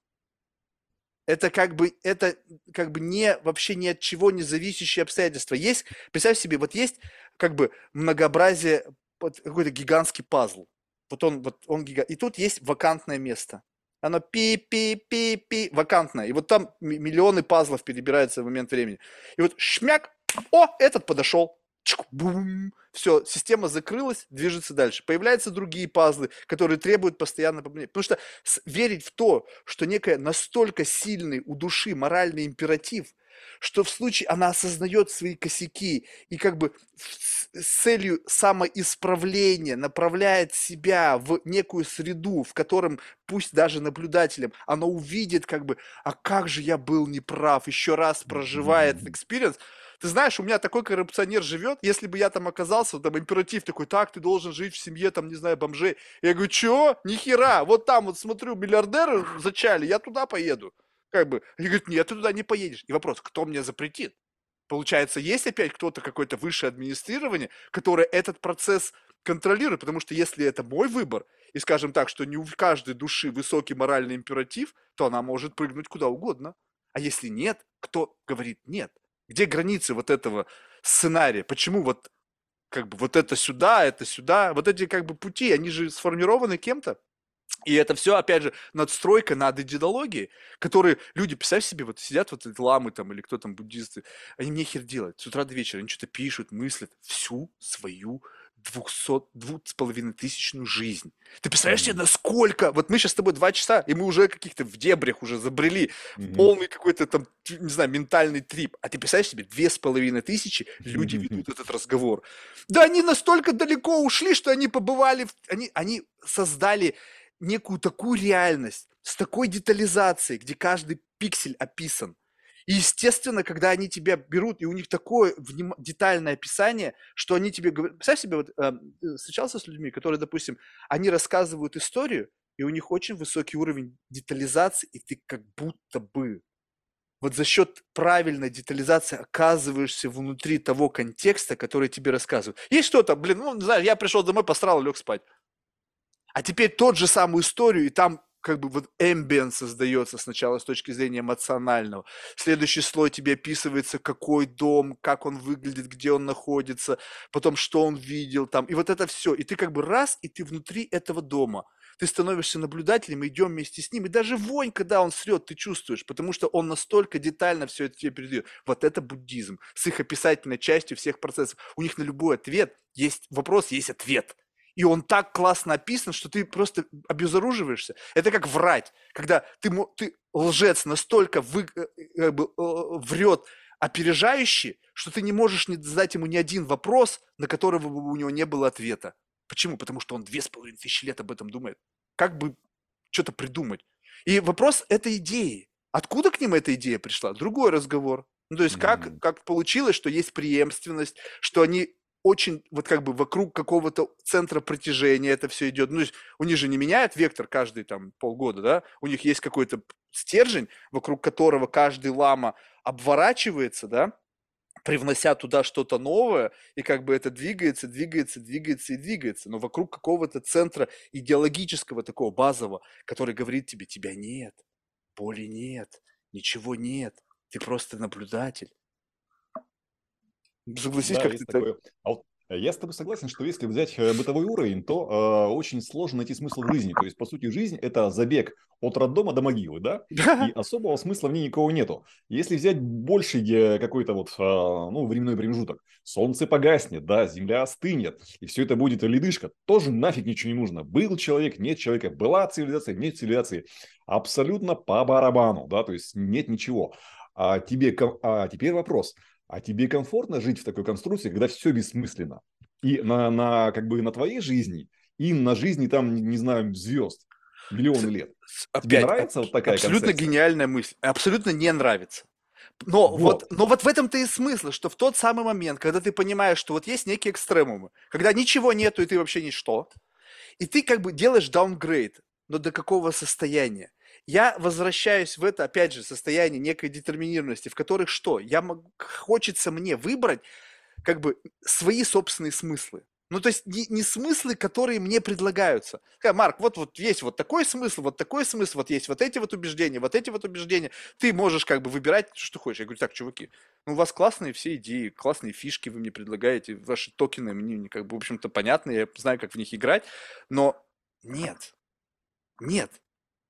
Это как бы, это как бы не, вообще ни от чего не зависящие обстоятельства. Есть, представь себе, вот есть как бы многообразие, какой-то гигантский пазл. Вот он, вот он гига... И тут есть вакантное место. Оно пи-пи-пи-пи, вакантное. И вот там миллионы пазлов перебираются в момент времени. И вот шмяк, о, этот подошел бум, все, система закрылась, движется дальше. Появляются другие пазлы, которые требуют постоянно. Потому что верить в то, что некая настолько сильный у души моральный императив, что в случае она осознает свои косяки и как бы с целью самоисправления направляет себя в некую среду, в котором пусть даже наблюдателем, она увидит как бы, а как же я был неправ, еще раз проживает experience, ты знаешь, у меня такой коррупционер живет, если бы я там оказался, там императив такой, так, ты должен жить в семье, там, не знаю, бомжей. Я говорю, чего? Нихера, вот там вот смотрю, миллиардеры зачали, я туда поеду. Как бы, они говорят, нет, ты туда не поедешь. И вопрос, кто мне запретит? Получается, есть опять кто-то, какое-то высшее администрирование, которое этот процесс контролирует, потому что если это мой выбор, и скажем так, что не у каждой души высокий моральный императив, то она может прыгнуть куда угодно. А если нет, кто говорит нет? Где границы вот этого сценария? Почему вот как бы вот это сюда, это сюда? Вот эти как бы пути, они же сформированы кем-то. И это все, опять же, надстройка над идеологией, которые люди, представь себе, вот сидят вот эти ламы там или кто там, буддисты, они мне хер делают. С утра до вечера они что-то пишут, мыслят всю свою двух с половиной тысячную жизнь. Ты представляешь себе, насколько... Вот мы сейчас с тобой два часа, и мы уже каких-то в дебрях уже забрели, mm-hmm. полный какой-то там, не знаю, ментальный трип. А ты представляешь себе, две с половиной тысячи люди ведут этот разговор. Да они настолько далеко ушли, что они побывали... В... Они, они создали некую такую реальность с такой детализацией, где каждый пиксель описан. И, естественно, когда они тебя берут, и у них такое вним... детальное описание, что они тебе говорят... Представь себе, вот э, встречался с людьми, которые, допустим, они рассказывают историю, и у них очень высокий уровень детализации, и ты как будто бы вот за счет правильной детализации оказываешься внутри того контекста, который тебе рассказывают. Есть что-то, блин, ну, не знаю, я пришел домой, посрал, лег спать. А теперь тот же самую историю, и там как бы вот эмбиент создается сначала с точки зрения эмоционального. Следующий слой тебе описывается, какой дом, как он выглядит, где он находится, потом что он видел там. И вот это все. И ты как бы раз, и ты внутри этого дома. Ты становишься наблюдателем, идем вместе с ним. И даже вонь, когда он срет, ты чувствуешь, потому что он настолько детально все это тебе передает. Вот это буддизм с их описательной частью всех процессов. У них на любой ответ есть вопрос, есть ответ – и он так классно описан, что ты просто обезоруживаешься. Это как врать, когда ты, ты лжец настолько вы, э, э, э, врет опережающий, что ты не можешь не задать ему ни один вопрос, на который бы у него не было ответа. Почему? Потому что он две с половиной тысячи лет об этом думает. Как бы что-то придумать. И вопрос этой идеи. Откуда к ним эта идея пришла? Другой разговор. Ну, то есть как, как получилось, что есть преемственность, что они очень вот как бы вокруг какого-то центра притяжения это все идет. Ну, у них же не меняет вектор каждый там полгода, да? У них есть какой-то стержень, вокруг которого каждый лама обворачивается, да? привнося туда что-то новое, и как бы это двигается, двигается, двигается и двигается, но вокруг какого-то центра идеологического такого базового, который говорит тебе, тебя нет, боли нет, ничего нет, ты просто наблюдатель. Согласись, да, как ты такое. А вот я с тобой согласен, что если взять э, бытовой уровень, то э, очень сложно найти смысл в жизни. То есть, по сути, жизнь – это забег от роддома до могилы, да? <laughs> И особого смысла в ней никого нету. Если взять больший э, какой-то вот, э, ну, временной промежуток, солнце погаснет, да, земля остынет, и все это будет ледышка, тоже нафиг ничего не нужно. Был человек, нет человека, была цивилизация, нет цивилизации. Абсолютно по барабану, да, то есть нет ничего. А, тебе, а теперь вопрос – а тебе комфортно жить в такой конструкции, когда все бессмысленно? И на, на, как бы на твоей жизни, и на жизни там, не, знаю, звезд миллионы лет. Опять, тебе нравится вот такая Абсолютно концепция? гениальная мысль. Абсолютно не нравится. Но вот. вот, но вот в этом-то и смысл, что в тот самый момент, когда ты понимаешь, что вот есть некие экстремумы, когда ничего нету, и ты вообще ничто, и ты как бы делаешь даунгрейд, но до какого состояния? Я возвращаюсь в это, опять же, состояние некой детерминированности, в которых что? Я мог, хочется мне выбрать как бы свои собственные смыслы. Ну, то есть не, не смыслы, которые мне предлагаются. Марк, вот, вот есть вот такой смысл, вот такой смысл, вот есть вот эти вот убеждения, вот эти вот убеждения. Ты можешь как бы выбирать, что хочешь. Я говорю, так, чуваки, ну, у вас классные все идеи, классные фишки вы мне предлагаете, ваши токены мне как бы, в общем-то, понятны, я знаю, как в них играть, но нет, нет,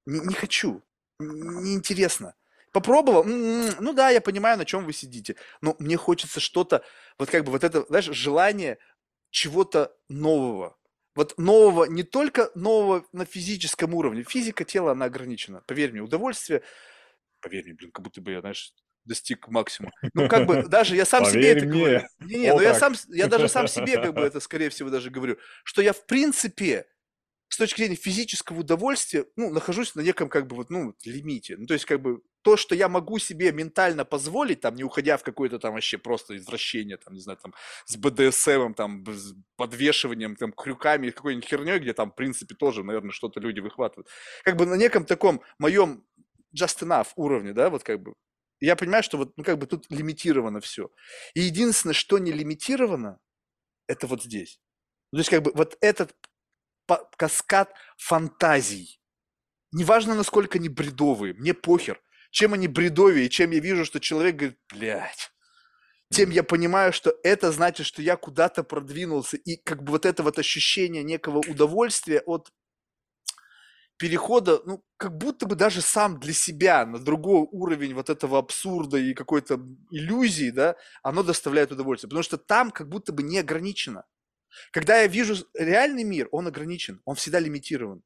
не, не хочу. Неинтересно. Попробовал? Ну да, я понимаю, на чем вы сидите. Но мне хочется что-то, вот как бы вот это, знаешь, желание чего-то нового. Вот нового, не только нового на физическом уровне. Физика тела, она ограничена. Поверь мне, удовольствие, поверь мне, блин, как будто бы я, знаешь, достиг максимума. Ну, как бы, даже я сам себе это говорю. Не, не, ну я сам, я даже сам себе, как бы, это, скорее всего, даже говорю, что я, в принципе, с точки зрения физического удовольствия, ну, нахожусь на неком, как бы, вот, ну, лимите. Ну, то есть, как бы, то, что я могу себе ментально позволить, там, не уходя в какое-то там вообще просто извращение, там, не знаю, там, с БДСМ, там, с подвешиванием, там, крюками, какой-нибудь херней, где там, в принципе, тоже, наверное, что-то люди выхватывают. Как бы на неком таком моем just enough уровне, да, вот как бы, Я понимаю, что вот, ну, как бы тут лимитировано все. И единственное, что не лимитировано, это вот здесь. Ну, то есть, как бы, вот этот каскад фантазий. Неважно, насколько они бредовые, мне похер. Чем они бредовее, чем я вижу, что человек говорит, блядь, тем я понимаю, что это значит, что я куда-то продвинулся. И как бы вот это вот ощущение некого удовольствия от перехода, ну, как будто бы даже сам для себя на другой уровень вот этого абсурда и какой-то иллюзии, да, оно доставляет удовольствие. Потому что там как будто бы не ограничено. Когда я вижу реальный мир, он ограничен, он всегда лимитирован.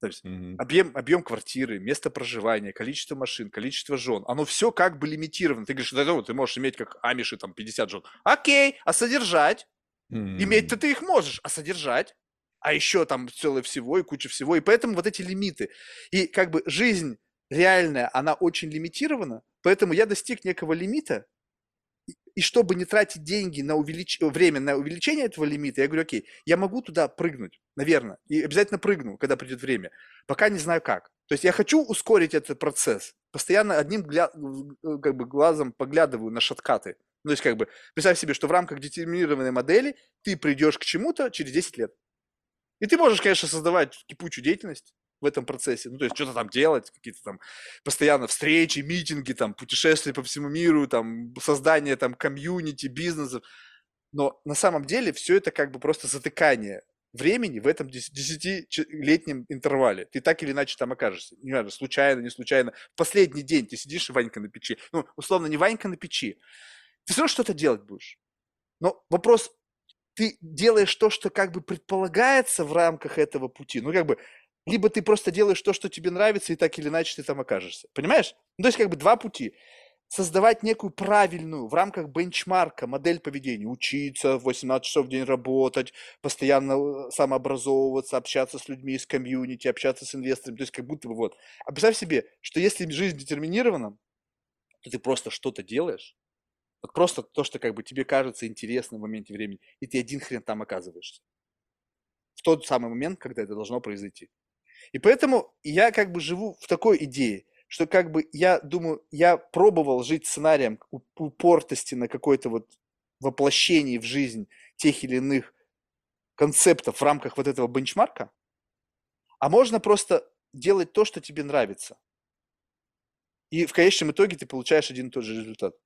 То есть mm-hmm. объем, объем квартиры, место проживания, количество машин, количество жен, оно все как бы лимитировано. Ты говоришь, да, ну, ты можешь иметь как амиши там 50 жен. Окей, а содержать? Mm-hmm. Иметь-то ты их можешь, а содержать? А еще там целое всего и куча всего. И поэтому вот эти лимиты. И как бы жизнь реальная, она очень лимитирована, поэтому я достиг некого лимита, и чтобы не тратить деньги на увелич... время на увеличение этого лимита, я говорю, окей, я могу туда прыгнуть, наверное, и обязательно прыгну, когда придет время, пока не знаю как. То есть я хочу ускорить этот процесс, постоянно одним гля... как бы глазом поглядываю на шаткаты. Ну, то есть как бы представь себе, что в рамках детерминированной модели ты придешь к чему-то через 10 лет. И ты можешь, конечно, создавать кипучую деятельность, в этом процессе. Ну, то есть что-то там делать, какие-то там постоянно встречи, митинги, там, путешествия по всему миру, там, создание там комьюнити, бизнесов. Но на самом деле все это как бы просто затыкание времени в этом десятилетнем интервале. Ты так или иначе там окажешься. Не знаю, случайно, не случайно. В последний день ты сидишь, Ванька на печи. Ну, условно, не Ванька на печи. Ты все равно что-то делать будешь. Но вопрос, ты делаешь то, что как бы предполагается в рамках этого пути. Ну, как бы либо ты просто делаешь то, что тебе нравится, и так или иначе ты там окажешься. Понимаешь? Ну, то есть как бы два пути. Создавать некую правильную в рамках бенчмарка модель поведения. Учиться, 18 часов в день работать, постоянно э, самообразовываться, общаться с людьми из комьюнити, общаться с инвесторами. То есть как будто бы вот. А представь себе, что если жизнь детерминирована, то ты просто что-то делаешь, вот просто то, что как бы тебе кажется интересным в моменте времени, и ты один хрен там оказываешься. В тот самый момент, когда это должно произойти. И поэтому я как бы живу в такой идее, что как бы я думаю, я пробовал жить сценарием упортости на какой-то вот воплощении в жизнь тех или иных концептов в рамках вот этого бенчмарка, а можно просто делать то, что тебе нравится. И в конечном итоге ты получаешь один и тот же результат.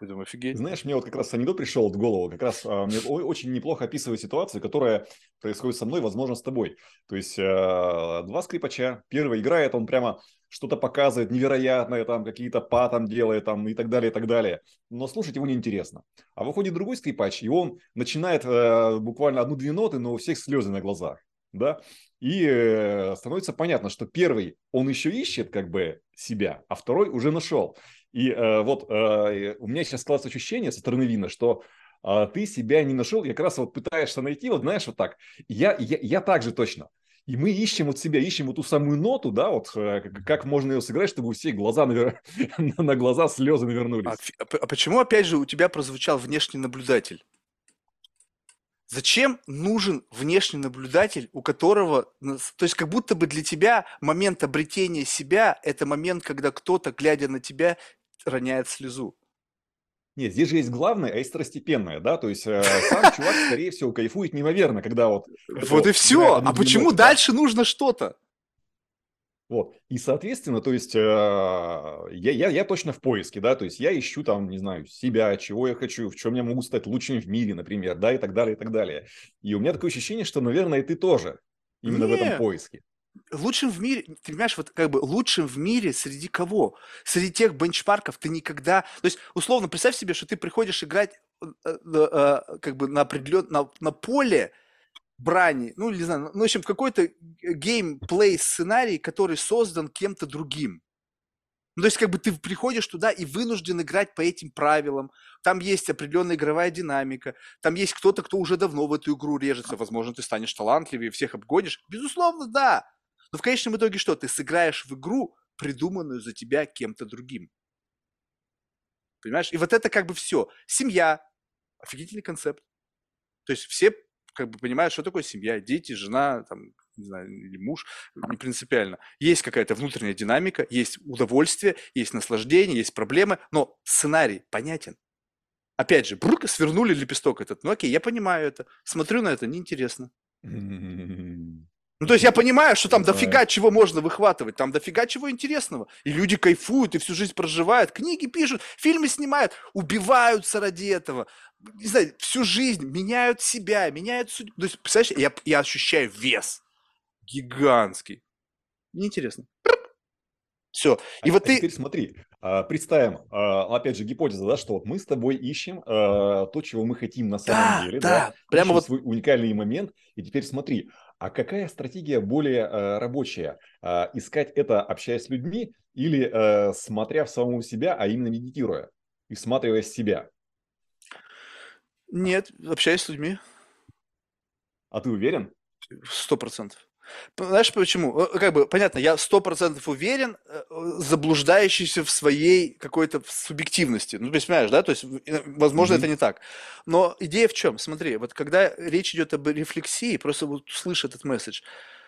Думаю, офигеть. Знаешь, мне вот как раз анекдот пришел в голову, как раз а, мне очень неплохо описывает ситуацию, которая происходит со мной, возможно, с тобой. То есть а, два скрипача, первый играет, он прямо что-то показывает невероятное, там какие-то па там делает там и так далее, и так далее. Но слушать его неинтересно. А выходит другой скрипач, и он начинает э, буквально одну-две ноты, но у всех слезы на глазах. Да? И э, становится понятно, что первый, он еще ищет как бы себя, а второй уже нашел. И э, вот э, у меня сейчас складывается ощущение со стороны Вина, что э, ты себя не нашел, и как раз вот пытаешься найти, вот знаешь, вот так. Я, я, я так же точно. И мы ищем вот себя, ищем вот ту самую ноту, да, вот э, как можно ее сыграть, чтобы у всех глаза навер... <laughs> на глаза слезы навернулись. А, а, а почему, опять же, у тебя прозвучал внешний наблюдатель? Зачем нужен внешний наблюдатель, у которого, то есть как будто бы для тебя момент обретения себя – это момент, когда кто-то, глядя на тебя, роняет слезу. Нет, здесь же есть главное, а есть второстепенное, да, то есть э, сам чувак, скорее всего, кайфует неимоверно, когда вот... Вот и все, а почему дальше нужно что-то? Вот, и, соответственно, то есть э, я, я, я точно в поиске, да, то есть я ищу там, не знаю, себя, чего я хочу, в чем я могу стать лучшим в мире, например, да, и так далее, и так далее. И у меня такое ощущение, что, наверное, и ты тоже именно в этом поиске лучшим в мире, ты понимаешь, вот как бы лучшим в мире среди кого? Среди тех бенчмарков ты никогда... То есть, условно, представь себе, что ты приходишь играть э, э, э, как бы на определен... на, на поле брани, ну, не знаю, ну, в общем, в какой-то геймплей сценарий, который создан кем-то другим. Ну, то есть, как бы ты приходишь туда и вынужден играть по этим правилам. Там есть определенная игровая динамика. Там есть кто-то, кто уже давно в эту игру режется. Возможно, ты станешь талантливее, всех обгонишь. Безусловно, да. Но в конечном итоге что? Ты сыграешь в игру, придуманную за тебя кем-то другим. Понимаешь? И вот это как бы все. Семья. Офигительный концепт. То есть все как бы понимают, что такое семья. Дети, жена, там, не знаю, или муж, не принципиально. Есть какая-то внутренняя динамика, есть удовольствие, есть наслаждение, есть проблемы, но сценарий понятен. Опять же, брук, свернули лепесток этот. Ну окей, я понимаю это. Смотрю на это, неинтересно. Ну, то есть я понимаю, что там Да. дофига чего можно выхватывать, там дофига чего интересного. И люди кайфуют, и всю жизнь проживают, книги пишут, фильмы снимают, убиваются ради этого. Не знаю, всю жизнь меняют себя, меняют судьбу. То есть, представляешь, я, я ощущаю вес гигантский. Неинтересно. Все. И А- вот а ты... теперь смотри, а, представим, а, опять же, гипотеза, да, что вот мы с тобой ищем а, то, чего мы хотим на самом Да, деле, да, прямо ищем вот свой уникальный момент. И теперь смотри, а какая стратегия более а, рабочая? А, Искать это, общаясь с людьми, или а, смотря в самого себя, а именно медитируя и всматриваясь в себя? Нет, общаюсь с людьми. А ты уверен? Сто процентов. Знаешь почему? Как бы, понятно, я сто процентов уверен, э, заблуждающийся в своей какой-то субъективности. Ну, есть, понимаешь, да? То есть, э, возможно, Мгм. это не так. Но идея в чем? Смотри, вот когда речь идет об рефлексии, просто вот слышь этот месседж,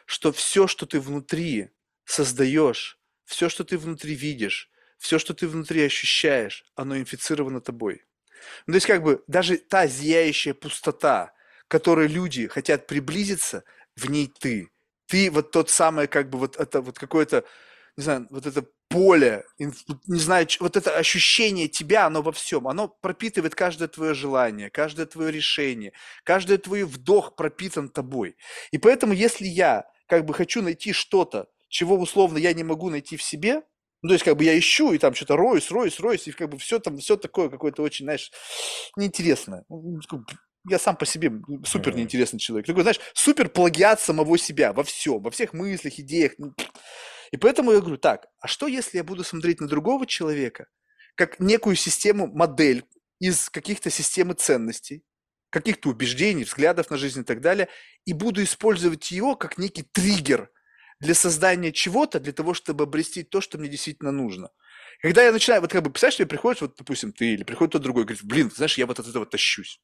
что все, что ты внутри создаешь, все, что ты внутри видишь, все, что ты внутри ощущаешь, оно инфицировано тобой. Ну, то есть, как бы, даже та зияющая пустота, к которой люди хотят приблизиться, в ней ты. Ты вот тот самый, как бы, вот это вот какое-то, не знаю, вот это поле, не знаю, вот это ощущение тебя, оно во всем, оно пропитывает каждое твое желание, каждое твое решение, каждый твой вдох пропитан тобой. И поэтому, если я как бы хочу найти что-то, чего условно я не могу найти в себе, ну, то есть, как бы я ищу, и там что-то роюсь, роюсь, роюсь, и как бы все там, все такое какое-то очень, знаешь, неинтересное. Ну, Я сам по себе супер Мгм. неинтересный человек. Такой, знаешь, супер плагиат самого себя во всем, во всех мыслях, идеях. Ну, И поэтому я говорю, так, а что если я буду смотреть на другого человека, как некую систему, модель из каких-то системы ценностей, каких-то убеждений, взглядов на жизнь и так далее, и буду использовать его как некий триггер для создания чего-то, для того, чтобы обрести то, что мне действительно нужно. Когда я начинаю, вот как бы, представляешь, тебе приходит, вот, допустим, ты или приходит тот другой, говорит, блин, знаешь, я вот от этого тащусь.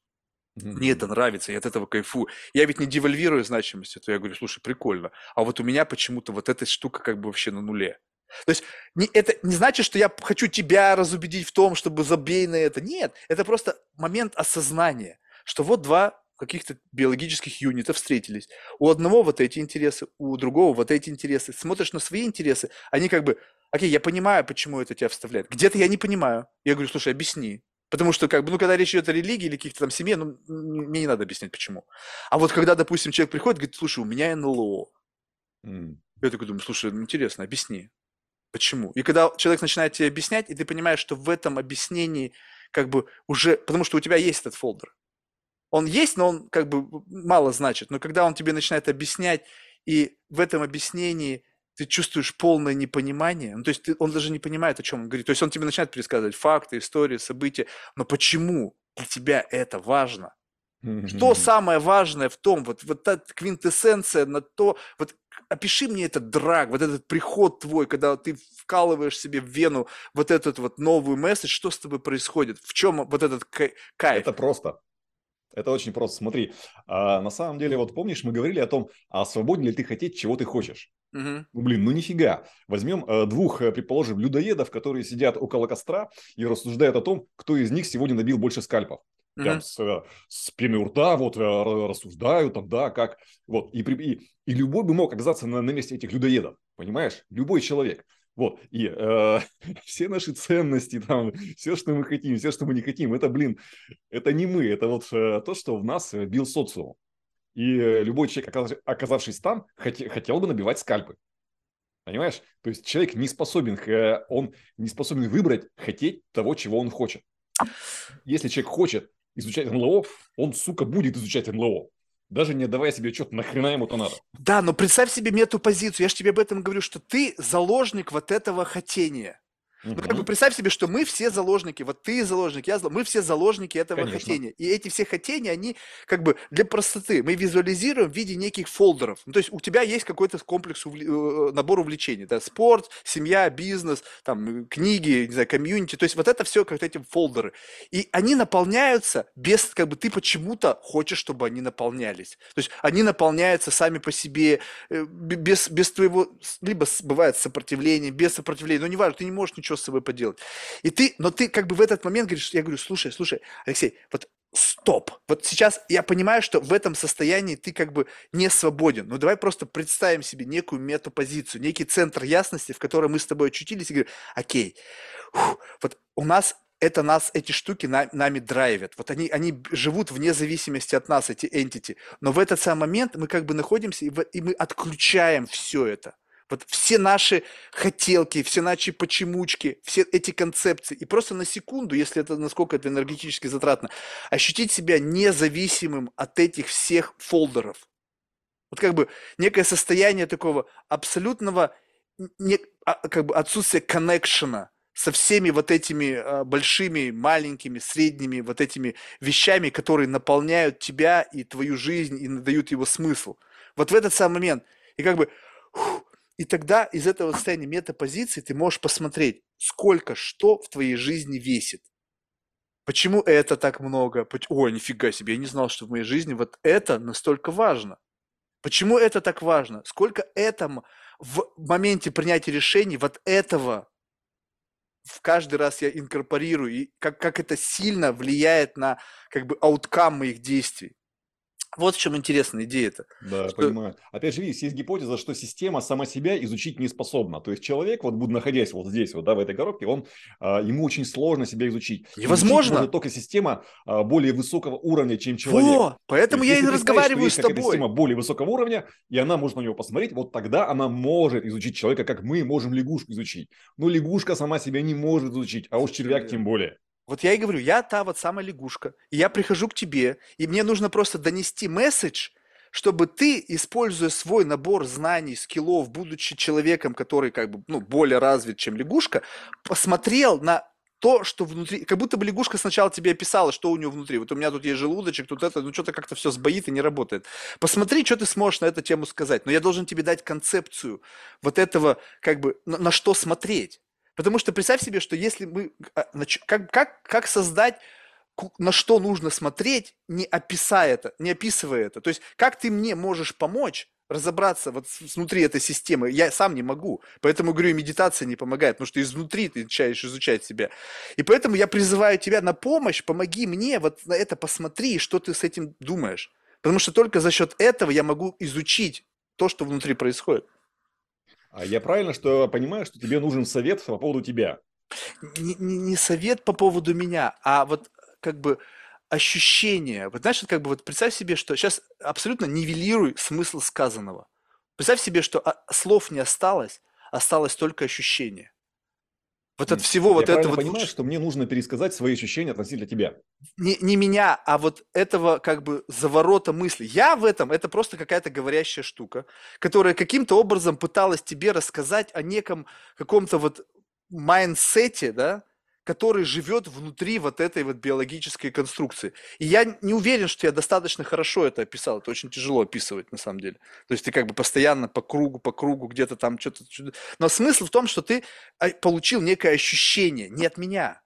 Мне это нравится, я от этого кайфую. Я ведь не девальвирую значимость, то я говорю, слушай, прикольно. А вот у меня почему-то вот эта штука как бы вообще на нуле. То есть не, это не значит, что я хочу тебя разубедить в том, чтобы забей на это. Нет, это просто момент осознания, что вот два каких-то биологических юнита встретились. У одного вот эти интересы, у другого вот эти интересы. Смотришь на свои интересы, они как бы, окей, я понимаю, почему это тебя вставляет. Где-то я не понимаю. Я говорю, слушай, объясни. Потому что, как бы, ну, когда речь идет о религии или каких-то там семье, ну, мне не надо объяснять, почему. А вот когда, допустим, человек приходит, говорит, слушай, у меня НЛО. М. Я такой думаю, слушай, ну, интересно, объясни. Почему? И когда человек начинает тебе объяснять, и ты понимаешь, что в этом объяснении как бы уже... Потому что у тебя есть этот фолдер. Он есть, но он как бы мало значит. Но когда он тебе начинает объяснять, и в этом объяснении ты чувствуешь полное непонимание, ну, то есть ты- он даже не понимает, о чем он говорит. То есть он тебе начинает пересказывать факты, истории, события. Но почему для тебя это важно? Что самое важное в том, вот, вот эта квинтэссенция на то, вот опиши мне этот драг, вот этот приход твой, когда ты вкалываешь себе в вену вот этот вот новый месседж, что с тобой происходит, в чем вот этот кай- кайф? Это просто. Это очень просто. Смотри, а, на самом деле, вот помнишь, мы говорили о том, а свободен ли ты хотеть, чего ты хочешь? Мгм. Ну, блин, ну нифига. Возьмем э, двух, э, предположим, людоедов, которые сидят около костра и рассуждают о том, кто из них сегодня набил больше скальпов. Прям Мгм. с, э, с пеной у рта вот э, рассуждают там, да, как. Вот. И, и, и любой бы мог оказаться на, на месте этих людоедов. Понимаешь? Любой человек. Вот. И э, <laughs> все наши ценности, там, все, что мы хотим, все, что мы не хотим, это, блин, это не мы. Это вот э, то, что в нас бил социум. И э, любой человек, оказавшись там, хоте- хотел бы набивать скальпы. Понимаешь? То есть человек не способен, э, он не способен выбрать, хотеть того, чего он хочет. Если человек хочет изучать НЛО, он, сука, будет изучать НЛО. Даже не отдавая себе отчет, нахрена ему это надо. Да, но представь себе мне эту позицию. Я же тебе об этом говорю, что ты заложник вот этого хотения. Ну, как бы представь себе, что мы все заложники, вот ты заложник, я заложник, мы все заложники этого Конечно. хотения. И эти все хотения, они как бы для простоты. Мы визуализируем в виде неких фолдеров. Ну, то есть у тебя есть какой-то комплекс, увл... Э, набор увлечений. Да? Спорт, семья, бизнес, там, книги, не знаю, комьюнити. То есть вот это все как эти фолдеры. И они наполняются без, как бы ты почему-то хочешь, чтобы они наполнялись. То есть они наполняются сами по себе, э, без, без твоего, либо бывает сопротивление, без сопротивления, но неважно, ты не можешь ничего с собой поделать. И ты, но ты как бы в этот момент говоришь, я говорю, слушай, слушай, Алексей, вот стоп. Вот сейчас я понимаю, что в этом состоянии ты как бы не свободен. Ну давай просто представим себе некую метапозицию, некий центр ясности, в котором мы с тобой очутились и говорим, окей, фу, вот у нас это нас, эти штуки на, нами драйвят. Вот они, они живут вне зависимости от нас, эти entity. Но в этот самый момент мы как бы находимся, и, в, и мы отключаем все это. Вот все наши хотелки, все наши почемучки, все эти концепции. И просто на секунду, если это, насколько это энергетически затратно, ощутить себя независимым от этих всех фолдеров. Вот как бы некое состояние такого абсолютного не, а, как бы отсутствия коннекшена со всеми вот этими а, большими, маленькими, средними вот этими вещами, которые наполняют тебя и твою жизнь и надают его смысл. Вот в этот самый момент. И как бы и тогда из этого состояния метапозиции ты можешь посмотреть, сколько что в твоей жизни весит. Почему это так много? Ой, нифига себе, я не знал, что в моей жизни вот это настолько важно. Почему это так важно? Сколько это в моменте принятия решений вот этого в каждый раз я инкорпорирую, и как, как это сильно влияет на как бы ауткам моих действий. Вот в чем интересная идея-то. Да, что... понимаю. Опять же, видишь, есть гипотеза, что система сама себя изучить не способна. То есть человек, вот буду находясь вот здесь, вот, да, в этой коробке, он, а, ему очень сложно себя изучить. Невозможно. Изучить только система а, более высокого уровня, чем человек. Во, поэтому есть, я и разговариваю с тобой. система более высокого уровня, и она может на него посмотреть, вот тогда она может изучить человека, как мы можем лягушку изучить. Но лягушка сама себя не может изучить, а уж червяк тем более. Вот я и говорю, я та вот самая лягушка. И я прихожу к тебе, и мне нужно просто донести месседж, чтобы ты, используя свой набор знаний, скиллов, будучи человеком, который как бы ну, более развит, чем лягушка, посмотрел на то, что внутри, как будто бы лягушка сначала тебе описала, что у нее внутри. Вот у меня тут есть желудочек, тут это, ну что-то как-то все сбоит и не работает. Посмотри, что ты сможешь на эту тему сказать. Но я должен тебе дать концепцию вот этого, как бы, на, на что смотреть. Потому что представь себе, что если мы... А, как, как, как создать на что нужно смотреть, не описая это, не описывая это. То есть, как ты мне можешь помочь разобраться вот внутри этой системы? Я сам не могу. Поэтому, говорю, медитация не помогает, потому что изнутри ты начинаешь изучать себя. И поэтому я призываю тебя на помощь, помоги мне вот на это посмотри, что ты с этим думаешь. Потому что только за счет этого я могу изучить то, что внутри происходит. А я правильно что понимаю, что тебе нужен совет по поводу тебя? Не, не, совет по поводу меня, а вот как бы ощущение. Вот знаешь, как бы вот представь себе, что сейчас абсолютно нивелируй смысл сказанного. Представь себе, что а, слов не осталось, осталось только ощущение. Вот от всего я вот этого... Я понимаю, что мне нужно пересказать свои ощущения относительно тебя. Не, не меня, а вот этого как бы заворота мысли. Я в этом, это просто какая-то говорящая штука, которая каким-то образом пыталась тебе рассказать о неком каком-то вот mindset е, да, который живет внутри вот этой вот биологической конструкции. И я не уверен, что я достаточно хорошо это описал. Это очень тяжело описывать на самом деле. То есть ты как бы постоянно по кругу, по кругу где-то там что-то... Но смысл в том, что ты а, получил некое ощущение, не от меня.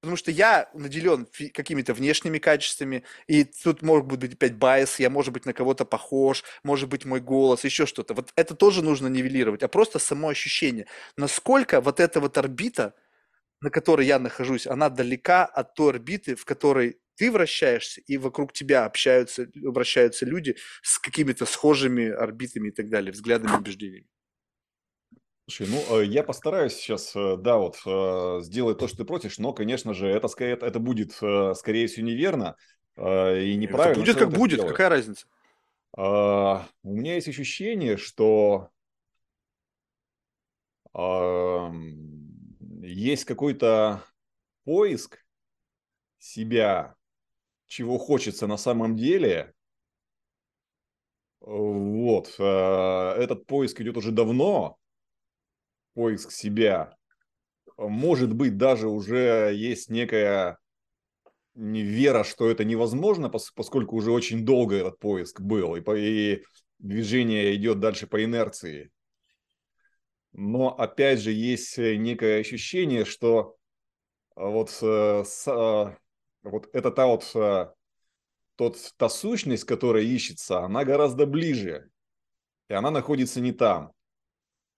Потому что я наделен какими-то внешними качествами, и тут может быть опять bias, я может быть на кого-то похож, может быть мой голос, еще что-то. Вот это тоже нужно нивелировать, а просто само ощущение. Насколько вот эта вот орбита – на которой я нахожусь, она далека от той орбиты, в которой ты вращаешься, и вокруг тебя общаются, обращаются люди с какими-то схожими орбитами и так далее, взглядами, убеждениями. Слушай, ну, э, я постараюсь сейчас, э, да, вот, э, сделать то, что ты просишь, но, конечно же, это, это, будет, скорее всего, неверно и неправильно. Это будет как будет, делаю. какая разница? А, у меня есть ощущение, что есть какой-то поиск себя, чего хочется на самом деле. Вот. Э, этот поиск идет уже давно. Поиск себя. может быть, даже уже есть некая вера, что это невозможно, поскольку уже очень долго этот поиск был, и, и движение идет дальше по инерции. Но опять же есть некое ощущение, что вот, э, э, вот это та вот э, тот, та сущность, которая ищется, она гораздо ближе. И она находится не там.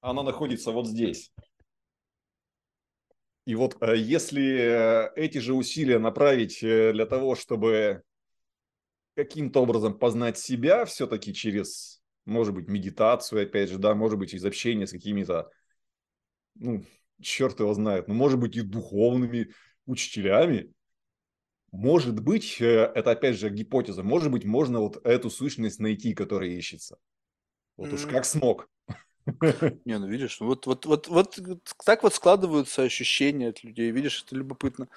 Она находится вот здесь. И вот если эти же усилия направить для того, чтобы каким-то образом познать себя все-таки через, может быть, медитацию, опять же, да, может быть, из общения с какими-то, ну, черт его знает, ну, может быть, и духовными учителями, может быть, э, это опять же гипотеза, может быть, можно вот эту сущность найти, которая ищется. Вот уж как смог. <laughs> Не, ну видишь, вот, вот, вот, вот так вот складываются ощущения от людей, видишь, это любопытно.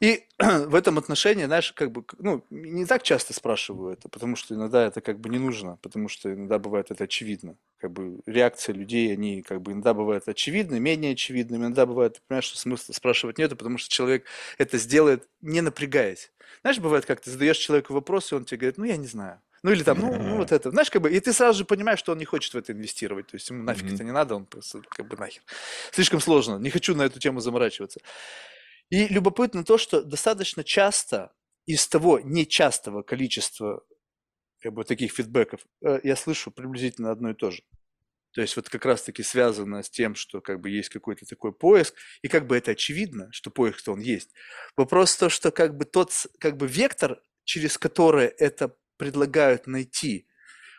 И <clears throat> в этом отношении, знаешь, как бы, ну, не так часто спрашиваю это, потому что иногда это как бы не нужно, потому что иногда бывает это очевидно. Как бы реакция людей, они как бы иногда бывают очевидны, менее очевидны, иногда бывает, ты понимаешь, что смысла спрашивать нету, потому что человек это сделает, не напрягаясь. Знаешь, бывает, как ты задаешь человеку вопрос, и он тебе говорит, ну, я не знаю. Ну или там, ну, ну вот это, знаешь, как бы, и ты сразу же понимаешь, что он не хочет в это инвестировать, то есть ему нафиг mm-hmm. это не надо, он просто как бы нахер. Слишком сложно, не хочу на эту тему заморачиваться. И любопытно то, что достаточно часто из того нечастого количества как бы, таких фидбэков э, я слышу приблизительно одно и то же. То есть вот как раз-таки связано с тем, что как бы есть какой-то такой поиск, и как бы это очевидно, что поиск-то он есть. Вопрос в том, что как бы тот как бы вектор, через который это предлагают найти,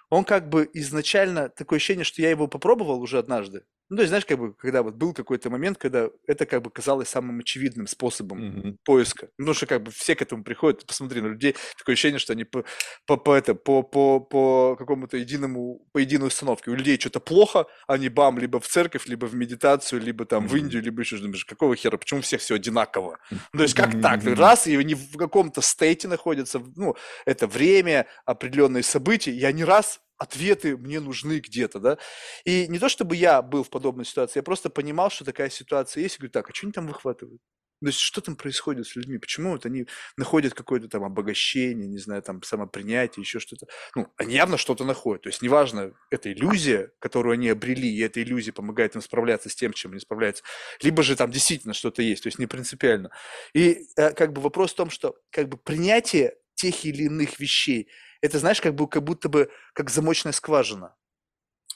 он как бы изначально такое ощущение, что я его попробовал уже однажды, ну, то есть, знаешь, как бы, когда вот был какой-то момент, когда это как бы казалось самым очевидным способом mm-hmm. поиска. Ну, что как бы все к этому приходят, посмотри на людей, такое ощущение, что они по, по, по, это, по, по, по какому-то единому, по единой установке. У людей что-то плохо, они бам, либо в церковь, либо в медитацию, либо там mm-hmm. в Индию, либо еще что-то. Какого хера, почему у всех все одинаково? Ну, то есть, как mm-hmm. так? Раз, и они в каком-то стейте находятся, ну, это время, определенные события, и они раз ответы мне нужны где-то, да. И не то, чтобы я был в подобной ситуации, я просто понимал, что такая ситуация есть, и говорю, так, а что они там выхватывают? То есть что там происходит с людьми? Почему вот они находят какое-то там обогащение, не знаю, там самопринятие, еще что-то? Ну, они явно что-то находят. То есть неважно, это иллюзия, которую они обрели, и эта иллюзия помогает им справляться с тем, чем они справляются, либо же там действительно что-то есть, то есть не принципиально. И э, как бы вопрос в том, что как бы принятие тех или иных вещей – это, знаешь, как, бы, как будто бы как замочная скважина.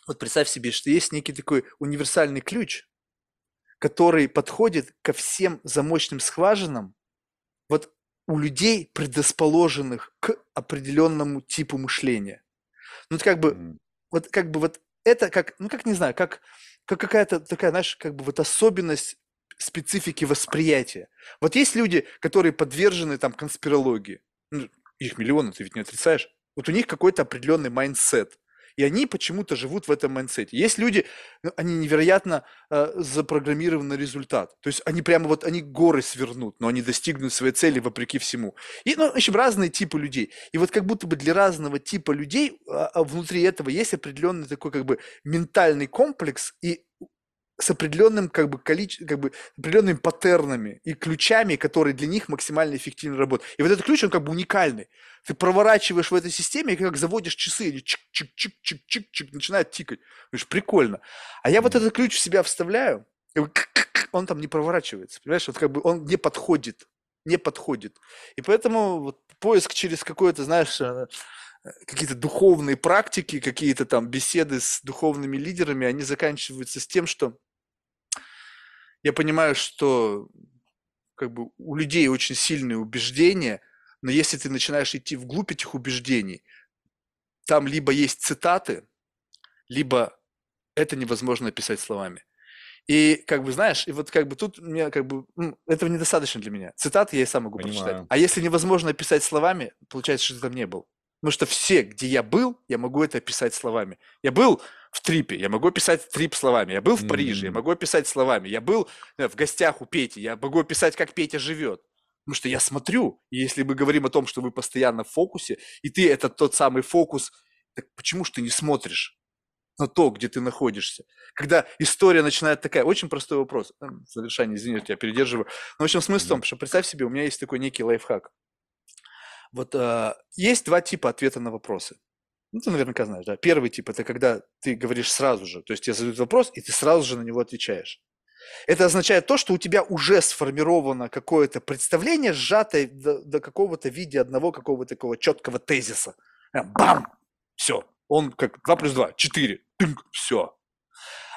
Вот представь себе, что есть некий такой универсальный ключ, который подходит ко всем замочным скважинам, вот у людей, предрасположенных к определенному типу мышления. Ну, это как бы, вот как бы вот это как, ну, как не знаю, как, как какая-то такая, знаешь, как бы вот особенность специфики восприятия. Вот есть люди, которые подвержены там конспирологии. Ну, их миллионы, ты ведь не отрицаешь. Вот у них какой-то определенный mindset. И они почему-то живут в этом mindset е. Есть люди, ну, они невероятно э, запрограммированы на результат. То есть они прямо вот, они горы свернут, но они достигнут своей цели вопреки всему. И, ну, в общем, разные типы людей. И вот как будто бы для разного типа людей э, внутри этого есть определенный такой как бы ментальный комплекс, и с определенным как бы, количеством, как бы определенными паттернами и ключами, которые для них максимально эффективно работают. И вот этот ключ, он как бы уникальный. Ты проворачиваешь в этой системе, и как заводишь часы, они чик-чик-чик-чик-чик начинают тикать. Говоришь, прикольно. А я вот этот ключ в себя вставляю, и он там не проворачивается. Понимаешь, вот как бы он не подходит. Не подходит. И поэтому вот поиск через какое-то, знаешь, э, какие-то духовные практики, какие-то там беседы с духовными лидерами, они заканчиваются с тем, что я понимаю, что как бы у людей очень сильные убеждения, но если ты начинаешь идти вглубь этих убеждений, там либо есть цитаты, либо это невозможно описать словами. И как бы знаешь, и вот как бы тут мне как бы этого недостаточно для меня. Цитаты я и сам могу Понимаю. прочитать. А если невозможно описать словами, получается, что ты там не был. Потому что все, где я был, я могу это описать словами. Я был в трипе, я могу описать трип словами. Я был в Париже, я могу описать словами. Я был в гостях у Пети, я могу описать, как Петя живет. Потому что я смотрю, и если мы говорим о том, что вы постоянно в фокусе, и ты это тот самый фокус, так почему же ты не смотришь? на то, где ты находишься. Когда история начинает такая, очень простой вопрос, в завершение, извините, я передерживаю. Но, в общем, смысл в том, что представь себе, у меня есть такой некий лайфхак. Вот э, есть два типа ответа на вопросы. Ну, ты наверняка знаешь, да. Первый тип – это когда ты говоришь сразу же, то есть тебе задают вопрос, и ты сразу же на него отвечаешь. Это означает то, что у тебя уже сформировано какое-то представление, сжатое до, до какого-то вида одного какого-то такого четкого тезиса. Бам! Все. Он как 2 плюс 2, 4. Тынк, все.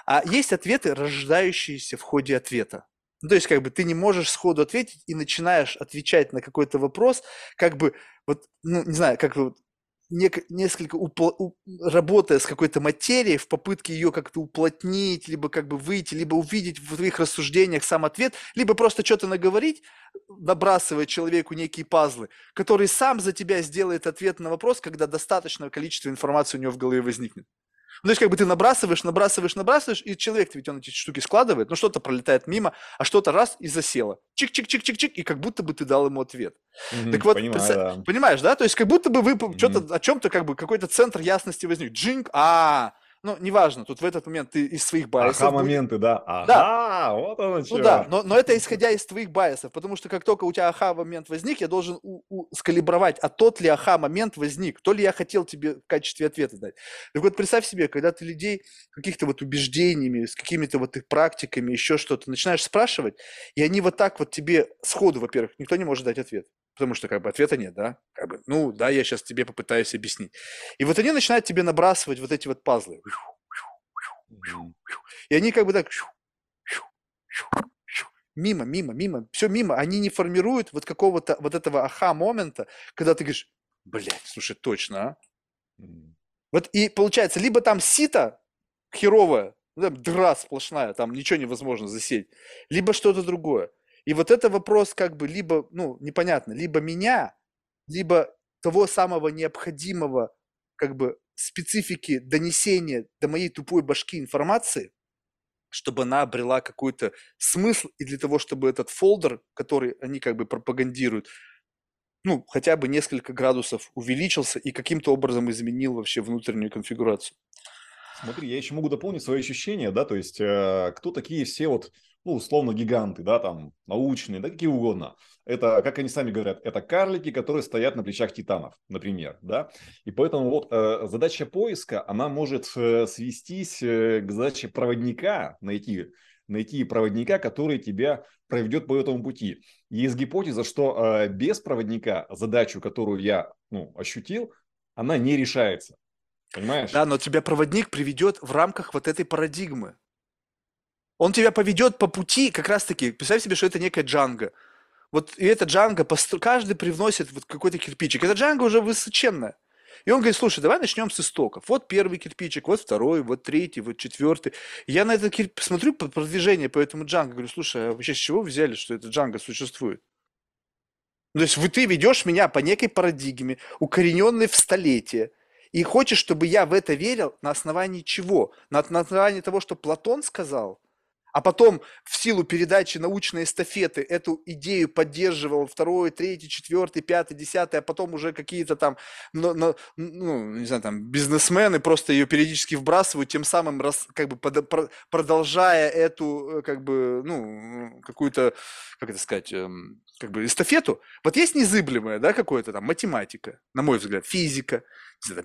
А есть ответы, рождающиеся в ходе ответа. Ну, то есть, как бы ты не можешь сходу ответить и начинаешь отвечать на какой-то вопрос, как бы, вот, ну, не знаю, как вот несколько упл- работая с какой-то материей в попытке ее как-то уплотнить, либо как бы выйти, либо увидеть в твоих рассуждениях сам ответ, либо просто что-то наговорить, набрасывая человеку некие пазлы, который сам за тебя сделает ответ на вопрос, когда достаточное количество информации у него в голове возникнет. Ну, то есть, как бы ты набрасываешь, набрасываешь, набрасываешь, и человек ведь он эти штуки складывает, ну, что-то пролетает мимо, а что-то раз и засело. Чик-чик-чик-чик-чик, и как будто бы ты дал ему ответ. Mm-hmm, так вот, понимаю, да. понимаешь, да? То есть, как будто бы вы mm-hmm. что-то, о чем-то, как бы, какой-то центр ясности возник. Джинг, а, ну, неважно, тут в этот момент ты из своих байсов... Ага, моменты, да. Ага, да. вот оно что. Ну да, но, но это исходя из твоих байсов, потому что как только у тебя аха-момент возник, я должен у, у, скалибровать, а тот ли аха-момент возник, то ли я хотел тебе в качестве ответа дать. Так вот, представь себе, когда ты людей каких-то вот убеждениями, с какими-то вот их практиками, еще что-то начинаешь спрашивать, и они вот так вот тебе сходу, во-первых, никто не может дать ответ потому что как бы ответа нет, да, как бы, ну, да, я сейчас тебе попытаюсь объяснить. И вот они начинают тебе набрасывать вот эти вот пазлы. И они как бы так мимо, мимо, мимо, все мимо. Они не формируют вот какого-то вот этого аха-момента, когда ты говоришь, блядь, слушай, точно, а? Вот и получается, либо там сито херовое, дыра сплошная, там ничего невозможно засеять, либо что-то другое. И вот это вопрос как бы либо, ну, непонятно, либо меня, либо того самого необходимого как бы специфики донесения до моей тупой башки информации, чтобы она обрела какой-то смысл, и для того, чтобы этот фолдер, который они как бы пропагандируют, ну, хотя бы несколько градусов увеличился и каким-то образом изменил вообще внутреннюю конфигурацию. Смотри, я еще могу дополнить свои ощущения, да, то есть э, кто такие все вот ну, условно, гиганты, да, там, научные, да, какие угодно. Это, как они сами говорят, это карлики, которые стоят на плечах титанов, например, да. И поэтому вот э, задача поиска, она может э, свестись э, к задаче проводника, найти, найти проводника, который тебя проведет по этому пути. Есть гипотеза, что э, без проводника задачу, которую я, ну, ощутил, она не решается. Понимаешь? Да, но тебя проводник приведет в рамках вот этой парадигмы. Он тебя поведет по пути, как раз-таки, представь себе, что это некая джанга. Вот и эта джанга, каждый привносит вот какой-то кирпичик. Эта джанга уже высоченная. И он говорит, слушай, давай начнем с истоков. Вот первый кирпичик, вот второй, вот третий, вот четвертый. Я на это кирп... смотрю по продвижение по этому джанго, говорю, слушай, а вообще с чего взяли, что это джанга существует? То есть вы, ты ведешь меня по некой парадигме, укорененной в столетие, и хочешь, чтобы я в это верил на основании чего? На основании того, что Платон сказал – а потом в силу передачи научной эстафеты эту идею поддерживал второй, третий, четвертый, пятый, десятый, а потом уже какие-то там, ну, ну, не знаю, там бизнесмены просто ее периодически вбрасывают, тем самым раз, как бы под, продолжая эту э, как бы ну какую-то, как это сказать, эм, как бы эстафету. Вот есть незыблемое, да, какое-то там математика, на мой взгляд, физика,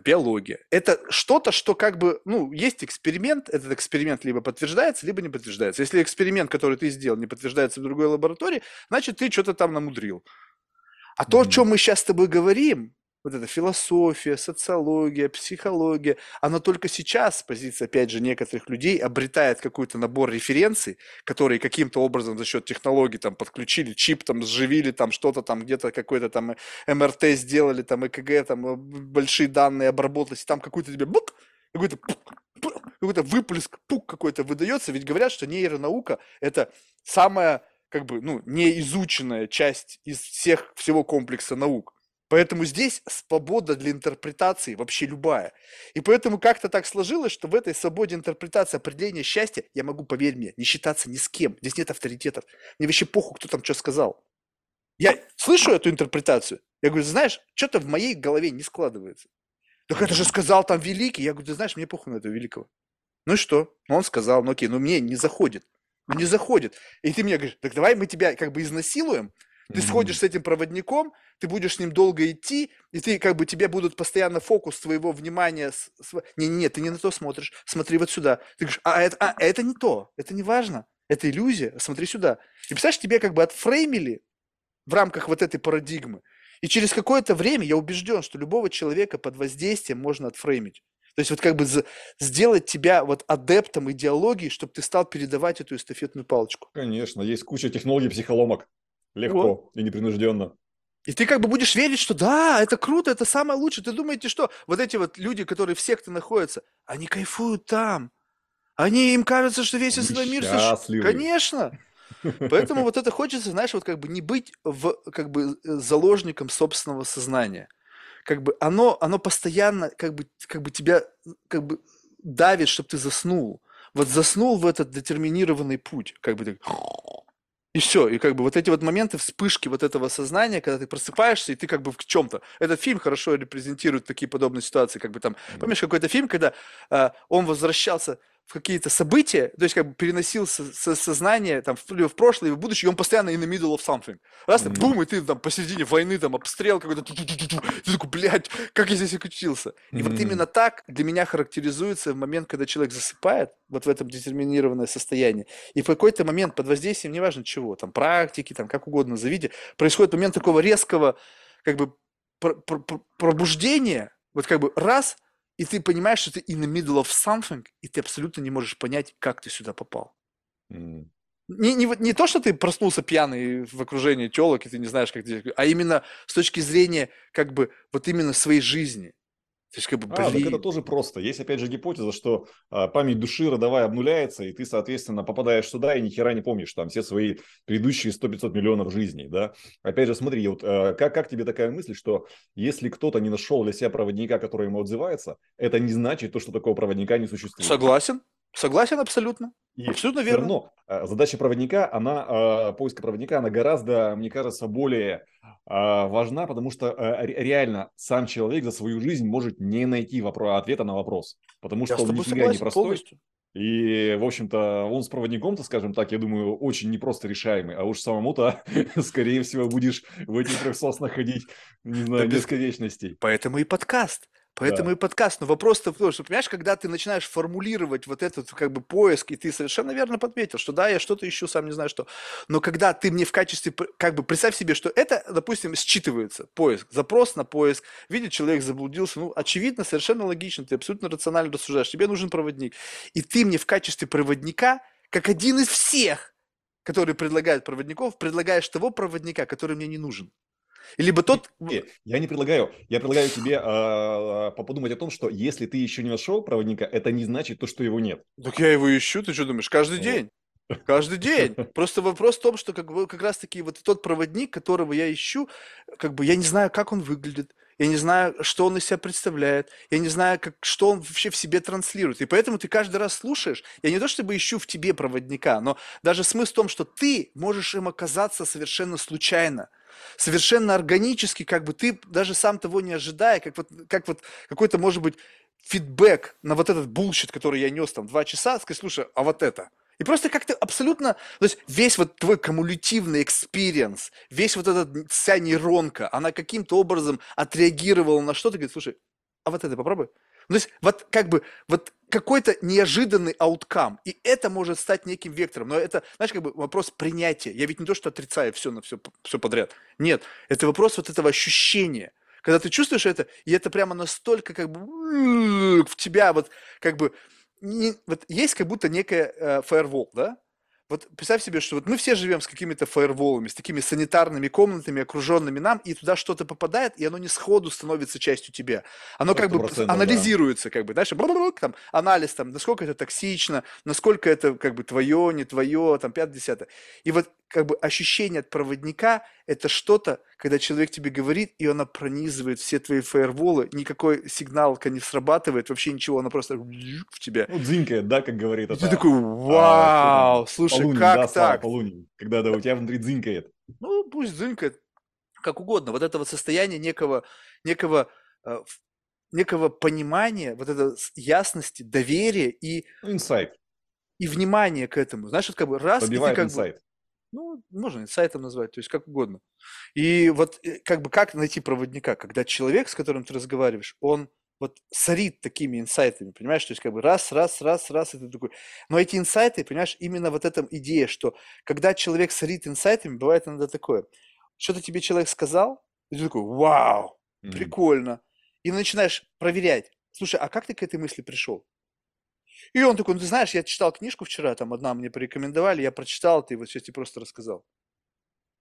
биология. Это что-то, что как бы, ну, есть эксперимент, этот эксперимент либо подтверждается, либо не подтверждается. Если эксперимент, который ты сделал, не подтверждается в другой лаборатории, значит, ты что-то там намудрил. А mm-hmm. то, о чем мы сейчас с тобой говорим, вот эта философия, социология, психология, она только сейчас, с позиции, опять же, некоторых людей, обретает какой-то набор референций, которые каким-то образом за счет технологий там подключили, чип там сживили, там что-то там где-то какой-то там МРТ сделали, там ЭКГ, там э, большие данные обработались, там какой-то тебе бук, какой-то какой-то выплеск, пук какой-то выдается, ведь говорят, что нейронаука – это самая как бы, ну, неизученная часть из всех, всего комплекса наук. Поэтому здесь свобода для интерпретации вообще любая. И поэтому как-то так сложилось, что в этой свободе интерпретации определения счастья я могу, поверь мне, не считаться ни с кем. Здесь нет авторитетов. Мне вообще похуй, кто там что сказал. Я слышу эту интерпретацию. Я говорю, знаешь, что-то в моей голове не складывается. Так это же сказал там великий. Я говорю, ты знаешь, мне похуй на этого великого. Ну и что? Ну, он сказал, ну окей, ну мне не заходит. Ну, не заходит. И ты мне говоришь, так давай мы тебя как бы изнасилуем, ты сходишь с этим проводником, ты будешь с ним долго идти, и ты как бы тебе будут постоянно фокус твоего внимания. Не, не, не, ты не на то смотришь, смотри вот сюда. Ты говоришь, а это, а, это не то, это не важно, это иллюзия, смотри сюда. И представляешь, тебе как бы отфреймили в рамках вот этой парадигмы. И через какое-то время я убежден, что любого человека под воздействием можно отфреймить. То есть вот как бы сделать тебя вот адептом идеологии, чтобы ты стал передавать эту эстафетную палочку. Конечно, есть куча технологий психоломок. Легко вот. и непринужденно. И ты как бы будешь верить, что да, это круто, это самое лучшее. Ты думаете, что вот эти вот люди, которые в секте находятся, они кайфуют там. Они, им кажется, что весь остальной мир... Счастливы. Конечно. Поэтому вот это хочется, знаешь, вот как бы не быть в, как бы заложником собственного сознания как бы оно, оно постоянно как бы, как бы тебя как бы давит, чтобы ты заснул. Вот заснул в этот детерминированный путь, как бы так, и все, и как бы вот эти вот моменты вспышки вот этого сознания, когда ты просыпаешься, и ты как бы в чем-то. Этот фильм хорошо репрезентирует такие подобные ситуации, как бы там, помнишь какой-то фильм, когда э, он возвращался в какие-то события, то есть как бы переносился со сознание там в, в прошлое и в будущее, и он постоянно in the middle of something. Раз, mm-hmm. бум, и ты там посередине войны, там, обстрел какой-то, ты такой, блядь, как я здесь окучился. И mm-hmm. вот именно так для меня характеризуется момент, когда человек засыпает, вот в этом детерминированное состояние, и в какой-то момент под воздействием, неважно чего, там, практики, там, как угодно назовите, происходит момент такого резкого, как бы, пробуждения, вот как бы раз, и ты понимаешь, что ты in the middle of something, и ты абсолютно не можешь понять, как ты сюда попал. Mm. Не, не, не то, что ты проснулся пьяный в окружении телок, и ты не знаешь, как ты... А именно с точки зрения, как бы, вот именно своей жизни. То есть, как бы, блин. А, так это тоже просто. Есть, опять же, гипотеза, что а, память души родовая обнуляется, и ты, соответственно, попадаешь сюда и ни хера не помнишь там все свои предыдущие 100-500 миллионов жизней, да. Опять же, смотри, вот а, как, как тебе такая мысль, что если кто-то не нашел для себя проводника, который ему отзывается, это не значит то, что такого проводника не существует. Согласен. Согласен абсолютно. И абсолютно верно. равно а, задача проводника, она, а, поиска проводника, она гораздо, мне кажется, более а, важна, потому что реально сам человек за свою жизнь может не найти вопрос, ответа на вопрос. Потому что я он нифига не простой. Полностью. И, в общем-то, он с проводником-то, скажем так, я думаю, очень непросто решаемый. А уж самому-то, <laughs> скорее всего, будешь в этих трех соснах ходить, не знаю, да несколько вечностей. Поэтому и подкаст. Поэтому да. и подкаст. Но вопрос-то в том, что, понимаешь, когда ты начинаешь формулировать вот этот как бы поиск, и ты совершенно верно подметил, что да, я что-то ищу, сам не знаю что. Но когда ты мне в качестве, как бы представь себе, что это, допустим, считывается, поиск, запрос на поиск, видит человек заблудился, ну, очевидно, совершенно логично, ты абсолютно рационально рассуждаешь, тебе нужен проводник. И ты мне в качестве проводника, как один из всех, которые предлагают проводников, предлагаешь того проводника, который мне не нужен. Либо тот... Я не предлагаю. Я предлагаю тебе э, подумать о том, что если ты еще не нашел проводника, это не значит то, что его нет. Так я его ищу, ты что думаешь, каждый день? Каждый день. <laughs> Просто вопрос в том, что как, бы, как раз-таки вот тот проводник, которого я ищу, как бы я не знаю, как он выглядит, я не знаю, что он из себя представляет, я не знаю, как, что он вообще в себе транслирует. И поэтому ты каждый раз слушаешь. Я не то чтобы ищу в тебе проводника, но даже смысл в том, что ты можешь им оказаться совершенно случайно совершенно органически, как бы ты даже сам того не ожидая, как вот, как вот какой-то, может быть, фидбэк на вот этот bullshit, который я нес там два часа, сказать, слушай, а вот это? И просто как-то абсолютно, то есть весь вот твой кумулятивный experience, весь вот этот, вся нейронка, она каким-то образом отреагировала на что-то, говорит, слушай, а вот это попробуй. Ну, то есть вот как бы вот какой-то неожиданный outcome, и это может стать неким вектором, но это, знаешь, как бы вопрос принятия. Я ведь не то, что отрицаю все на все, все подряд. Нет, это вопрос вот этого ощущения. Когда ты чувствуешь это, и это прямо настолько как бы в тебя вот как бы не, вот есть как будто некая э, firewall, да? Вот представь себе, что вот мы все живем с какими-то фаерволами, с такими санитарными комнатами, окруженными нам, и туда что-то попадает, и оно не сходу становится частью тебя. Оно как бы анализируется, да. как бы, знаешь, там, анализ, там, насколько это токсично, насколько это как бы твое, не твое, там, 5-10. И вот как бы ощущение от проводника – это что-то, когда человек тебе говорит, и она пронизывает все твои фаерволы, никакой сигналка не срабатывает, вообще ничего, она просто в тебя. Ну, дзинкает, да, как говорит. И ты такой, а, вау, а, слушай, полуни, как да, так? Полуни, когда да, у тебя внутри дзинкает. Ну, пусть дзинкает, как угодно. Вот это вот состояние некого, некого э, некого понимания, вот это ясности, доверия и... Ну, инсайт. И внимание к этому. Знаешь, вот как бы раз, Пробивает и ты как инсайт. бы... Ну, можно инсайтом назвать, то есть как угодно. И вот э, как бы как найти проводника, когда человек, с которым ты разговариваешь, он вот сорит такими инсайтами, понимаешь, то есть как бы раз, раз, раз, раз, и ты такой. Но эти инсайты, понимаешь, именно вот эта идея, что когда человек сорит инсайтами, бывает иногда такое. Что-то тебе человек сказал, и ты такой, вау, прикольно. И начинаешь проверять, слушай, а как ты к этой мысли пришел? И он такой, ну ты знаешь, я читал книжку вчера, там одна мне порекомендовали, я прочитал, ты вот сейчас тебе просто рассказал.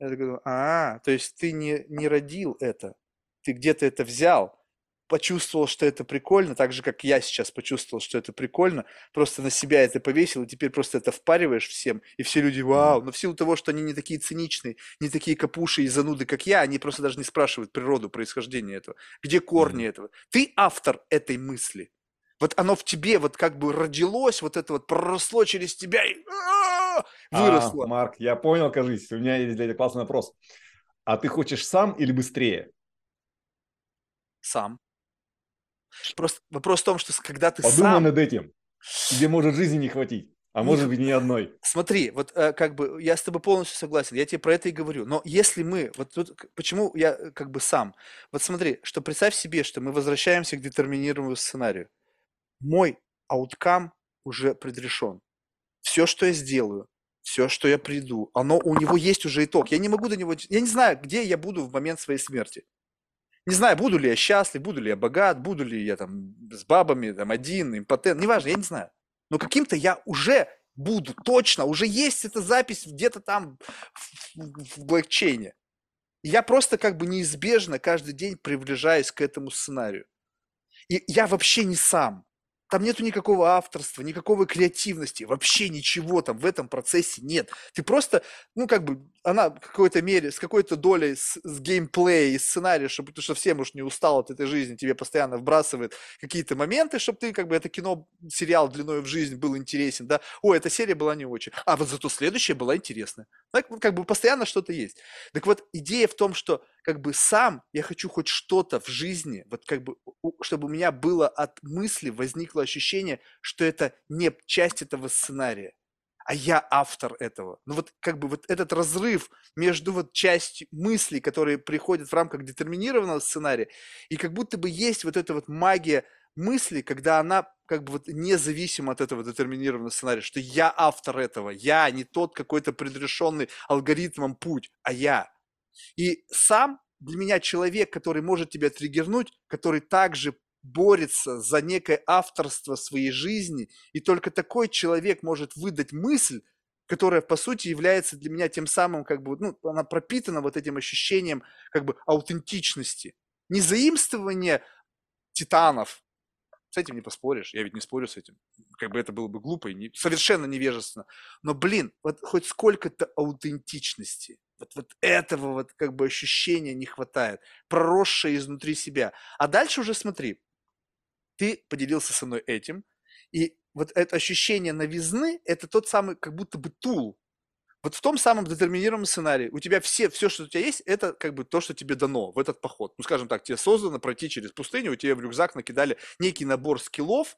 Я такой, а, то есть ты не, не родил это, ты где-то это взял, почувствовал, что это прикольно, так же, как я сейчас почувствовал, что это прикольно, просто на себя это повесил, и теперь просто это впариваешь всем, и все люди, вау, но в силу того, что они не такие циничные, не такие капуши и зануды, как я, они просто даже не спрашивают природу, происхождение этого, где корни mm-hmm. этого. Ты автор этой мысли. Вот оно в тебе вот как бы родилось, вот это вот проросло через тебя и а, выросло. А, Марк, я понял, кажись, у меня есть для тебя классный вопрос. А ты хочешь сам или быстрее? Сам. Просто вопрос в том, что когда ты Подумай сам... над этим. Тебе может жизни не хватить. А может быть, ни одной. Смотри, вот э, как бы я с тобой полностью согласен, я тебе про это и говорю. Но если мы, вот тут, почему я э, как бы сам? Вот смотри, что представь себе, что мы возвращаемся к детерминированному сценарию. Мой ауткам уже предрешен. Все, что я сделаю, все, что я приду, оно у него есть уже итог. Я не могу до него, я не знаю, где я буду в момент своей смерти. Не знаю, буду ли я счастлив, буду ли я богат, буду ли я там с бабами, там один, импотент, неважно, я не знаю. Но каким-то я уже буду, точно, уже есть эта запись где-то там в, в блокчейне. Я просто как бы неизбежно каждый день приближаюсь к этому сценарию. И я вообще не сам. Там нету никакого авторства, никакой креативности, вообще ничего там в этом процессе нет. Ты просто, ну, как бы, она в какой-то мере, с какой-то долей с, с геймплея и сценария, чтобы ты совсем уж не устал от этой жизни, тебе постоянно вбрасывает какие-то моменты, чтобы ты, как бы, это кино, сериал длиной в жизнь был интересен, да. О, эта серия была не очень. А вот зато следующая была интересная. Так, как бы, постоянно что-то есть. Так вот, идея в том, что как бы сам я хочу хоть что-то в жизни, вот как бы, чтобы у меня было от мысли возникло ощущение, что это не часть этого сценария, а я автор этого. Ну вот как бы вот этот разрыв между вот частью мыслей, которые приходят в рамках детерминированного сценария, и как будто бы есть вот эта вот магия мысли, когда она как бы вот независима от этого детерминированного сценария, что я автор этого, я не тот какой-то предрешенный алгоритмом путь, а я. И сам для меня человек, который может тебя триггернуть, который также борется за некое авторство своей жизни, и только такой человек может выдать мысль, которая, по сути, является для меня тем самым, как бы, ну, она пропитана вот этим ощущением, как бы, аутентичности. Не заимствование титанов, с этим не поспоришь, я ведь не спорю с этим. Как бы это было бы глупо и не, совершенно невежественно. Но, блин, вот хоть сколько-то аутентичности, вот, вот этого вот как бы ощущения не хватает, проросшее изнутри себя. А дальше уже смотри, ты поделился со мной этим, и вот это ощущение новизны, это тот самый как будто бы тул, вот в том самом детерминированном сценарии у тебя все, все, что у тебя есть, это как бы то, что тебе дано в этот поход. Ну, скажем так, тебе создано пройти через пустыню, у тебя в рюкзак накидали некий набор скиллов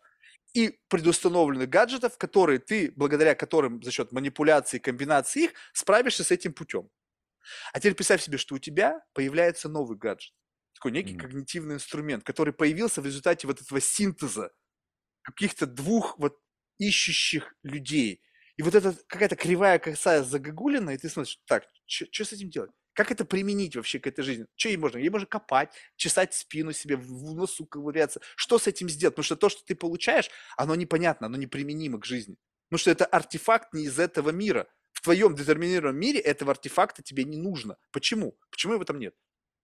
и предустановленных гаджетов, которые ты, благодаря которым за счет манипуляции, комбинации их, справишься с этим путем. А теперь представь себе, что у тебя появляется новый гаджет, такой некий mm-hmm. когнитивный инструмент, который появился в результате вот этого синтеза каких-то двух вот ищущих людей – и вот эта какая-то кривая косая загогулина, и ты смотришь, так, что с этим делать? Как это применить вообще к этой жизни? Что ей можно? Ей можно копать, чесать спину себе, в носу ковыряться. Что с этим сделать? Потому что то, что ты получаешь, оно непонятно, оно неприменимо к жизни. Потому что это артефакт не из этого мира. В твоем детерминированном мире этого артефакта тебе не нужно. Почему? Почему его там нет?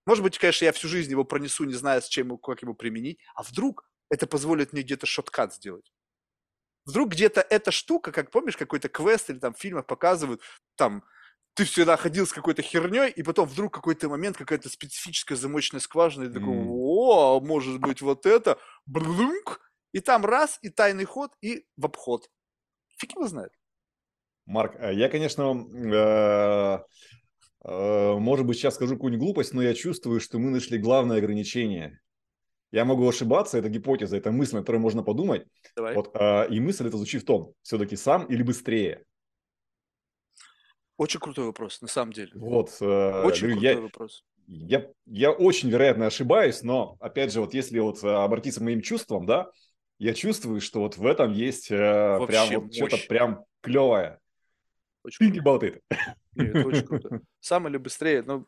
Может быть, конечно, я всю жизнь его пронесу, не зная, с чем, как его применить. А вдруг это позволит мне где-то шоткат сделать? Вдруг где-то эта штука, как помнишь, какой-то квест или там в фильмах показывают, там ты всегда ходил с какой-то херней, и потом вдруг какой-то момент, какая-то специфическая замочная скважина, и ты такой, о, может быть вот это, блунк, и там раз, и тайный ход, и в обход. Фиг его знает. Марк, а я, конечно, э, э, может быть, сейчас скажу какую-нибудь глупость, но я чувствую, что мы нашли главное ограничение. Я могу ошибаться, это гипотеза, это мысль, о которой можно подумать. Давай. Вот, а, и мысль это звучит в том, все-таки сам или быстрее. Очень крутой вопрос, на самом деле. Вот, э, Очень говорю, крутой я, вопрос. я, я очень, вероятно, ошибаюсь, но, опять же, вот если вот э, обратиться к моим чувствам, да, я чувствую, что вот в этом есть э, прям вот что-то прям клевое. Очень Think круто. about it. Нет, очень круто. <laughs> Сам или быстрее, ну,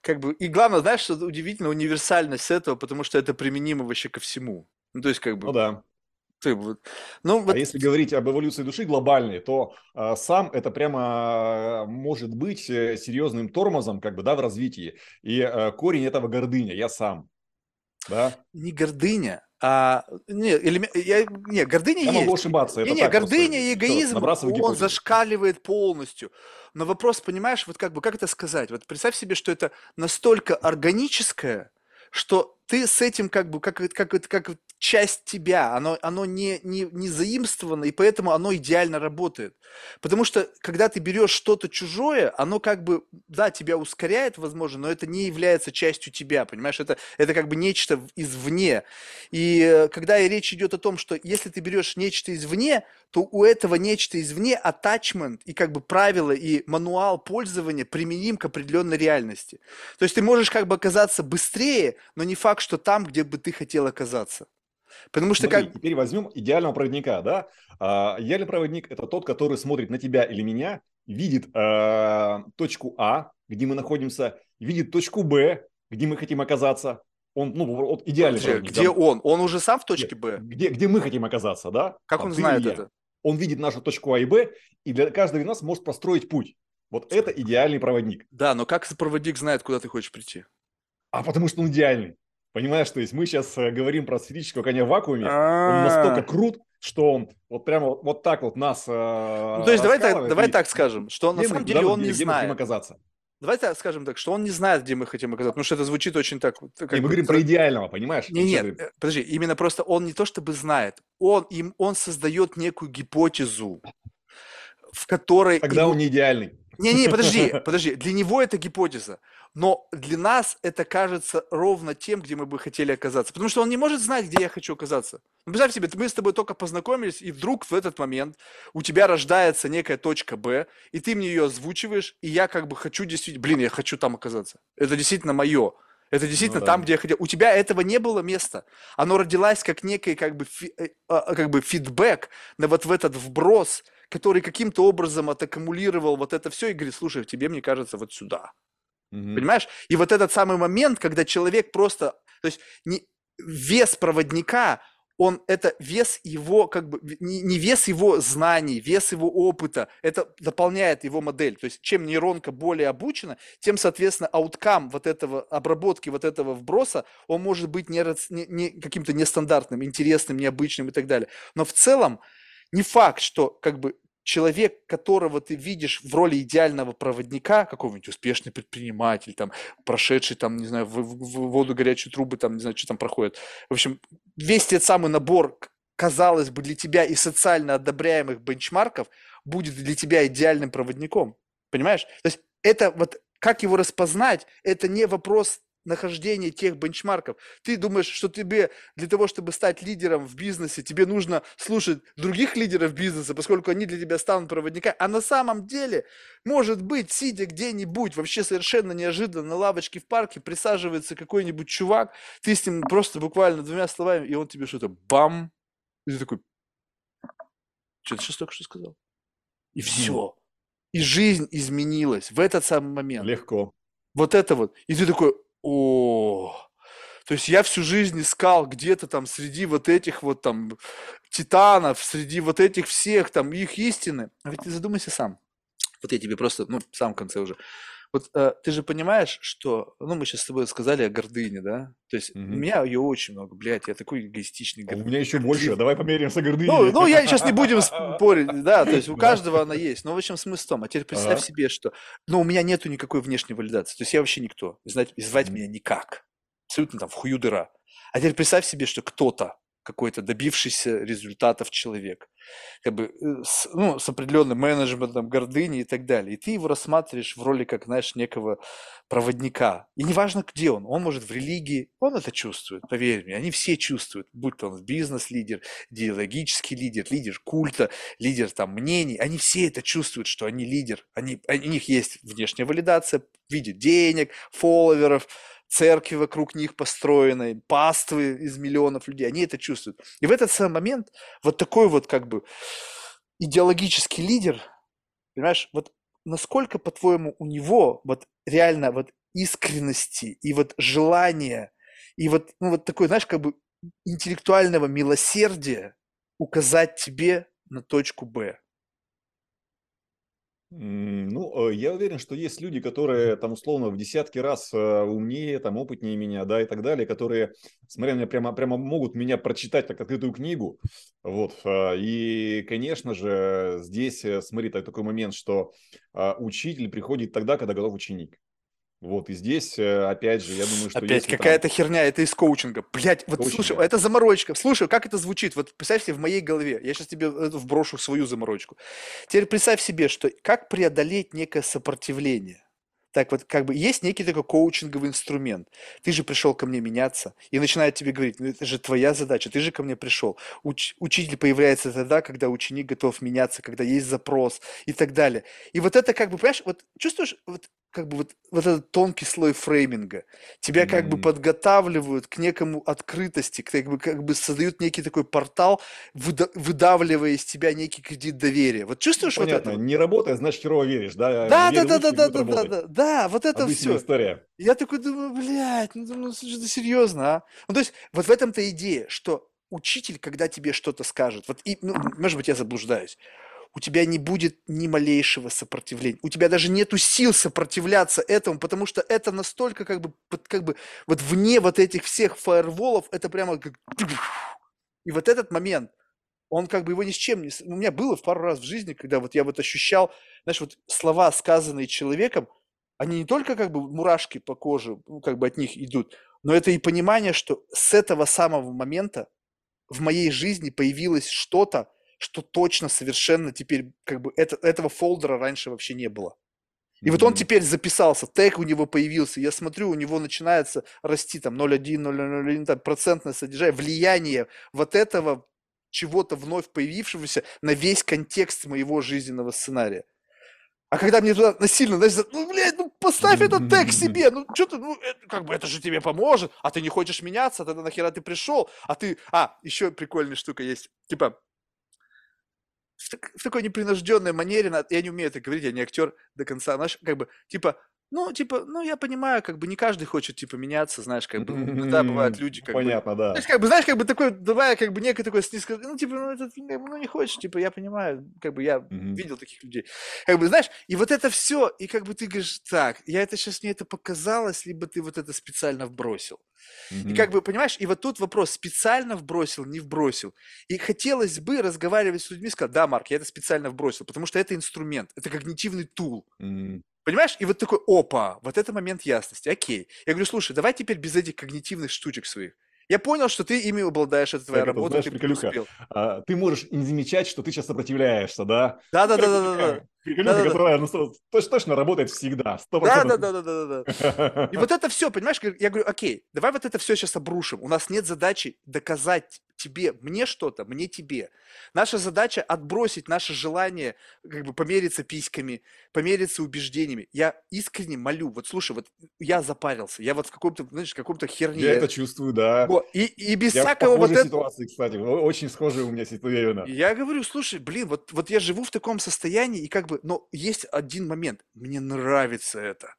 как бы, и главное, знаешь, что удивительно, универсальность этого, потому что это применимо вообще ко всему. Ну, то есть, как Ну бы, да. ты вот, ну, А вот, если говорить об эволюции души глобальной, то а, сам это прямо а, может быть э, серьезным тормозом, как бы, да, в развитии. И а, корень этого гордыня, я сам, да. не гордыня, а, не, элеме- я, не, гордыня Я есть. могу ошибаться, Не, не, гордыня и эгоизм, он зашкаливает полностью. Но вопрос, понимаешь, вот как бы, как это сказать? Вот представь себе, что это настолько органическое, что ты с этим как бы, как, как, как вот часть тебя, оно, оно не, не, не заимствовано, и поэтому оно идеально работает. Потому что, когда ты берешь что-то чужое, оно как бы, да, тебя ускоряет, возможно, но это не является частью тебя, понимаешь? Это, это как бы нечто извне. И э, когда речь идет о том, что если ты берешь нечто извне, то у этого нечто извне attachment и как бы правила и мануал пользования применим к определенной реальности. То есть ты можешь как бы оказаться быстрее, но не факт, что там, где бы ты хотел оказаться. Потому что Смотри, как... теперь возьмем идеального проводника, да? А, идеальный проводник – это тот, который смотрит на тебя или меня, видит а, точку А, где мы находимся, видит точку Б, где мы хотим оказаться. Он, ну, вот идеальный Подожди, проводник. где да? он? Он уже сам в точке Б? Где, где мы хотим оказаться, да? Как Там он знает это? Он видит нашу точку А и Б, и для каждого из нас может построить путь. Вот это идеальный проводник. Да, но как проводник знает, куда ты хочешь прийти? А потому что он идеальный. Понимаешь, то есть мы сейчас э, говорим про сферического коня в вакууме, он настолько крут, что он вот прямо вот, так вот нас э, Ну, то есть давай так, давай так скажем, что на самом деле он не знает. оказаться. Давай так скажем так, что он не знает, где мы хотим оказаться, потому что это звучит очень так. как Не, мы говорим про идеального, понимаешь? Не, нет, говорим, э, подожди, именно просто он не то чтобы знает, он, им, он создает некую гипотезу, в которой... Тогда ему- он не идеальный. Не-не, подожди, <laughs> подожди, для него это гипотеза, но для нас это кажется ровно тем, где мы бы хотели оказаться, потому что он не может знать, где я хочу оказаться. Ну, представь себе, мы с тобой только познакомились, и вдруг в этот момент у тебя рождается некая точка Б, и ты мне ее озвучиваешь, и я как бы хочу действительно, блин, я хочу там оказаться. Это действительно мое. Это действительно да. там, где я хотел. У тебя этого не было места. Оно родилось как некий как бы, фи- э, а, как бы фидбэк на вот в этот вброс, который каким-то образом отаккумулировал вот это все и говорит, слушай, тебе, мне кажется, вот сюда. Мгм. Понимаешь? И вот этот самый момент, когда человек просто, то есть не, вес проводника, он это вес его, как бы, не, не вес его знаний, вес его опыта, это дополняет его модель. То есть чем нейронка более обучена, тем, соответственно, ауткам вот этого, обработки вот этого вброса, он может быть не, не- не каким-то нестандартным, интересным, необычным и так далее. Но в целом не факт, что как бы человек, которого ты видишь в роли идеального проводника, какой-нибудь успешный предприниматель, там, прошедший, там, не знаю, в, в- в воду горячие трубы, там, не знаю, что там проходит. В общем, весь этот самый набор, казалось бы, для тебя и социально одобряемых бенчмарков будет для тебя идеальным проводником. Понимаешь? То есть это вот, как его распознать, это не вопрос нахождения тех бенчмарков. Ты думаешь, что тебе для того, чтобы стать лидером в бизнесе, тебе нужно слушать других лидеров бизнеса, поскольку они для тебя станут проводниками. А на самом деле, может быть, сидя где-нибудь, вообще совершенно неожиданно на лавочке в парке, присаживается какой-нибудь чувак, ты с ним просто буквально двумя словами, и он тебе что-то бам, и ты такой, что ты сейчас только что сказал? И все. И жизнь изменилась в этот самый момент. Легко. Вот это вот. И ты такой, о, то есть я всю жизнь искал где-то там среди вот этих вот там титанов, среди вот этих всех там их истины. А ведь ты задумайся сам. Вот я тебе просто, ну, в самом конце уже. Вот э, ты же понимаешь, что, ну, мы сейчас с тобой сказали о гордыне, да? То есть у Мгм. меня ее очень много, блядь, я такой эгоистичный. А у меня еще больше. Давай померимся гордыней. ну, ну, я сейчас не <laughs> будем спорить, да, то есть у каждого она есть. Но, в общем, смысл в том, а теперь представь себе, что, ну, у меня нету никакой внешней валидации, то есть я вообще никто, и звать меня никак, абсолютно там в хую дыра. А теперь представь себе, что кто-то, какой-то добившийся результатов человек, как бы э, с, ну, с определенным менеджментом, гордыни и так далее. И ты его рассматриваешь в роли, как, знаешь, некого проводника. И неважно, где он, он может в религии, он это чувствует, поверь мне, они все чувствуют, будь то он бизнес-лидер, идеологический лидер, лидер культа, лидер там мнений, они все это чувствуют, что они лидер, они, у них есть внешняя валидация в виде денег, фолловеров, церкви вокруг них построены, паствы из миллионов людей, они это чувствуют. И в этот самый момент вот такой вот как бы идеологический лидер, понимаешь, вот насколько, по-твоему, у него вот реально вот искренности и вот желания, и вот, ну, вот такой, знаешь, как бы интеллектуального милосердия указать тебе на точку Б. Ну, э, я уверен, что есть люди, которые там условно в десятки раз э, умнее, там опытнее меня, да, и так далее, которые, смотря на меня, прямо, прямо могут меня прочитать как открытую книгу. Вот. Э, и, конечно же, здесь, смотри, такой момент, что учитель приходит тогда, когда готов ученик. Вот, и здесь, э, опять же, я думаю, что... Опять какая-то там... херня, это из коучинга. Блять, вот коучинга. слушай, это заморочка. Слушай, как это звучит? Вот представь себе в моей голове, я сейчас тебе вброшу свою заморочку. Теперь представь себе, что как преодолеть некое сопротивление так вот как бы есть некий такой коучинговый инструмент. Ты же пришел ко мне меняться, и начинает тебе говорить, ну это же твоя задача, ты же ко мне пришел. Уч- учитель появляется тогда, когда ученик готов меняться, когда есть запрос и так далее. И вот это как бы, понимаешь, вот чувствуешь, вот как бы вот, вот этот тонкий слой фрейминга. Тебя как mm-hmm. бы подготавливают к некому открытости, как бы, как бы создают некий такой портал, выда- выдавливая из тебя некий кредит доверия. Вот чувствуешь ну, Понятно. вот это? Не работает, значит, херово веришь, да? Да, да, да, да, да, да, да, да, да, вот это Обычная все. история. Я такой думаю, блядь, ну, ну слушай, это серьезно, а? Ну, то есть, вот в этом-то идея, что учитель, когда тебе что-то скажет, вот, и, ну, может быть, я заблуждаюсь, у тебя не будет ни малейшего сопротивления. У тебя даже нету сил сопротивляться этому, потому что это настолько как бы, как бы вот вне вот этих всех фаерволов, это прямо как... И вот этот момент, он как бы его ни с чем не... У меня было в пару раз в жизни, когда вот я вот ощущал, знаешь, вот слова, сказанные человеком, они не только как бы мурашки по коже, ну, как бы от них идут, но это и понимание, что с этого самого момента в моей жизни появилось что-то, что точно совершенно теперь как бы это, этого фолдера раньше вообще не было. И mm-hmm. вот он теперь записался, тег у него появился, я смотрю, у него начинается расти там 0,1, 0,01 там, процентное содержание, влияние вот этого чего-то вновь появившегося на весь контекст моего жизненного сценария. А когда мне туда насильно, знаешь, ну, блядь, ну, поставь этот тег себе, ну, что ты, ну, это, как бы, это же тебе поможет, а ты не хочешь меняться, тогда нахера ты пришел, а ты, а, еще прикольная штука есть, типа, в, так, в такой непринужденной манере, я не умею это говорить, я не актер до конца, знаешь, как бы, типа, ну, типа, ну, я понимаю, как бы не каждый хочет, типа, меняться, знаешь, как бы, иногда бывают люди, как Понятно, бы... да. Знаешь, как бы, знаешь, как бы такой, давай, как бы, некое такое снизко, ну, типа, ну, это, ну, не хочешь, типа, я понимаю, как бы, я видел таких людей. Как бы, знаешь, и вот это все, и как бы ты говоришь, так, я это сейчас, мне это показалось, либо ты вот это специально вбросил. И как бы, понимаешь, и вот тут вопрос, специально вбросил, не вбросил. И хотелось бы разговаривать с людьми, сказать, да, Марк, я это специально вбросил, потому что это инструмент, это когнитивный тул. Понимаешь? И вот такой, опа, вот это момент ясности, окей. Я говорю, слушай, давай теперь без этих когнитивных штучек своих. Я понял, что ты ими обладаешь, это твоя так, работа, это, знаешь, ты успел. А, ты можешь не замечать, что ты сейчас сопротивляешься, да? Да, да, которая точно, работает всегда. 100%. Да, да, да, да, да, да. И вот это все, понимаешь, я говорю, окей, давай вот это все сейчас обрушим. У нас нет задачи доказать тебе, мне что-то, мне тебе. Наша задача отбросить наше желание как бы помериться письками, помериться убеждениями. Я искренне молю, вот слушай, вот я запарился, я вот в каком-то, знаешь, каком-то херне. Я это чувствую, да. Вот, и, и без я всякого вот этого... ситуации, кстати, очень схожие у меня ситуация. Я говорю, слушай, блин, вот, вот я живу в таком состоянии, и как бы, но есть один момент, мне нравится это.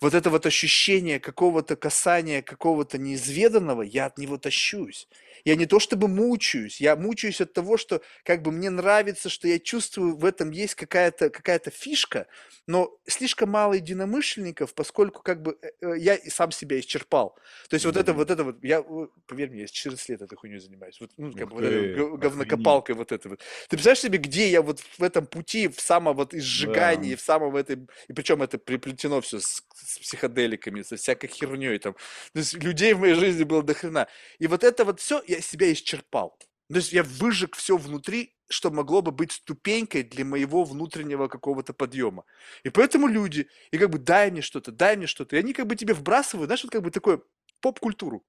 Вот это вот ощущение какого-то касания, какого-то неизведанного, я от него тащусь. Я не то чтобы мучаюсь, я мучаюсь от того, что как бы мне нравится, что я чувствую, в этом есть какая-то какая фишка, но слишком мало единомышленников, поскольку как бы э, э, я сам себя исчерпал. То есть mm-hmm. вот это вот это вот, я, поверь мне, я с 14 лет этой хуйней занимаюсь. Вот, ну, как бы вот этой говнокопалкой вот это вот. Ты представляешь себе, где я вот в этом пути, в самом вот изжигании, да. в самом этом, и причем это приплетено все с, с психоделиками, со всякой херней там. То есть людей в моей жизни было до хрена. И вот это вот все, я себя исчерпал. То есть я выжег все внутри, что могло бы быть ступенькой для моего внутреннего какого-то подъема. И поэтому люди, и как бы дай мне что-то, дай мне что-то. И они как бы тебе вбрасывают, знаешь, вот как бы такое поп-культуру.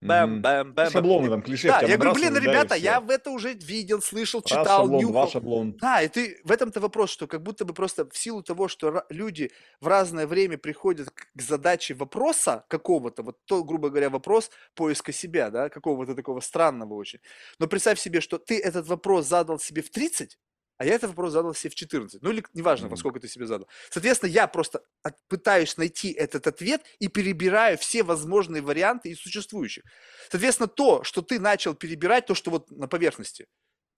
Бэм, Бэм, бэм. Шаблоны там, клише Да, я говорю, блин, ребята, я в это уже видел, слышал, Раз читал, шаблон, два нюхал. шаблон. Да, и ты в этом-то вопрос, что как будто бы просто в силу того, что люди в разное время приходят к задаче вопроса какого-то, вот то, грубо говоря, вопрос поиска себя, да, какого-то такого странного очень. Но представь себе, что ты этот вопрос задал себе в 30, а я этот вопрос задал себе в 14. Ну или неважно, во Мгм. сколько ты себе задал. Соответственно, я просто от- пытаюсь найти этот ответ и перебираю все возможные варианты из существующих. Соответственно, то, что ты начал перебирать, то, что вот на поверхности,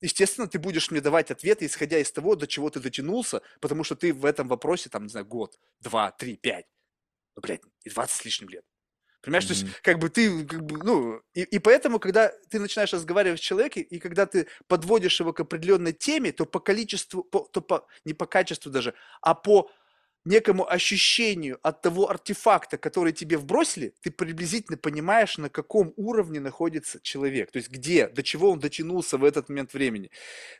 естественно, ты будешь мне давать ответы, исходя из того, до чего ты дотянулся, потому что ты в этом вопросе, там, не знаю, год, два, три, пять, ну, блядь, и 20 с лишним лет. Понимаешь, то есть, как бы ты, как бы, ну, и, и поэтому, когда ты начинаешь разговаривать с человеком, и когда ты подводишь его к определенной теме, то по количеству, по- то по, не по качеству даже, а по некому ощущению от того артефакта, который тебе вбросили, ты приблизительно понимаешь, на каком уровне находится человек, то есть где, до чего он дотянулся в этот момент времени.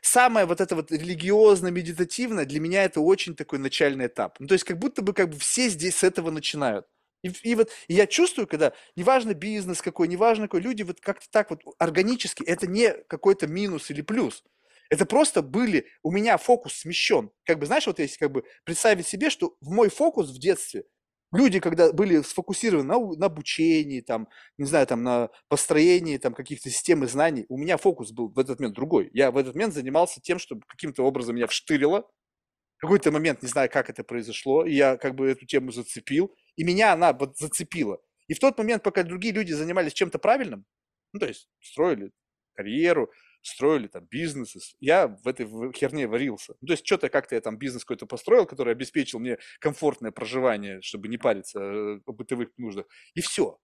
Самое вот это вот религиозно-медитативное для меня это очень такой начальный этап. Ну, то есть как будто бы как бы все здесь с этого начинают. И, и вот и я чувствую, когда неважно бизнес какой, неважно какой, люди вот как-то так вот органически, это не какой-то минус или плюс. Это просто были, у меня фокус смещен. Как бы, знаешь, вот если как бы представить себе, что в мой фокус в детстве, люди, когда были сфокусированы на, на обучении, там, не знаю, там, на построении там, каких-то систем и знаний, у меня фокус был в этот момент другой. Я в этот момент занимался тем, что каким-то образом меня вштырило, какой-то момент, не знаю, как это произошло, и я как бы эту тему зацепил, и меня она вот зацепила. И в тот момент, пока другие люди занимались чем-то правильным, ну, то есть строили карьеру, строили там бизнесы, я в этой херне варился. Ну, то есть что-то как-то я там бизнес какой-то построил, который обеспечил мне комфортное проживание, чтобы не париться э, о бытовых нуждах, и все.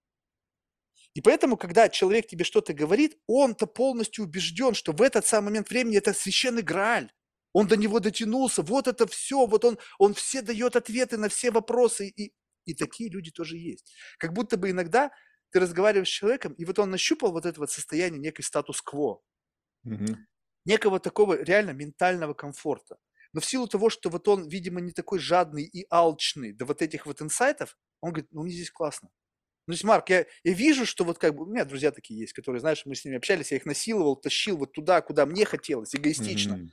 И поэтому, когда человек тебе что-то говорит, он-то полностью убежден, что в этот самый момент времени это священный Грааль. Он до него дотянулся, вот это все, вот он, он все дает ответы на все вопросы. И, и такие люди тоже есть. Как будто бы иногда ты разговариваешь с человеком, и вот он нащупал вот это вот состояние некой статус-кво, Мгм. некого такого реально ментального комфорта. Но в силу того, что вот он, видимо, не такой жадный и алчный до вот этих вот инсайтов, он говорит, ну мне здесь классно. Ну, то есть, Марк, я, я вижу, что вот как бы, у меня друзья такие есть, которые, знаешь, мы с ними общались, я их насиловал, тащил вот туда, куда мне хотелось, эгоистично. Мгм.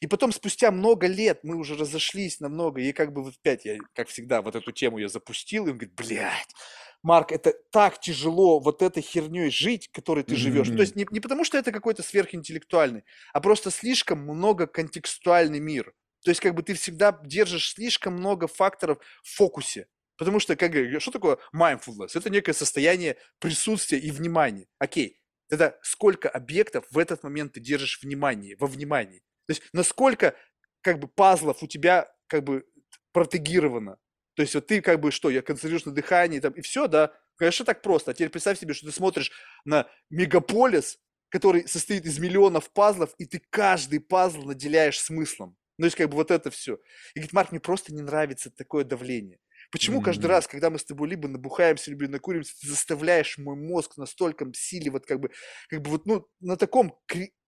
И потом спустя много лет мы уже разошлись намного, и как бы вот опять я, как всегда, вот эту тему я запустил, и он говорит, блядь, Марк, это так тяжело вот этой херней жить, которой ты живешь. То есть не, не потому, что это какой-то сверхинтеллектуальный, а просто слишком много контекстуальный мир. То есть как бы ты всегда держишь слишком много факторов в фокусе. Потому что, как говорю, что такое mindfulness? Это некое состояние присутствия и внимания. Окей, тогда сколько объектов в этот момент ты держишь внимание, во внимании? То есть насколько как бы пазлов у тебя как бы протегировано? То есть вот ты как бы что, я концентрируюсь на дыхании там, и все, да? Конечно, так просто. А теперь представь себе, что ты смотришь на мегаполис, который состоит из миллионов пазлов, и ты каждый пазл наделяешь смыслом. Ну, то есть как бы вот это все. И говорит, Марк, мне просто не нравится такое давление. Почему каждый Мгм. раз, когда мы с тобой либо набухаемся, либо накуримся, ты заставляешь мой мозг настолько силе, вот как бы, как бы вот, ну, на таком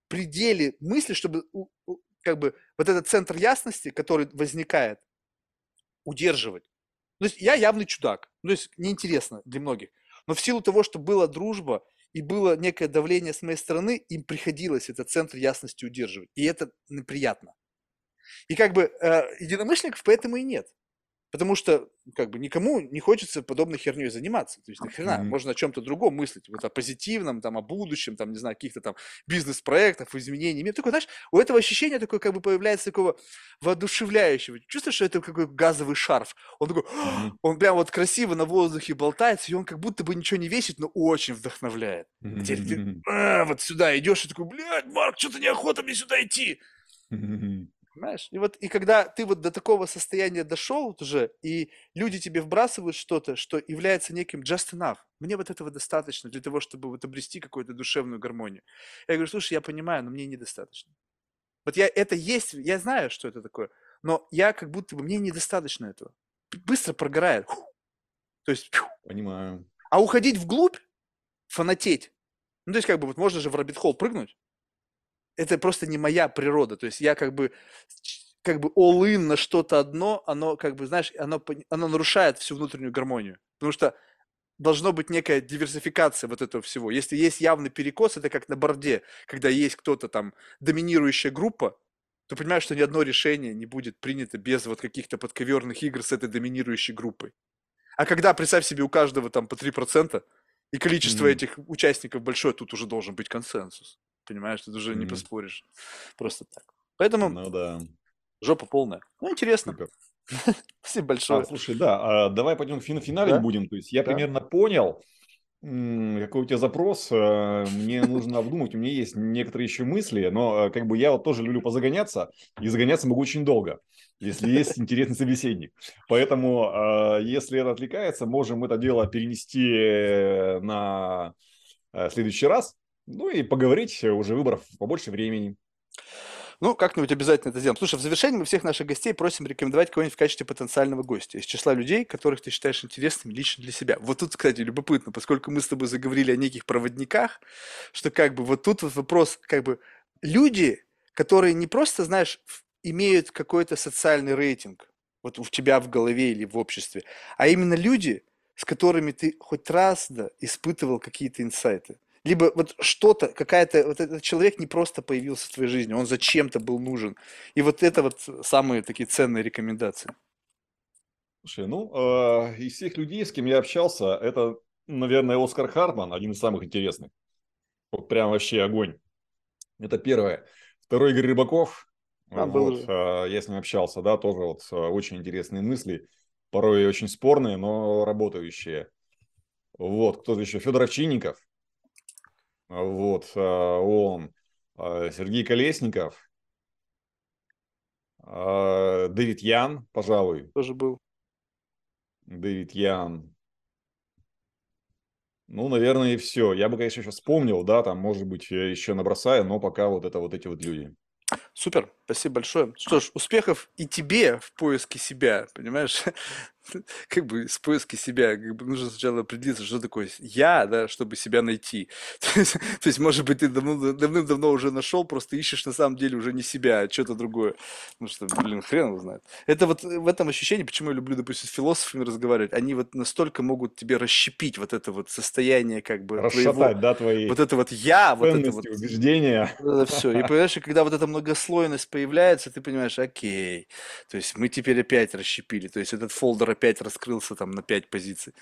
пределе мысли, чтобы как бы вот этот центр ясности, который возникает, удерживать. То есть я явный чудак, ну, то есть неинтересно для многих. Но в силу того, что была дружба и было некое давление с моей стороны, им приходилось этот центр ясности удерживать. И это неприятно. И как бы э, единомышленников поэтому и нет. Потому что как бы никому не хочется подобной херней заниматься. То есть нахрена, Мгм. можно о чем-то другом мыслить, вот о позитивном, там, о будущем, там, не знаю, каких-то там бизнес-проектах, изменений. мира. Такое, знаешь, у этого ощущения такое как бы появляется такого воодушевляющего. Чувствуешь, что это какой газовый шарф? Он такой, Мгм. <gasps> он прям вот красиво на воздухе болтается, и он как будто бы ничего не весит, но очень вдохновляет. А теперь ты а, вот сюда идешь и такой, блядь, Марк, что-то неохота мне сюда идти. Мгм. Понимаешь? И вот и когда ты вот до такого состояния дошел уже, и люди тебе вбрасывают что-то, что является неким just enough. Мне вот этого достаточно для того, чтобы вот обрести какую-то душевную гармонию. Я говорю, слушай, я понимаю, но мне недостаточно. Вот я это есть, я знаю, что это такое, но я как будто бы мне недостаточно этого. Быстро прогорает. То есть. Понимаю. а уходить вглубь, фанатеть, Ну, то есть, как бы, вот можно же в hole прыгнуть. Это просто не моя природа. То есть я как бы как бы all-in на что-то одно, оно как бы, знаешь, оно, оно нарушает всю внутреннюю гармонию. Потому что должно быть некая диверсификация вот этого всего. Если есть явный перекос, это как на борде, когда есть кто-то там, доминирующая группа, то понимаешь, что ни одно решение не будет принято без вот каких-то подковерных игр с этой доминирующей группой. А когда, представь себе, у каждого там по 3%, и количество mm-hmm. этих участников большое, тут уже должен быть консенсус. Понимаешь, тут уже mm-hmm. не поспоришь. <laughs> Просто так. Поэтому ну, да. жопа полная. Ну, интересно. Супер. <laughs> Спасибо большое. А, слушай, да, а давай пойдем в финале да? будем. То есть я да? примерно понял, какой у тебя запрос. Э, мне нужно обдумать. У меня есть некоторые еще мысли, но э, как бы я вот тоже люблю позагоняться, и загоняться могу очень долго, если есть интересный собеседник. Поэтому, э, если это отвлекается, можем это дело перенести на следующий раз, ну и поговорить уже выбрав побольше времени. Ну, как-нибудь обязательно это сделаем. Слушай, в завершении мы всех наших гостей просим рекомендовать кого-нибудь в качестве потенциального гостя из числа людей, которых ты считаешь интересными лично для себя. Вот тут, кстати, любопытно, поскольку мы с тобой заговорили о неких проводниках, что как бы вот тут вот вопрос, как бы люди, которые не просто, знаешь, имеют какой-то социальный рейтинг, вот у тебя в голове или в обществе, а именно люди, с которыми ты хоть раз да, испытывал какие-то инсайты либо вот что-то, какая-то, вот этот человек не просто появился в твоей жизни, он зачем-то был нужен. И вот это вот самые такие ценные рекомендации. Слушай, ну, э, из всех людей, с кем я общался, это, наверное, Оскар Хартман, один из самых интересных. Вот прям вообще огонь. Это первое. Второй Игорь Рыбаков. А, вот, э, я с ним общался, да, тоже вот э, очень интересные мысли, порой очень спорные, но работающие. Вот, кто-то еще, Федор Овчинников, вот, а, он, а, Сергей Колесников, а, Дэвид Ян, пожалуй. Тоже был. Дэвид Ян. Ну, наверное, и все. Я бы, конечно, еще вспомнил, да, там, может быть, еще набросаю, но пока вот это вот эти вот люди. Супер, спасибо большое. Что ж, успехов и тебе в поиске себя, понимаешь? <laughs> как бы с поиски себя, как бы нужно сначала определиться, что такое я, да, чтобы себя найти. <laughs> то, есть, может быть, ты давно, давным-давно уже нашел, просто ищешь на самом деле уже не себя, а что-то другое. Ну что, блин, хрен его знает. Это вот в этом ощущении, почему я люблю, допустим, с философами разговаривать, они вот настолько могут тебе расщепить вот это вот состояние как бы Расшатать, твоего, да, твои вот это вот я, вот это вот убеждения. Это все. И понимаешь, когда вот эта многослойность появляется, ты понимаешь, окей, то есть мы теперь опять расщепили, то есть этот фолдер опять раскрылся там на 5 позиций.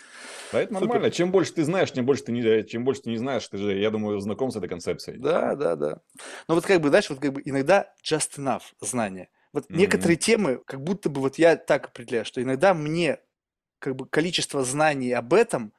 Да, это нормально. Супер. Чем больше ты знаешь, тем больше ты не, чем больше ты не знаешь, ты же, я думаю, знаком с этой концепцией. Да, да, да. Но вот как бы, знаешь, вот как бы иногда just enough знания. Вот mm-hmm. некоторые темы, как будто бы вот я так определяю, что иногда мне как бы количество знаний об этом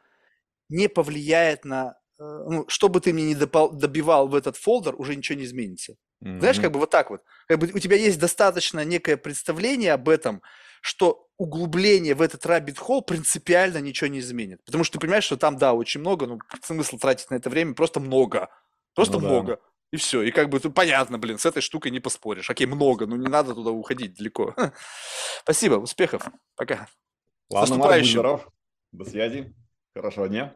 не повлияет на, э, ну, что бы ты мне не добивал в этот фолдер, уже ничего не изменится. Mm-hmm. Знаешь, как бы вот так вот. Как бы у тебя есть достаточно некое представление об этом, что углубление в этот rabbit hole принципиально ничего не изменит. Потому что ты понимаешь, что там, да, очень много, но смысл тратить на это время просто много. Просто ну, много. Да. И все. И как бы тут понятно, блин, с этой штукой не поспоришь. Окей, много, но не надо туда уходить далеко. <laughs> Спасибо, успехов. Пока. Ладно, Марк, здоров. До связи. Хорошего дня.